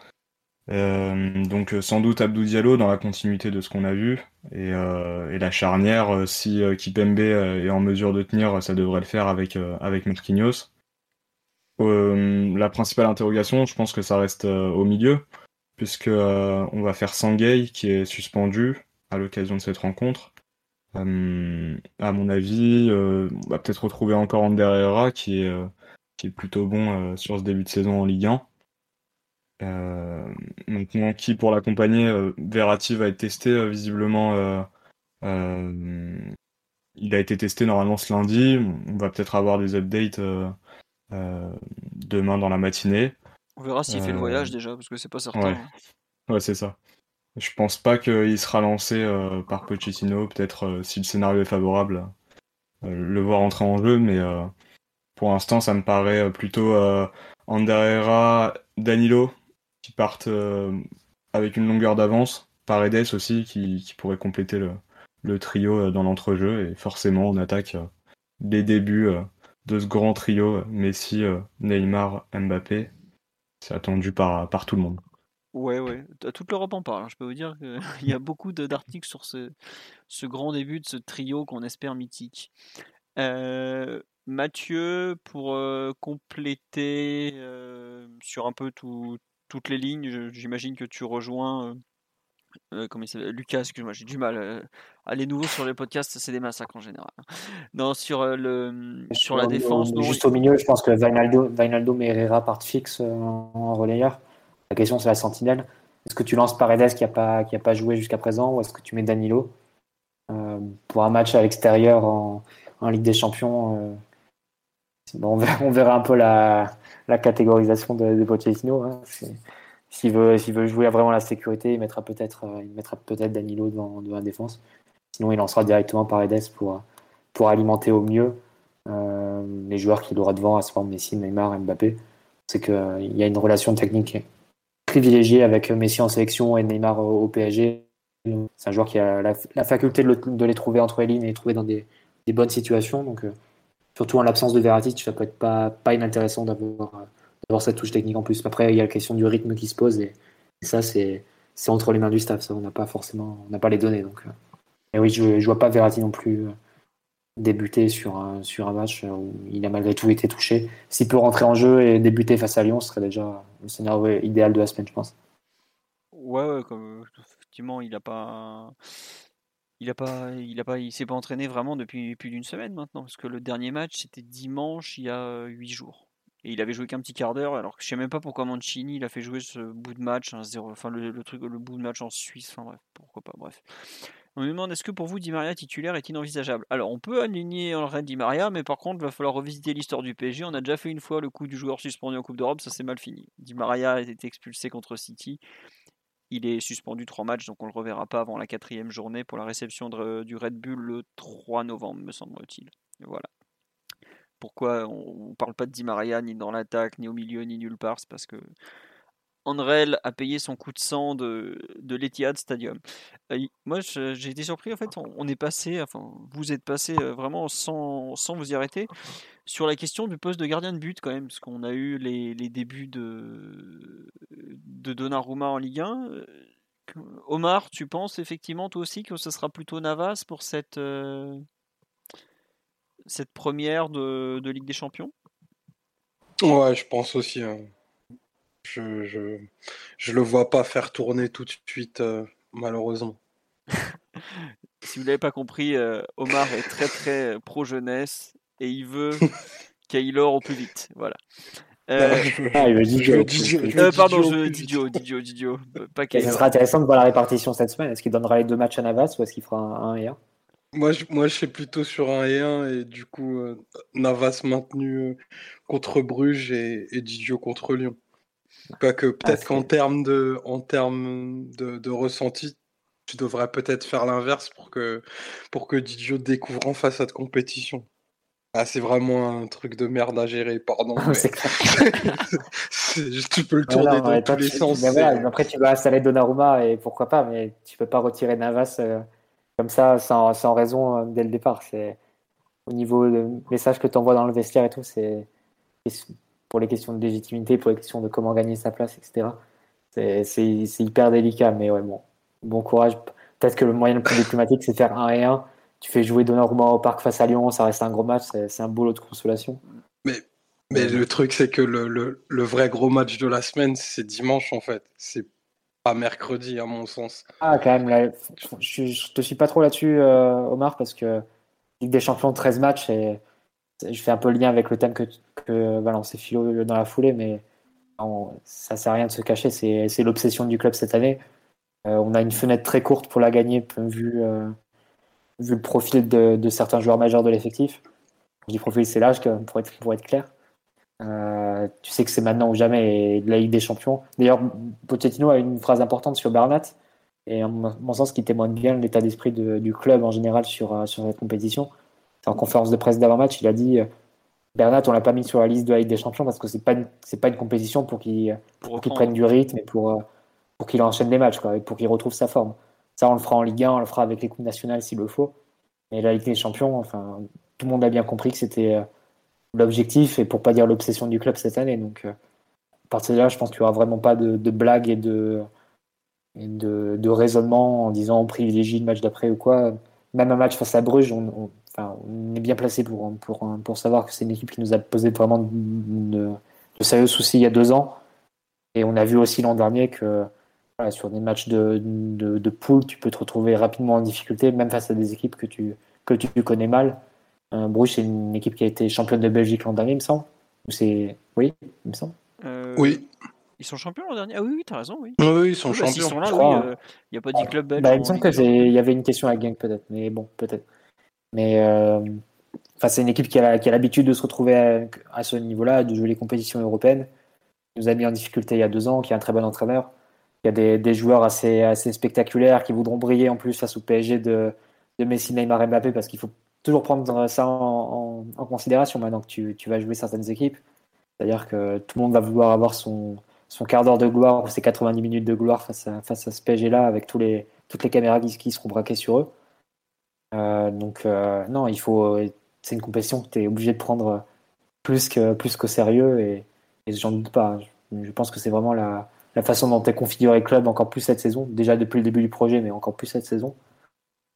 Euh, donc euh, sans doute Abdou Diallo dans la continuité de ce qu'on a vu et, euh, la charnière si Kipembe est en mesure de tenir ça devrait le faire avec avec la principale interrogation je pense que ça reste au milieu puisque on va faire Sangay qui est suspendu à l'occasion de cette rencontre. à mon avis on va peut-être retrouver encore Ander Herrera qui est qui est plutôt bon sur ce début de saison en Ligue 1 euh, maintenant, qui pour l'accompagner, euh, Verratti va être testé euh, visiblement. il a été testé normalement ce lundi. On va peut-être avoir des updates demain dans la matinée. On verra s'il fait le voyage déjà, parce que c'est pas certain. Ouais, c'est ça. Je pense pas qu'il sera lancé par Pochettino. Peut-être si le scénario est favorable, le voir entrer en jeu, mais pour l'instant, ça me paraît plutôt Ander Danilo qui partent euh, avec une longueur d'avance. Paredes aussi, qui, pourrait compléter le, trio euh, dans l'entrejeu. Et forcément, on attaque euh, les débuts de ce grand trio Messi, Neymar, Mbappé. C'est attendu par tout le monde. Ouais, ouais, toute l'Europe en parle. Hein. Je peux vous dire qu'il [LAUGHS] y a beaucoup d'articles sur ce, ce, grand début de ce trio qu'on espère mythique. Mathieu, pour compléter sur un peu tout, toutes les lignes. J'imagine que tu rejoins. Euh, comment il Lucas, excuse-moi, j'ai du mal. Euh, à les nouveaux sur les podcasts, c'est des massacres en général. Non, sur, euh, le, sur la défense. juste au milieu, je pense que Vainaldo, Vainaldo et Herrera partent fixe en relayeur. La question, c'est la sentinelle. Est-ce que tu lances Paredes qui n'a pas, qui pas joué jusqu'à présent ou est-ce que tu mets Danilo Pour un match à l'extérieur en, en, Ligue des Champions, bon, on, verra, un peu la, la catégorisation de, de Pochettino. Hein. S'il veut, jouer vraiment la sécurité, il mettra peut-être euh, peut-être Danilo devant, devant la défense. Sinon, il lancera directement Paredes pour, pour alimenter au mieux euh, les joueurs qu'il aura devant, à moment Messi, Neymar, Mbappé. C'est qu'il euh, y a une relation technique privilégiée avec Messi en sélection et Neymar au, PSG. C'est un joueur qui a la, faculté de, les trouver entre les lignes et les trouver dans des, bonnes situations. Donc, surtout en l'absence de Verratti, ça peut être pas, pas inintéressant d'avoir, cette touche technique en plus. Après, il y a la question du rythme qui se pose et, ça, c'est, entre les mains du staff. On n'a pas forcément, on n'a pas les données. Donc, euh. et oui, je, ne vois pas Verratti non plus euh, débuter sur un, sur un match où il a malgré tout été touché. S'il peut rentrer en jeu et débuter face à Lyon, ce serait déjà le scénario idéal de la semaine, je pense. Ouais, effectivement, il n'a pas. Il a pas, il a pas, il s'est pas entraîné vraiment depuis plus d'une semaine maintenant, parce que le dernier match c'était dimanche il y a huit jours. Et il avait joué qu'un petit quart d'heure, alors que je sais même pas pourquoi Mancini il a fait jouer ce bout de match, enfin le, truc, le bout de match en Suisse, enfin bref, pourquoi pas, bref. On me demande est-ce que pour vous Di Maria titulaire est inenvisageable? Alors on peut aligner en Di Maria, mais par contre il va falloir revisiter l'histoire du PSG. On a déjà fait une fois le coup du joueur suspendu en Coupe d'Europe, ça s'est mal fini. Di Maria a été expulsé contre City. Il est suspendu trois matchs, donc on ne le reverra pas avant la quatrième journée pour la réception du Red Bull le 3 novembre, me semble-t-il. Voilà. Pourquoi on ne parle pas de Di Maria ni dans l'attaque, ni au milieu, ni nulle part C'est parce que Andrel a payé son coup de sang de, de l'Etihad Stadium. Euh, moi, j'ai été surpris. En fait, on, est passé, enfin, vous êtes passé euh, vraiment sans, sans, vous y arrêter sur la question du poste de gardien de but quand même, parce qu'on a eu les, les, débuts de, de Donnarumma en Ligue 1. Euh, Omar, tu penses effectivement toi aussi que ce sera plutôt Navas pour cette, cette première de, de Ligue des Champions? Ouais, je pense aussi. Hein. Je, je, je, le vois pas faire tourner tout de suite, euh, malheureusement. [LAUGHS] si vous l'avez pas compris, euh, Omar est très très pro jeunesse et il veut [LAUGHS] Kaylor au plus vite. Voilà. Euh, [LAUGHS] ah, il Didio. pardon, je Didio, Didio, Didio. Pas Ce sera intéressant de voir la répartition cette semaine. Est-ce qu'il donnera les deux matchs à Navas ou est-ce qu'il fera un 1 et 1 moi je, moi, je suis plutôt sur un et 1 et du coup, Navas maintenu contre Bruges et, et Didio contre Lyon. Pas que peut-être qu'en termes de, en termes de, de ressenti, tu devrais peut-être faire l'inverse pour que, pour que Didio découvre en face cette compétition. Ah, c'est vraiment un truc de merde à gérer, pardon. [LAUGHS] [LAUGHS] tu peux le tourner dans tous les sens. après, tu vas installer Donnarumma et pourquoi pas, mais tu peux pas retirer Navas euh, comme ça sans, sans raison euh, dès le départ. C'est au niveau des message que tu envoies dans le vestiaire et tout, c'est pour les questions de légitimité, pour les questions de comment gagner sa place, etc. C'est hyper délicat, mais ouais, bon, bon courage. Peut-être que le moyen le plus diplomatique, c'est faire 1 et 1. Tu fais jouer Donnarumma au parc face à Lyon, ça reste un gros match, c'est un boulot de consolation. Mais, mais le truc, c'est que le, le, le, vrai gros match de la semaine, c'est dimanche en fait. C'est pas mercredi, à mon sens. Ah, quand même, je, je, te suis pas trop là-dessus, euh, Omar, parce que Ligue des Champions, 13 matchs, et je fais un peu le lien avec le thème que, que va lancer Philo dans la foulée, mais ça sert à rien de se cacher, c'est l'obsession du club cette année. Euh, on a une fenêtre très courte pour la gagner, vu, euh, vu le profil de, certains joueurs majeurs de l'effectif. Je dis profil, c'est l'âge, pour être, clair. Euh, tu sais que c'est maintenant ou jamais de la Ligue des Champions. D'ailleurs, Pochettino a une phrase importante sur Bernat, et en mon sens, qui témoigne bien l'état d'esprit du club en général sur cette compétition en conférence de presse d'avant-match, il a dit euh, Bernat, on l'a pas mis sur la liste de la Ligue des Champions parce que c'est pas c'est pas une compétition pour qu'il pour, prenne du rythme et pour euh, pour qu'il enchaîne des matchs quoi, et pour qu'il retrouve sa forme. Ça, on le fera en Ligue 1, on le fera avec les coupes nationales s'il le faut. Mais la Ligue des Champions, enfin, tout le monde a bien compris que c'était euh, l'objectif et pour pas dire l'obsession du club cette année. Donc, à partir de là, je pense qu'il y aura vraiment pas de, de blagues et de, de, de raisonnement en disant on privilégie le match d'après ou quoi. Même un match face à Bruges, on, on est bien placé pour, pour, pour savoir que c'est une équipe qui nous a posé vraiment de, sérieux soucis il y a deux ans. Et on a vu aussi l'an dernier que sur des matchs de, de, poule, tu peux te retrouver rapidement en difficulté, même face à des équipes que tu, que tu connais mal. Euh, Bruges, c'est une équipe qui a été championne de Belgique l'an dernier, il me semble. C'est... Oui, il me semble. Euh, oui. Ils sont champions l'an dernier Ah oui, oui, t'as raison, oui. Oui, ils sont bah, champions. Ils sont là, oui. Il n'y a pas dit club belge. Bah, il me semble qu'il y avait une question à Gang peut-être, mais bon, peut-être. Mais euh, enfin, c'est une équipe qui a, l'habitude de se retrouver à, ce niveau-là, de jouer les compétitions européennes. Il nous a mis en difficulté il y a deux ans, qui est un très bon entraîneur. Il y a des, joueurs assez, spectaculaires qui voudront briller en plus face au PSG de, de Messi, Neymar Mbappé parce qu'il faut toujours prendre ça en, considération maintenant que tu, vas jouer certaines équipes. C'est-à-dire que tout le monde va vouloir avoir son, quart d'heure de gloire ou ses 90 minutes de gloire face à, face ce PSG-là avec toutes les caméras qui, qui seront braquées sur eux. Euh, donc euh, non, il faut. C'est une compétition que tu es obligé de prendre plus que plus qu'au sérieux et, j'en doute pas. Je, pense que c'est vraiment la, façon dont tu configuré le club encore plus cette saison, déjà depuis le début du projet, mais encore plus cette saison,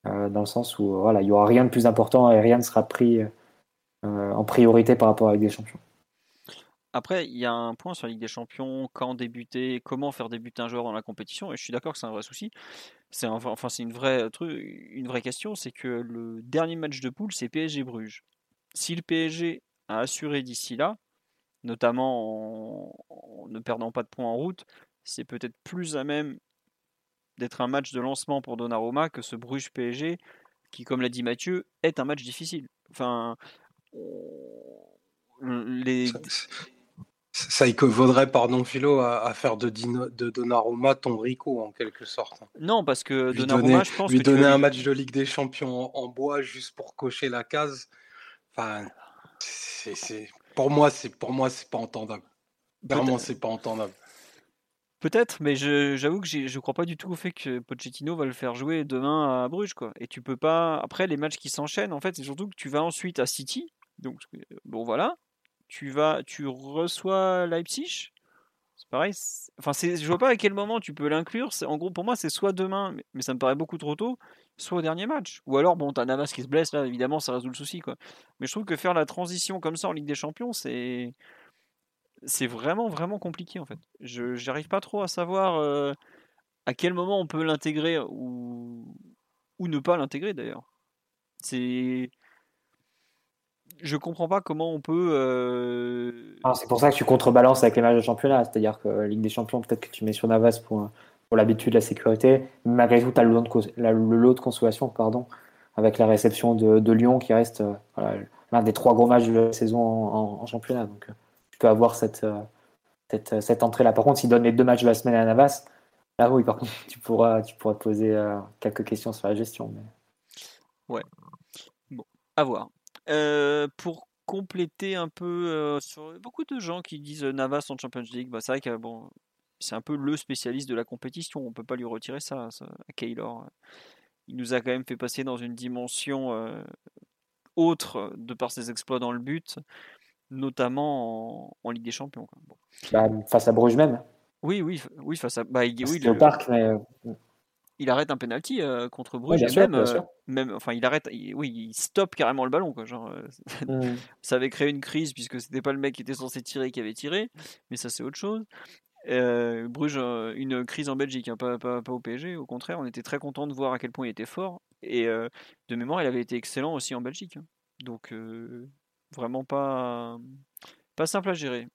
euh, dans le sens où voilà, il y aura rien de plus important et rien ne sera pris en priorité par rapport avec des champions. Après, il y a un point sur la Ligue des Champions, quand débuter, comment faire débuter un joueur dans la compétition, et je suis d'accord que c'est un vrai souci. C'est enfin c'est une vraie une vraie question, c'est que le dernier match de poule, c'est PSG Bruges. Si le PSG a assuré d'ici là, notamment en, ne perdant pas de points en route, c'est peut-être plus à même d'être un match de lancement pour Donnarumma que ce Bruges PSG, qui, comme l'a dit Mathieu, est un match difficile. Enfin, les ça vaudrait, pardon Philo, à, faire de, de Donnarumma ton Rico en quelque sorte. Non, parce que Donnarumma, je pense lui donner un match de Ligue des Champions en, bois juste pour cocher la case. Enfin, c'est pour moi, c'est pour moi, c'est pas entendable. Vraiment, c'est pas entendable. Peut-être, mais j'avoue que je crois pas du tout au fait que Pochettino va le faire jouer demain à Bruges. Quoi. Et tu peux pas. Après, les matchs qui s'enchaînent, en fait, c'est surtout que tu vas ensuite à City. Donc, bon, voilà. Tu, vas, tu reçois Leipzig? C'est pareil. Enfin, je vois pas à quel moment tu peux l'inclure. En gros, pour moi, c'est soit demain, mais, ça me paraît beaucoup trop tôt, soit au dernier match. Ou alors, bon, t'as Navas qui se blesse, là, évidemment, ça résout le souci. Mais je trouve que faire la transition comme ça en Ligue des Champions, c'est c'est vraiment, vraiment compliqué en fait. Je n'arrive pas trop à savoir euh, à quel moment on peut l'intégrer ou, ou ne pas l'intégrer d'ailleurs. C'est. Je comprends pas comment on peut. Euh, c'est pour ça que tu contrebalances avec les matchs de championnat. C'est-à-dire que Ligue des Champions, peut-être que tu mets sur Navas pour, pour l'habitude, la sécurité. Malgré tout, tu as le lot, de, consolation pardon, avec la réception de, Lyon qui reste euh, l'un des trois gros matchs de la saison en, en championnat. Donc, avoir cette, euh, cette, cette entrée-là. Par contre, s'il donne les deux matchs de la semaine à Navas, là oui, par contre, tu pourras, tu pourras te poser euh, quelques questions sur la gestion. Mais... Ouais. Bon, à voir. Euh, pour compléter un peu sur beaucoup de gens qui disent Navas en Champions League, bah, c'est vrai que bon, c'est un peu le spécialiste de la compétition. On peut pas lui retirer ça, à Keylor. Il nous a quand même fait passer dans une dimension autre de par ses exploits dans le but notamment en, Ligue des Champions. Bah, face à Bruges même. Oui, oui, oui, face à. Bah, il, oui, parc, mais... Euh, il arrête un penalty euh, contre Bruges. même, euh, même, enfin, il arrête, oui, il stoppe carrément le ballon. Quoi, genre, [LAUGHS] mmh. ça avait créé une crise puisque c'était pas le mec qui était censé tirer qui avait tiré, mais ça c'est autre chose. Bruges, une crise en Belgique, hein, pas, pas, pas, au PSG. Au contraire, on était très content de voir à quel point il était fort. Et de mémoire, il avait été excellent aussi en Belgique. Hein. Donc, Vraiment pas, pas simple à gérer.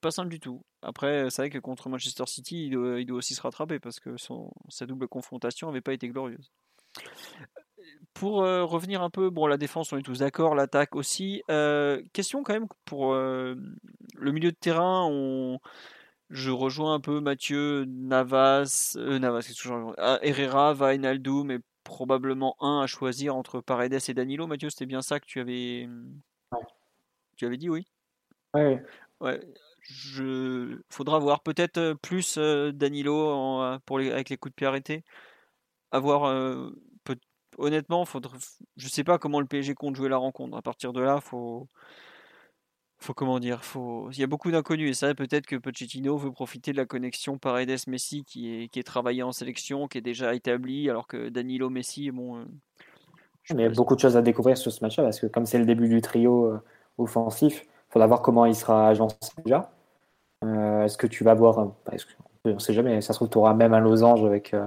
Pas simple du tout. Après, c'est vrai que contre Manchester City, il doit, aussi se rattraper parce que son, sa double confrontation n'avait pas été glorieuse. Pour euh, revenir un peu, bon, la défense, on est tous d'accord, l'attaque aussi. Euh, question quand même pour euh, le milieu de terrain. On, je rejoins un peu Mathieu, Navas, Navas, c'est toujours ah, Herrera, Vainaldoum et probablement un à choisir entre Paredes et Danilo. Mathieu, c'était bien ça que tu avais, tu avais dit oui? Ouais. Je... Faudra voir peut-être euh, plus euh, Danilo euh, pour les... avec les coups de pied arrêtés. Avoir, honnêtement, faudra... je sais pas comment le PSG compte jouer la rencontre. À partir de là, faut, faut comment dire, faut, il y a beaucoup d'inconnus et ça peut-être que Pochettino veut profiter de la connexion Paredes-Messi qui est qui est travaillée en sélection, qui est déjà établie, alors que Danilo-Messi, bon. il y a beaucoup de choses à découvrir sur ce match-là parce que comme c'est le début du trio offensif. Il faudra voir comment il sera agencé déjà. Euh, est-ce que tu vas voir, bah, on ne sait jamais, ça se trouve, tu auras même un losange avec, euh,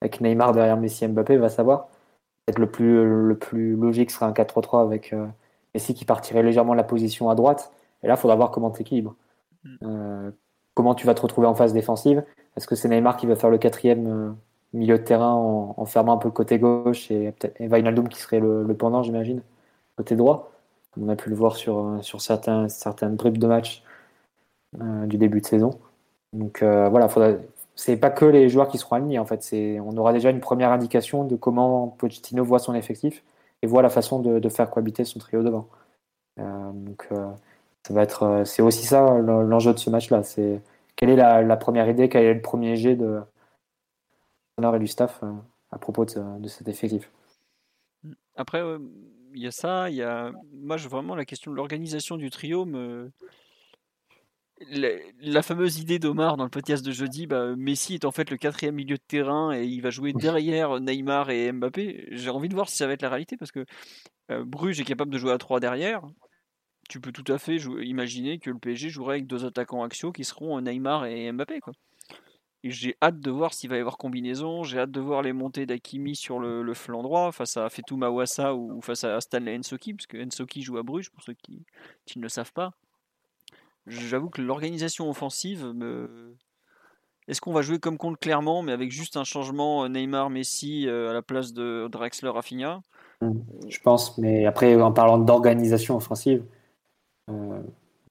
avec Neymar derrière Messi et Mbappé, va savoir. Peut-être le plus, le plus logique serait un 4-3-3 avec euh, Messi qui partirait légèrement la position à droite. Et là, il faudra voir comment tu équilibres. Mm. comment tu vas te retrouver en phase défensive Est-ce que c'est Neymar qui va faire le quatrième milieu de terrain en, fermant un peu le côté gauche et peut-être Wijnaldum qui serait le, le pendant, j'imagine, côté droit on a pu le voir sur, sur certains, certaines bribes de match du début de saison. Donc euh, voilà, c'est pas que les joueurs qui seront alignés en fait. On aura déjà une première indication de comment Pochettino voit son effectif et voit la façon de, faire cohabiter son trio devant. donc ça va être, c'est aussi ça l'enjeu de ce match-là. C'est quelle est la, première idée, quel est le premier jet de et du staff à propos de, de cet effectif. Après, il y a ça, il y a. Moi, je, vraiment, la question de l'organisation du trio me. La, fameuse idée d'Omar dans le podcast de jeudi, bah, Messi est en fait le quatrième milieu de terrain et il va jouer derrière Neymar et Mbappé. J'ai envie de voir si ça va être la réalité parce que euh, Bruges est capable de jouer à trois derrière. Tu peux tout à fait imaginer que le PSG jouerait avec deux attaquants axiaux qui seront Neymar et Mbappé. Quoi j'ai hâte de voir s'il va y avoir combinaison. J'ai hâte de voir les montées d'Akimi sur le, flanc droit face à Fetou Mawassa ou, face à Stanley Ensoki, parce que Ensoki joue à Bruges, pour ceux qui, ne le savent pas. J'avoue que l'organisation offensive. Est-ce qu'on va jouer comme contre clairement, mais avec juste un changement euh, Neymar-Messi euh, à la place de Drexler-Rafinha mmh, Je pense, mais après, en parlant d'organisation offensive, euh,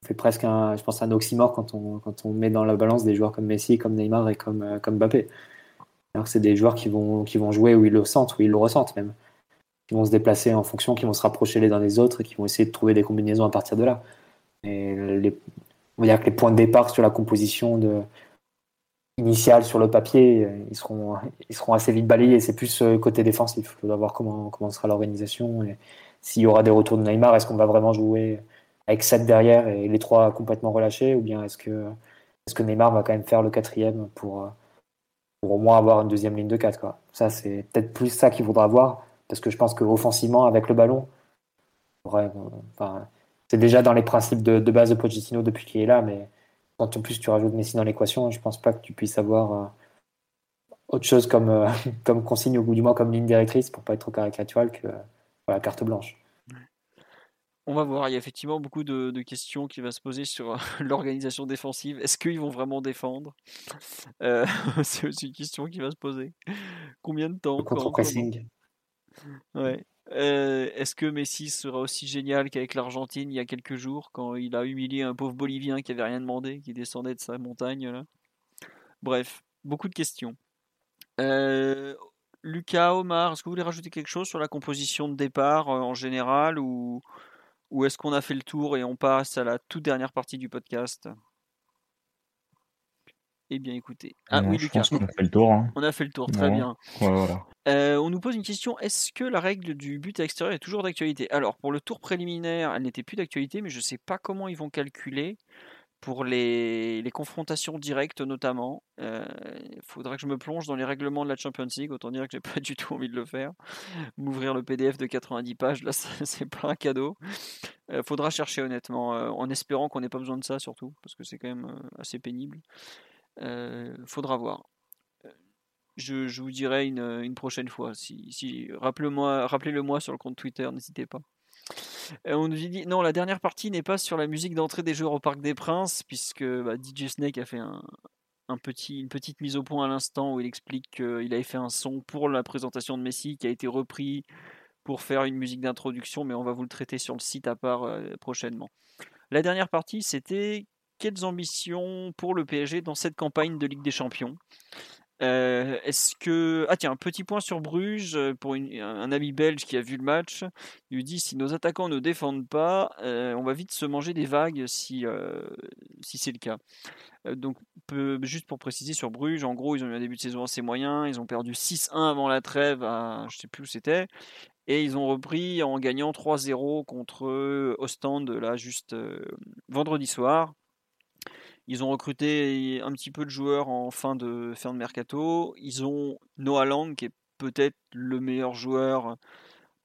fait presque un, je pense, un oxymore quand on, quand on met dans la balance des joueurs comme Messi, comme Neymar et comme, comme Mbappé. C'est des joueurs qui vont, qui vont jouer où ils le sentent, où ils le ressentent même. Qui vont se déplacer en fonction, qui vont se rapprocher les uns des autres et qui vont essayer de trouver des combinaisons à partir de là. Et les, on va dire que les points de départ sur la composition de, initial sur le papier, ils seront, ils seront assez vite balayés. C'est plus côté défensif. Il faudra voir comment, comment sera l'organisation s'il y aura des retours de Neymar. Est-ce qu'on va vraiment jouer avec 7 derrière et les trois complètement relâchés ou bien est-ce que, est que Neymar va quand même faire le quatrième pour, pour au moins avoir une deuxième ligne de 4 quoi. Ça, c'est peut-être plus ça qu'il faudra voir parce que je pense qu'offensivement, avec le ballon, enfin, c'est déjà dans les principes de, base de Pochettino depuis qu'il est là, mais quand en plus tu rajoutes Messi dans l'équation, je pense pas que tu puisses avoir euh, autre chose comme, euh, [LAUGHS] comme consigne, au bout du mois, comme ligne directrice, pour pas être trop caricatural, que la carte blanche. On va voir, il y a effectivement beaucoup de, questions qui vont se poser sur euh, [LAUGHS] l'organisation défensive. Est-ce qu'ils vont vraiment défendre? [LAUGHS] C'est aussi une question qui va se poser. Combien de temps Contre-pressing. Ouais. Euh, est-ce que Messi sera aussi génial qu'avec l'Argentine il y a quelques jours, quand il a humilié un pauvre Bolivien qui avait rien demandé, qui descendait de sa montagne là? Bref, beaucoup de questions. Euh, Lucas, Omar, est-ce que vous voulez rajouter quelque chose sur la composition de départ euh, en général ou, ou est-ce qu'on a fait le tour et on passe à la toute dernière partie du podcast? Eh bien, écoutez. Ah oui, Lucas. on a fait le tour. Hein. On a fait le tour, très bien. Euh, on nous pose une question est-ce que la règle du but à extérieur est toujours d'actualité? Alors, pour le tour préliminaire, elle n'était plus d'actualité, mais je ne sais pas comment ils vont calculer pour les, confrontations directes notamment. Il euh, faudra que je me plonge dans les règlements de la Champions League, autant dire que j'ai [LAUGHS] pas du tout envie de le faire. M'ouvrir le PDF de 90 pages, là, [LAUGHS] c'est pas un cadeau. Il euh, faudra chercher honnêtement, en espérant qu'on n'ait pas besoin de ça surtout, parce que c'est quand même assez pénible. Euh, faudra voir. Euh, je, vous dirai une, prochaine fois. Si, si rappelez-moi, rappelez-le moi sur le compte Twitter, n'hésitez pas. Euh, on nous dit non, la dernière partie n'est pas sur la musique d'entrée des joueurs au Parc des Princes, puisque bah, DJ Snake a fait un, petit, une petite mise au point à l'instant où il explique qu'il avait fait un son pour la présentation de Messi qui a été repris pour faire une musique d'introduction, mais on va vous le traiter sur le site à part prochainement. La dernière partie, c'était quelles ambitions pour le PSG dans cette campagne de Ligue des Champions? Euh, Est-ce que ah tiens un petit point sur Bruges euh, pour un ami belge qui a vu le match, il lui dit si nos attaquants ne défendent pas, euh, on va vite se manger des vagues si si c'est le cas. donc juste pour préciser sur Bruges, en gros ils ont eu un début de saison assez moyen, ils ont perdu 6-1 avant la trêve, à, je sais plus où c'était, et ils ont repris en gagnant 3-0 contre Ostende là juste vendredi soir. Ils ont recruté un petit peu de joueurs en fin de, fin de mercato. Ils ont Noah Lang, qui est peut-être le meilleur joueur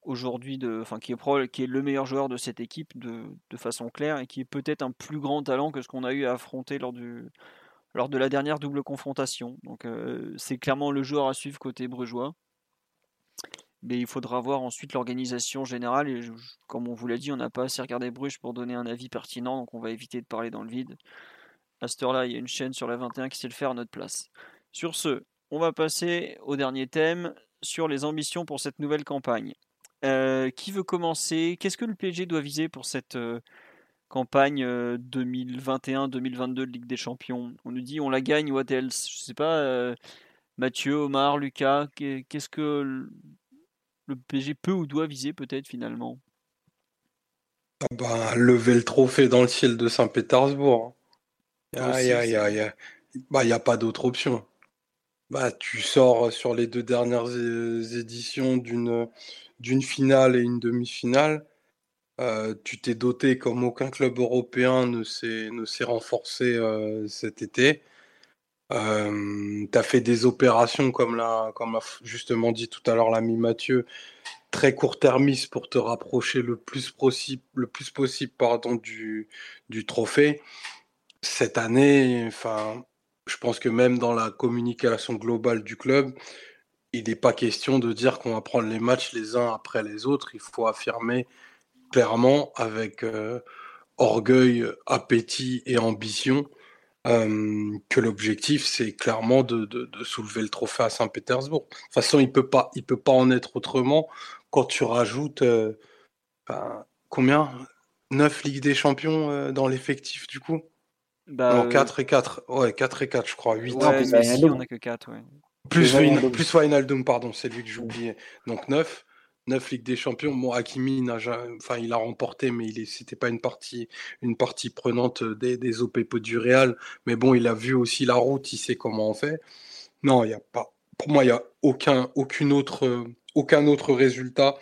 aujourd'hui, enfin, qui est, le meilleur joueur de cette équipe de, façon claire et qui est peut-être un plus grand talent que ce qu'on a eu à affronter lors, lors de la dernière double confrontation. Donc euh, c'est clairement le joueur à suivre côté brugeois. Mais il faudra voir ensuite l'organisation générale. Et comme on vous l'a dit, on n'a pas assez regardé Bruges pour donner un avis pertinent, donc on va éviter de parler dans le vide. À cette heure-là, il y a une chaîne sur la 21 qui sait le faire à notre place. Sur ce, on va passer au dernier thème sur les ambitions pour cette nouvelle campagne. Euh, qui veut commencer? Qu'est-ce que le PSG doit viser pour cette euh, campagne 2021-2022 euh, de Ligue des Champions? On nous dit on la gagne, what else? Je sais pas, Mathieu, Omar, Lucas, qu'est-ce que le PSG peut ou doit viser peut-être finalement? Lever le trophée dans le ciel de Saint-Pétersbourg. Hein. Aïe, aïe, aïe. Bah, il n'y a pas d'autre option. Bah, tu sors sur les deux dernières éditions d'une d'une finale et une demi-finale. Euh, tu t'es doté comme aucun club européen ne s'est ne s'est renforcé euh, cet été. Euh, tu as fait des opérations comme l'a comme justement dit tout à l'heure l'ami Mathieu, très court-termistes pour te rapprocher le plus possible le plus possible pardon du du trophée cette année, enfin, je pense que même dans la communication globale du club, il n'est pas question de dire qu'on va prendre les matchs les uns après les autres. Il faut affirmer clairement, avec euh, orgueil, appétit et ambition, euh, que l'objectif, c'est clairement de, soulever le trophée à Saint-Pétersbourg. De toute façon, il ne peut, pas, peut pas en être autrement quand tu rajoutes euh, combien? 9 Ligues des Champions dans l'effectif du coup? Bah, non, 4 et 4. Ouais, 4 et 4, je crois. 8 ouais, mais on a que 4, ouais. Plus, plus Wijnaldum, pardon, c'est lui que j'ai oublié. Donc 9. neuf Ligues des Champions. Bon, Hakimi, n'a enfin, il a remporté, mais il c'était pas une partie, une partie prenante des, des OPPO du Real. Mais bon, il a vu aussi la route, il sait comment on fait. Non, il y a pas. Pour moi, il n'y a aucun, aucune autre, aucun autre résultat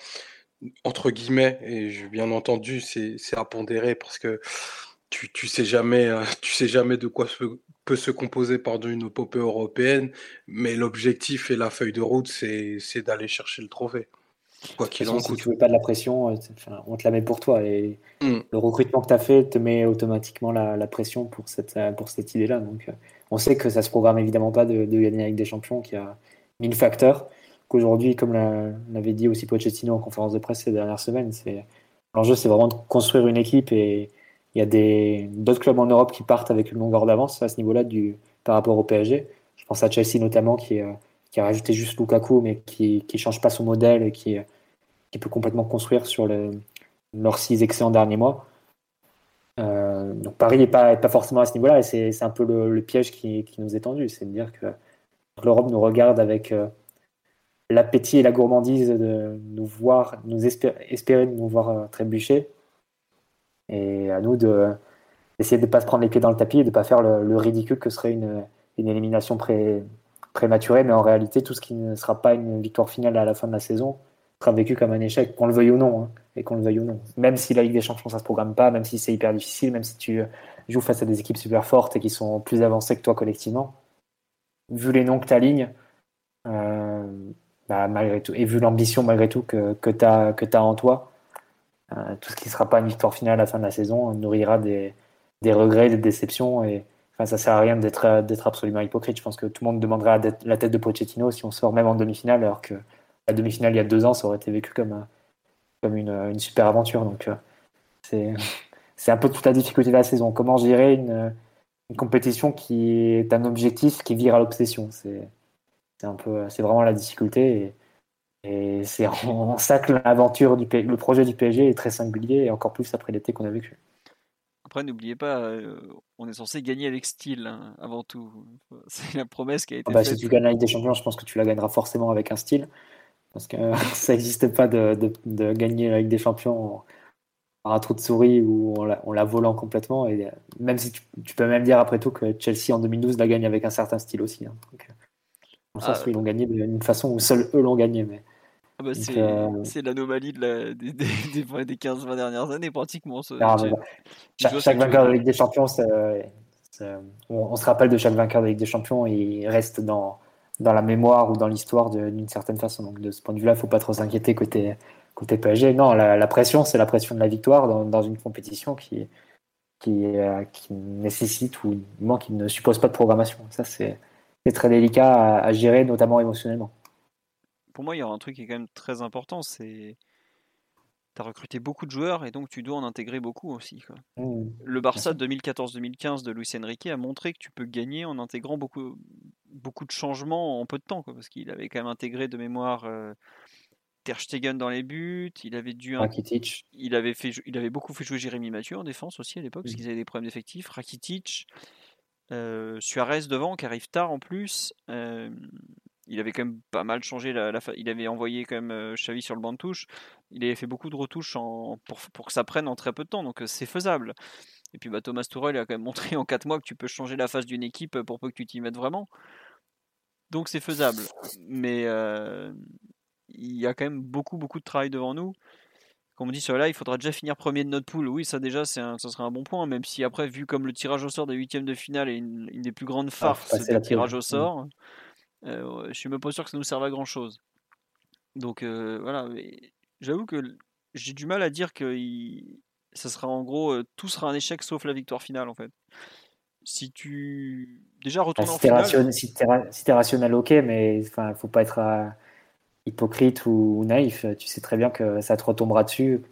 entre guillemets. Et bien entendu, c'est à pondérer parce que tu, tu sais jamais, euh, [LAUGHS] tu sais jamais de quoi peut se composer pardon une épopée européenne, mais l'objectif et la feuille de route, c'est d'aller chercher le trophée. Quoi qu'il en Si tu veux pas de la pression, euh, on te la met pour toi. Et mmh. le recrutement que tu as fait te met automatiquement la, la, pression pour cette, euh, pour cette idée-là. Donc, on sait que ça se programme évidemment pas de, de gagner avec des champions, qui a mille facteurs. Qu'aujourd'hui, comme l'avait dit aussi Pochettino en conférence de presse ces dernières semaines, c'est l'enjeu, c'est vraiment de construire une équipe et il y a d'autres clubs en Europe qui partent avec une longueur d'avance à ce niveau-là par rapport au PSG. Je pense à Chelsea notamment qui, euh, qui a rajouté juste Lukaku mais qui ne change pas son modèle et qui, qui peut complètement construire sur le, leurs six excellents derniers mois. Euh, donc Paris n'est pas, forcément à ce niveau-là et c'est un peu le, piège qui, nous est tendu. C'est de dire que l'Europe nous regarde avec euh, l'appétit et la gourmandise de nous voir, nous espérer, de nous voir trébucher et à nous de d'essayer de ne pas se prendre les pieds dans le tapis et de ne pas faire le, ridicule que serait une, une élimination pré, prématurée. Mais en réalité, tout ce qui ne sera pas une victoire finale à la fin de la saison sera vécu comme un échec, qu'on le veuille ou non. Hein, et qu'on le veuille ou non. Même si la Ligue des Champions, ça se programme pas, même si c'est hyper difficile, même si tu joues face à des équipes super fortes et qui sont plus avancées que toi collectivement, vu les noms que tu alignes, euh, bah, malgré tout, et vu l'ambition malgré tout que, que tu as, as en toi, euh, tout ce qui ne sera pas une victoire finale à la fin de la saison nourrira des, regrets, des déceptions. Et enfin, ça sert à rien d'être, d'être absolument hypocrite. Je pense que tout le monde demanderait la tête de Pochettino si on sort même en demi-finale, alors que la demi-finale il y a deux ans, ça aurait été vécu comme, comme une, super aventure. Donc euh, [LAUGHS] c'est, un peu toute la difficulté de la saison. Comment gérer une, compétition qui est un objectif qui vire à l'obsession? C'est, vraiment la difficulté. Et c'est en ça que l'aventure du le projet du PSG est très singulier et encore plus après l'été qu'on a vécu. Après, n'oubliez pas, euh, on est censé gagner avec style hein, avant tout. C'est la promesse qui a été ah bah, faite. Si tu gagnes la Ligue des Champions, je pense que tu la gagneras forcément avec un style. Parce que [LAUGHS] ça n'existe pas de, de, gagner la Ligue des Champions par un trou de souris ou en la, la volant complètement. Et même si tu, peux même dire après tout que Chelsea en 2012 la gagne avec un certain style aussi. Hein. Donc, dans le sens où ils l'ont gagné d'une façon où seuls eux l'ont gagné. Mais... Ah bah euh, c'est l'anomalie de la, des, des, [LAUGHS] des 15-20 dernières années, pratiquement. Ah, chaque, vainqueur de Ligue des Champions, on, se rappelle de chaque vainqueur de Ligue des Champions, il reste dans, dans la mémoire ou dans l'histoire d'une certaine façon. Donc de ce point de vue-là, il ne faut pas trop s'inquiéter côté, côté PSG. Non, la, pression, c'est la pression de la victoire dans, dans une compétition qui, qui, euh, qui nécessite ou qui ne suppose pas de programmation. Ça, c'est très délicat à gérer, notamment émotionnellement pour moi, il y a un truc qui est quand même très important, c'est tu as recruté beaucoup de joueurs et donc tu dois en intégrer beaucoup aussi. Mmh. Le Barça 2014-2015 de Luis Enrique a montré que tu peux gagner en intégrant beaucoup, beaucoup de changements en peu de temps, parce qu'il avait quand même intégré de mémoire euh, Ter Stegen dans les buts, il avait dû il avait fait il avait beaucoup fait jouer Jérémy Mathieu en défense aussi à l'époque parce mmh. qu'ils avaient des problèmes d'effectifs, Rakitic, Suarez devant qui arrive tard en plus. Il avait quand même pas mal changé la, il avait envoyé quand même Xavi sur le banc de touche. Il avait fait beaucoup de retouches pour, que ça prenne en très peu de temps, donc c'est faisable. Et puis bah, Thomas Tuchel a quand même montré [LAUGHS] en 4 mois que tu peux changer la face d'une équipe pour peu que tu t'y mettes vraiment. Donc c'est faisable. Mais il y a quand même beaucoup beaucoup de travail devant nous. Comme on dit sur là, il faudra déjà finir premier de notre poule. Oui, ça déjà, ça serait un bon point. Même si après, vu comme le tirage au sort des huitièmes de finale est une, des plus grandes ah, farces du tirage au sort, euh, je suis même pas sûr que ça nous serve à grand chose. Donc euh, voilà, j'avoue que j'ai du mal à dire que ça sera en gros euh, tout sera un échec sauf la victoire finale en fait. Si tu déjà retournes bah, en finale. si tu es, rationnel, ok, mais il faut pas être hypocrite ou, naïf. Tu sais très bien que ça te retombera dessus.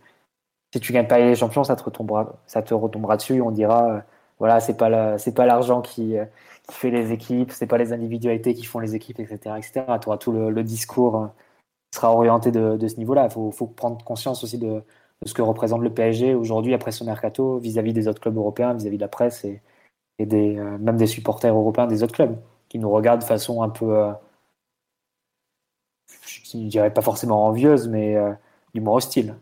Si tu gagnes pas les champions, ça te retombera, ça te retombera dessus. On dira, voilà, c'est pas c'est pas l'argent qui qui fait les équipes, c'est pas les individualités qui font les équipes, etc. etc. Tu tout le, discours euh, sera orienté de, ce niveau-là. Il faut, prendre conscience aussi de, ce que représente le PSG aujourd'hui après son mercato vis-à-vis des autres clubs européens, vis-à-vis de la presse et, des, euh, même des supporters européens des autres clubs qui nous regardent de façon un peu, euh, je ne dirais pas forcément envieuse, mais l'humour hostile.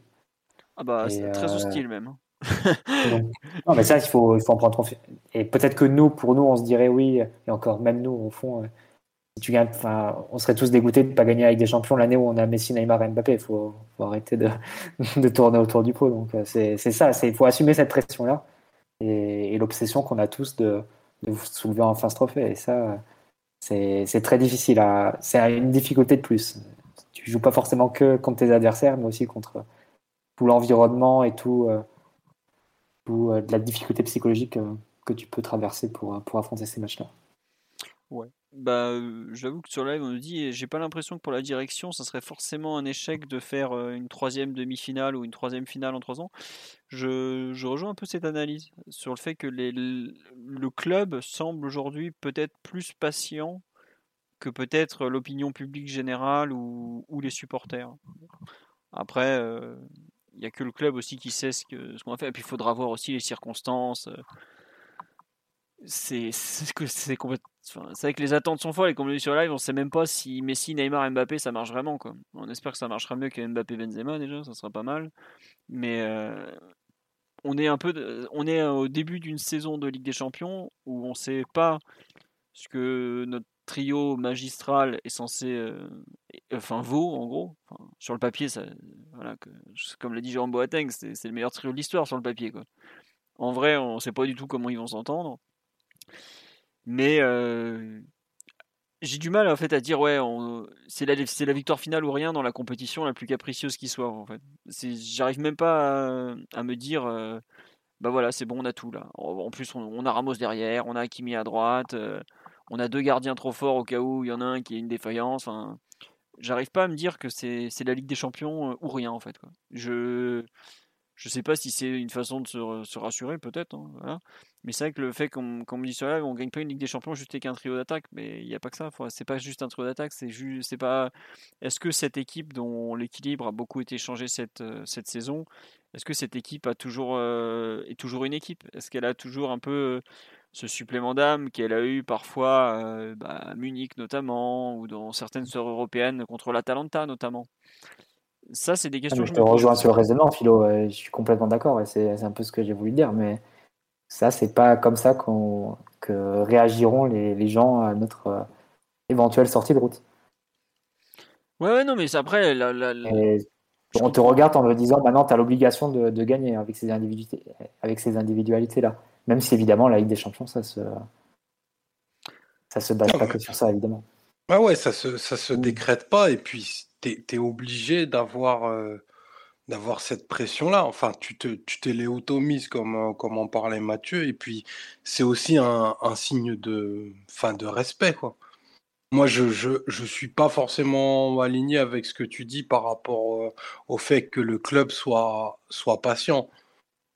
Ah bah, c'est très hostile même. Hein. non, mais ça, il faut, il faut en prendre confiance. Et peut-être que nous, pour nous, on se dirait oui, et encore, même nous, au fond, euh, si tu gagnes, on serait tous dégoûtés de ne pas gagner avec des champions l'année où on a Messi, Neymar et Mbappé. Il faut, faut, arrêter de, [LAUGHS] de, tourner autour du pot. Donc, euh, c'est ça, il faut assumer cette pression-là et, l'obsession qu'on a tous de, de soulever enfin ce trophée. Et ça, c'est très difficile. C'est une difficulté de plus. Tu joues pas forcément que contre tes adversaires, mais aussi contre tout l'environnement et tout. Euh, euh, de la difficulté psychologique euh, que tu peux traverser pour, euh, pour affronter ces matchs-là. Ouais. Bah, j'avoue que sur live, on nous dit, j'ai pas l'impression que pour la direction, ça serait forcément un échec de faire une troisième demi-finale ou une troisième finale en trois ans. Je, je rejoins un peu cette analyse sur le fait que le club semble aujourd'hui peut-être plus patient que peut-être l'opinion publique générale ou, les supporters. Après, il n'y a que le club aussi qui sait ce qu'on ce qu'on a fait. Et puis il faudra voir aussi les circonstances. Euh. C'est c'est c'est vrai que les attentes sont folles et comme on dit sur live, on sait même pas si Messi, Neymar, Mbappé ça marche vraiment. On espère que ça marchera mieux que Mbappé, Benzema déjà, ça sera pas mal. Mais euh, on est un peu, on est au début d'une saison de Ligue des Champions où on sait pas ce que notre trio magistral est censé, euh, enfin vaut en gros. sur le papier, comme l'a dit Jérôme Boateng, c'est le meilleur trio de l'histoire sur le papier. En vrai, on ne sait pas du tout comment ils vont s'entendre. Mais j'ai du mal en fait à dire ouais, c'est la, la victoire finale ou rien dans la compétition la plus capricieuse qui soit. En fait, j'arrive même pas à, me dire. Euh, bah voilà, c'est bon, on a tout là. En plus, on, a Ramos derrière, on a Hakimi à droite, on a deux gardiens trop forts au cas où il y en a un qui a une défaillance. j'arrive pas à me dire que c'est la Ligue des Champions ou rien en fait. Quoi. Je je sais pas si c'est une façon de se, rassurer peut-être. Hein, Mais c'est vrai que le fait qu'on me dit cela, on gagne pas une Ligue des Champions juste avec un trio d'attaque. Mais il n'y a pas que ça. C'est pas juste un trio d'attaque. C'est juste, pas. Est-ce que cette équipe dont l'équilibre a beaucoup été changé cette, euh, cette saison, est-ce que cette équipe a toujours euh, est toujours une équipe? Est-ce qu'elle a toujours un peu ce supplément d'âme qu'elle a eu parfois euh, bah, à Munich notamment, ou dans certaines soeurs européennes contre l'Atalanta notamment? Ça, c'est des ah, questions. je te rejoins sur le raisonnement, Philo. je suis complètement d'accord. Et c'est un peu ce que j'ai voulu dire. Mais ça, c'est pas comme ça qu'on que réagiront les, les, gens à notre euh, éventuelle sortie de route. Ouais, ouais non, mais après, la, on te regarde en me disant maintenant, tu as l'obligation de, de, gagner avec ces individualités, avec ces individualités-là. Même si évidemment la Ligue des Champions, ça se ça se base pas que sur ça, évidemment. Ah ouais, ça se, ça se décrète pas, et puis tu es, obligé d'avoir euh, d'avoir cette pression-là. Enfin, tu te tu t'es comme, euh, comme en parlait Mathieu, et puis c'est aussi un, un, signe de, fin, de respect, quoi. Moi, je, je, je suis pas forcément aligné avec ce que tu dis par rapport euh, au fait que le club soit, soit patient.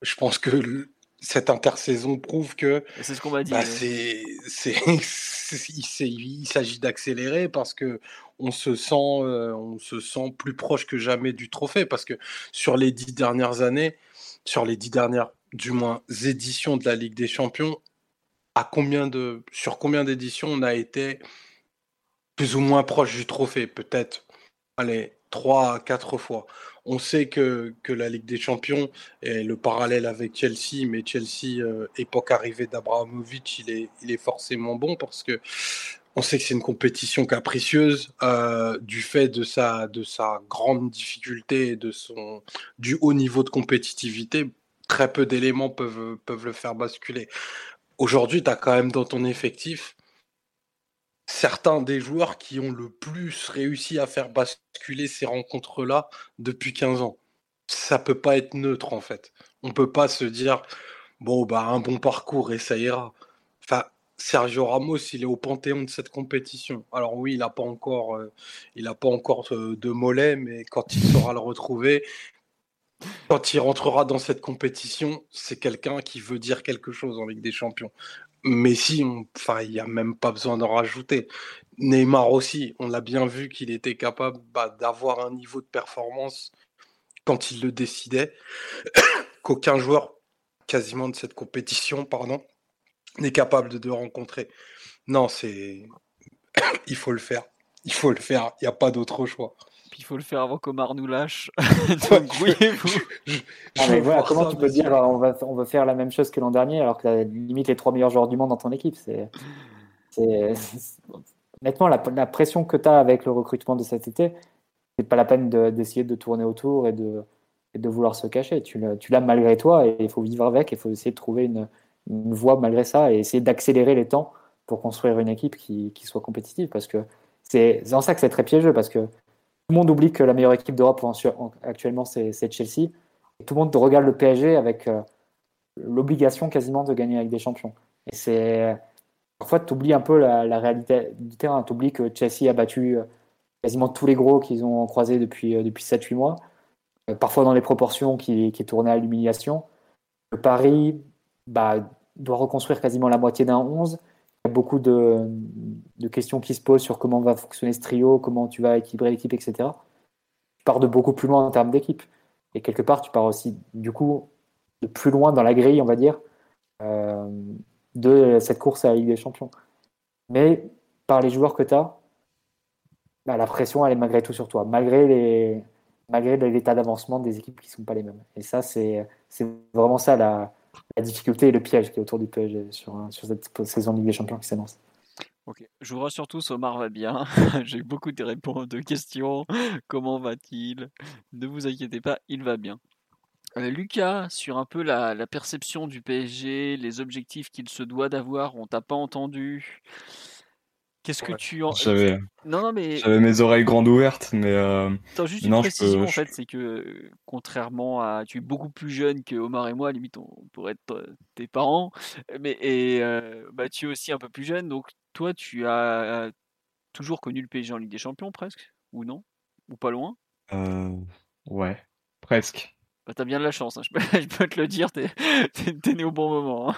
Je pense que cette intersaison prouve que c'est ce qu'on va dire. Bah, c'est, [LAUGHS] il s'agit d'accélérer parce que on se sent, euh, on se sent plus proche que jamais du trophée parce que sur les dix dernières années, sur les dix dernières, du moins éditions de la Ligue des Champions, à combien de, sur combien d'éditions on a été plus ou moins proche du trophée, peut-être, allez, trois, quatre fois. On sait que, que la Ligue des Champions est le parallèle avec Chelsea, mais Chelsea, euh, époque arrivée d'Abrahamovic, il est, il est forcément bon parce que on sait que c'est une compétition capricieuse euh, du fait de sa, de sa grande difficulté et de son, du haut niveau de compétitivité. Très peu d'éléments peuvent, peuvent le faire basculer. Aujourd'hui, tu as quand même dans ton effectif certains des joueurs qui ont le plus réussi à faire basculer ces rencontres-là depuis 15 ans. Ça peut pas être neutre en fait. On peut pas se dire bon bah un bon parcours et ça ira. Sergio Ramos, il est au panthéon de cette compétition. Alors oui, il n'a pas encore, euh, pas encore euh, de mollet, mais quand il saura le retrouver, quand il rentrera dans cette compétition, c'est quelqu'un qui veut dire quelque chose en Ligue des Champions. Messi, enfin, il n'y a même pas besoin d'en rajouter. Neymar aussi, on l'a bien vu qu'il était capable bah, d'avoir un niveau de performance quand il le décidait, [COUGHS] qu'aucun joueur quasiment de cette compétition, pardon, n'est capable de, rencontrer. Non, c'est, [COUGHS] il faut le faire. Il faut le faire, il n'y a pas d'autre choix. Puis il faut le faire avant qu'Omar nous lâche. [LAUGHS] Donc grouillez-vous. Ah, mais voilà, comment tu peux dire on va, on va faire la même chose que l'an dernier alors que tu as limite les trois meilleurs joueurs du monde dans ton équipe c'est, Honnêtement, la, la pression que tu as avec le recrutement de cet été, c'est pas la peine de- d'essayer de tourner autour et de, et de vouloir se cacher. Tu l'as malgré toi et il faut vivre avec, il faut essayer de trouver une, une voie malgré ça et essayer d'accélérer les temps pour construire une équipe qui, qui soit compétitive parce que c'est c'est en ça que c'est très piégeux parce que le monde oublie que la meilleure équipe d'Europe en- en- actuellement c'est Chelsea et tout le monde regarde le PSG avec euh, l'obligation quasiment de gagner avec des champions. Et c'est parfois tu oublies un peu la, réalité du terrain, tu oublies que Chelsea a battu euh, quasiment tous les gros qu'ils ont croisés depuis, euh, depuis 7-8 mois, parfois dans les proportions qui, qui tournaient à l'humiliation. Que Paris bah, doit reconstruire quasiment la moitié d'un 11. Il y a beaucoup de, de questions qui se posent sur comment va fonctionner ce trio, comment tu vas équilibrer l'équipe, etc. Tu pars de beaucoup plus loin en termes d'équipe. Et quelque part, tu pars aussi, du coup, de plus loin dans la grille, on va dire, euh, de cette course à la Ligue des Champions. Mais par les joueurs que tu as, bah, la pression, elle est malgré tout sur toi, malgré les malgré l'état d'avancement des équipes qui ne sont pas les mêmes. Et ça, c'est vraiment ça la, difficulté et le piège qui est autour du PSG sur, sur cette saison de Ligue des Champions qui s'annonce. Ok, je vous rassure tous, Omar va bien. [LAUGHS] J'ai beaucoup de réponses, de questions. Comment va-t-il? Ne vous inquiétez pas, il va bien. Euh, Lucas, sur un peu la, la perception du PSG, les objectifs qu'il se doit d'avoir, on t'a pas entendu. Qu'est-ce que Ouais. tu en... J'avais Non, non, mais j'avais mes oreilles grandes ouvertes, mais euh, Attends, juste une non, précision peux- en fait, c'est que euh, contrairement à. Tu es beaucoup plus jeune que Omar et moi, limite on pourrait être euh, tes parents, mais et euh, bah, tu es aussi un peu plus jeune, donc toi tu as toujours connu le PSG en Ligue des Champions presque, ou non? Ou pas loin? Euh, ouais, presque. Bah, T'as bien de la chance, hein, je, peux, [LAUGHS] te le dire, [LAUGHS] t'es né au bon moment. hein.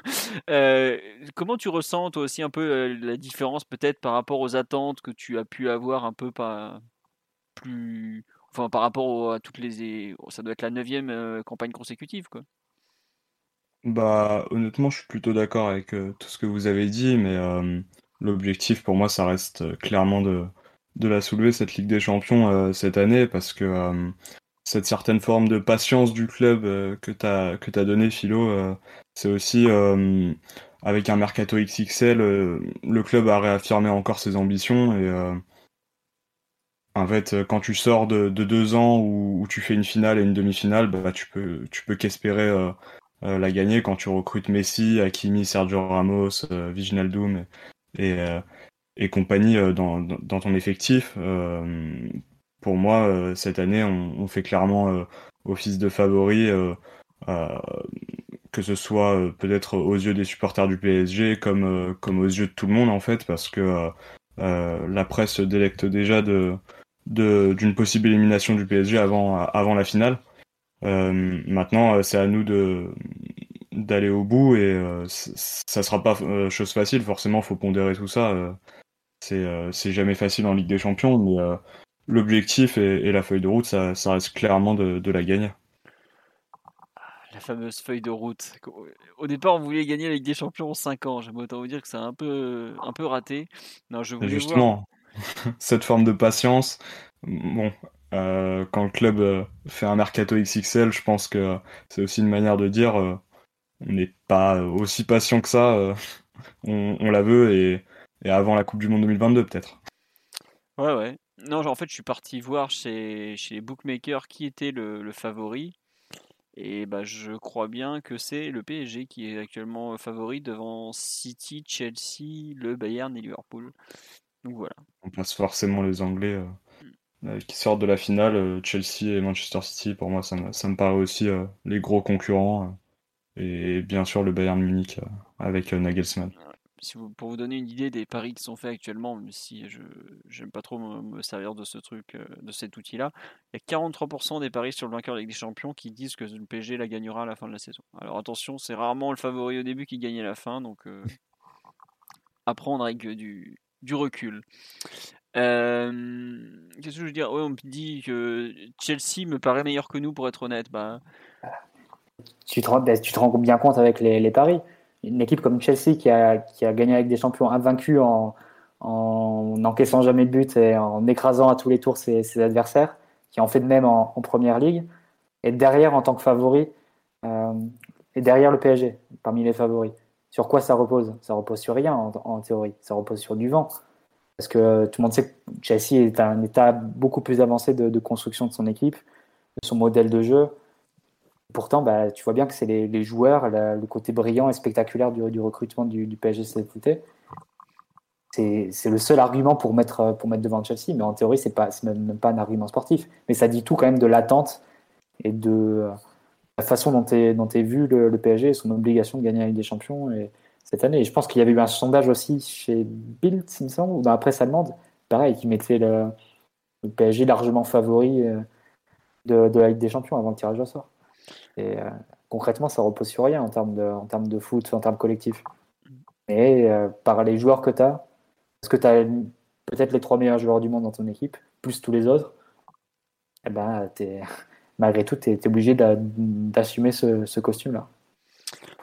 Euh, comment tu ressens toi aussi un peu euh, la différence peut-être par rapport aux attentes que tu as pu avoir un peu par, plus. Enfin, par rapport à toutes les. Ça doit être la neuvième euh, campagne consécutive, quoi? Bah, honnêtement, je suis plutôt d'accord avec tout ce que vous avez dit, mais l'objectif pour moi, ça reste clairement de, de la soulever, cette Ligue des Champions, cette année, parce que cette certaine forme de patience du club euh, que t'as que t'as donné, Philo, euh, c'est aussi euh, avec un mercato XXL, le club a réaffirmé encore ses ambitions et en fait, quand tu sors de, de deux ans où, tu fais une finale et une demi-finale, bah, tu peux tu peux qu'espérer la gagner quand tu recrutes Messi, Hakimi, Sergio Ramos, Wijnaldum et, et, et compagnie dans, dans ton effectif. Pour moi, euh, cette année, on, on fait clairement euh, office de favori, euh, que ce soit peut-être aux yeux des supporters du PSG comme, comme aux yeux de tout le monde en fait, parce que la presse se délecte déjà de d'une possible élimination du PSG avant, avant la finale. Euh, maintenant, c'est à nous de d'aller au bout et euh, ça sera pas euh, chose facile. Forcément, faut pondérer tout ça. c'est jamais facile en Ligue des Champions, mais l'objectif et, et la feuille de route, ça, ça reste clairement de, de la gagner. La fameuse feuille de route. Au départ, on voulait gagner la Ligue des Champions en 5 ans. J'aime autant vous dire que c'est un peu, un peu raté. Non, je voulais voir. justement, [LAUGHS] cette forme de patience, bon, euh, quand le club euh, fait un mercato XXL, je pense que c'est aussi une manière de dire euh, on n'est pas aussi patient que ça, euh, [LAUGHS] on, on la veut et, et avant la Coupe du Monde 2022 peut-être. Ouais, ouais. Non, en fait, je suis parti voir chez, chez les bookmakers qui était le, le favori. Et bah, je crois bien que c'est le PSG qui est actuellement favori devant City, Chelsea, le Bayern et Liverpool. Donc voilà. On passe forcément les Anglais euh, euh, qui sortent de la finale, euh, Chelsea et Manchester City, pour moi ça me, ça me paraît aussi euh, les gros concurrents. euh, et bien sûr le Bayern Munich euh, avec euh, Nagelsmann. Si pour vous donner une idée des paris qui sont faits actuellement, même si je j'aime pas trop me, servir de ce truc, euh, de cet outil-là, il y a 43% des paris sur le vainqueur de Ligue des Champions qui disent que le PSG la gagnera à la fin de la saison. Alors attention, c'est rarement le favori au début qui gagne à la fin, donc euh, à prendre avec du, recul. Euh, Qu'est-ce que je veux dire? Ouais, On me dit que Chelsea me paraît meilleur que nous, pour être honnête. Bah, Tu te, rends, ben, bien compte avec les paris. Une équipe comme Chelsea qui a, qui a gagné avec des champions invaincus en, en n'encaissant jamais de but et en écrasant à tous les tours ses, adversaires, qui en fait de même en, première ligue, et derrière en tant que favori, euh, et derrière le PSG, parmi les favoris. Sur quoi ça repose? Ça repose sur rien en, théorie, ça repose sur du vent. Parce que tout le monde sait que Chelsea est à un état beaucoup plus avancé de, construction de son équipe, de son modèle de jeu. Pourtant, bah, tu vois bien que c'est les, joueurs, le côté brillant et spectaculaire du, recrutement du, du PSG été c'est le seul argument pour mettre, pour mettre devant Chelsea, mais en théorie, c'est pas, même pas un argument sportif. Mais ça dit tout quand même de l'attente et de la façon dont est, dont vu le, PSG et son obligation de gagner la Ligue des Champions et, cette année. Et je pense qu'il y avait eu un sondage aussi chez Bild, il me semble, ou dans la presse allemande, pareil, qui mettait le, PSG largement favori euh, de, de, la Ligue des Champions avant le tirage au sort. Et euh, concrètement, ça repose sur rien en termes de, en termes de foot, en termes collectifs. Mais euh, par les joueurs que tu as, parce que tu as peut-être les trois meilleurs joueurs du monde dans ton équipe, plus tous les autres, eh ben, es, [LAUGHS] malgré tout, tu es, obligé d'assumer ce, costume-là.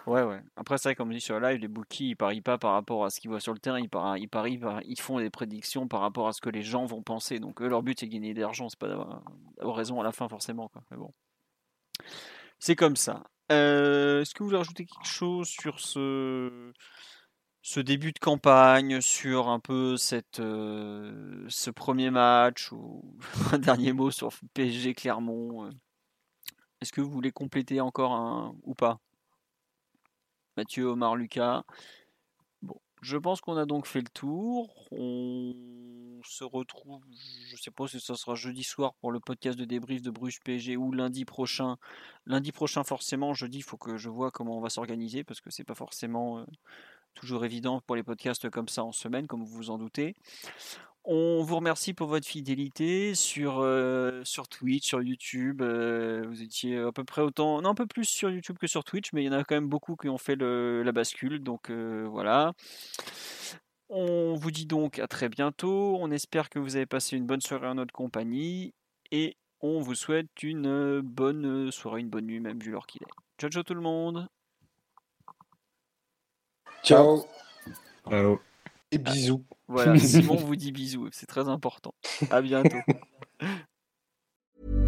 Ouais, ouais. Après, c'est vrai, comme on dit sur live, les bookies, ils parient pas par rapport à ce qu'ils voient sur le terrain, ils parient, ils, parient, ils font des prédictions par rapport à ce que les gens vont penser. Donc, eux, leur but, c'est de gagner de l'argent, c'est pas d'avoir raison à la fin, forcément. Quoi. Mais bon. C'est comme ça. Euh, est-ce que vous voulez rajouter quelque chose sur ce, début de campagne, sur un peu cette, euh, ce premier match, ou [LAUGHS] un dernier mot sur PSG Clermont. Euh? Est-ce que vous voulez compléter encore un ou pas? Mathieu, Omar, Lucas. Bon, je pense qu'on a donc fait le tour. On se retrouve, je ne sais pas si ce sera jeudi soir pour le podcast de débrief de Bruges PSG ou lundi prochain. Lundi prochain, forcément, jeudi, il faut que je vois comment on va s'organiser parce que c'est pas forcément. Euh, toujours évident pour les podcasts comme ça en semaine, comme vous vous en doutez. On vous remercie pour votre fidélité sur, euh, sur Twitch, sur YouTube. Euh, vous étiez à peu près autant, non un peu plus sur YouTube que sur Twitch, mais il y en a quand même beaucoup qui ont fait la bascule. Donc voilà. On vous dit donc à très bientôt. On espère que vous avez passé une bonne soirée en notre compagnie. Et on vous souhaite une bonne soirée, une bonne nuit, même vu l'heure qu'il est. Ciao, ciao tout le monde. Ciao. Ciao. Et bisous. Voilà, [LAUGHS] Simon vous dit bisous, c'est très important. À bientôt. [LAUGHS]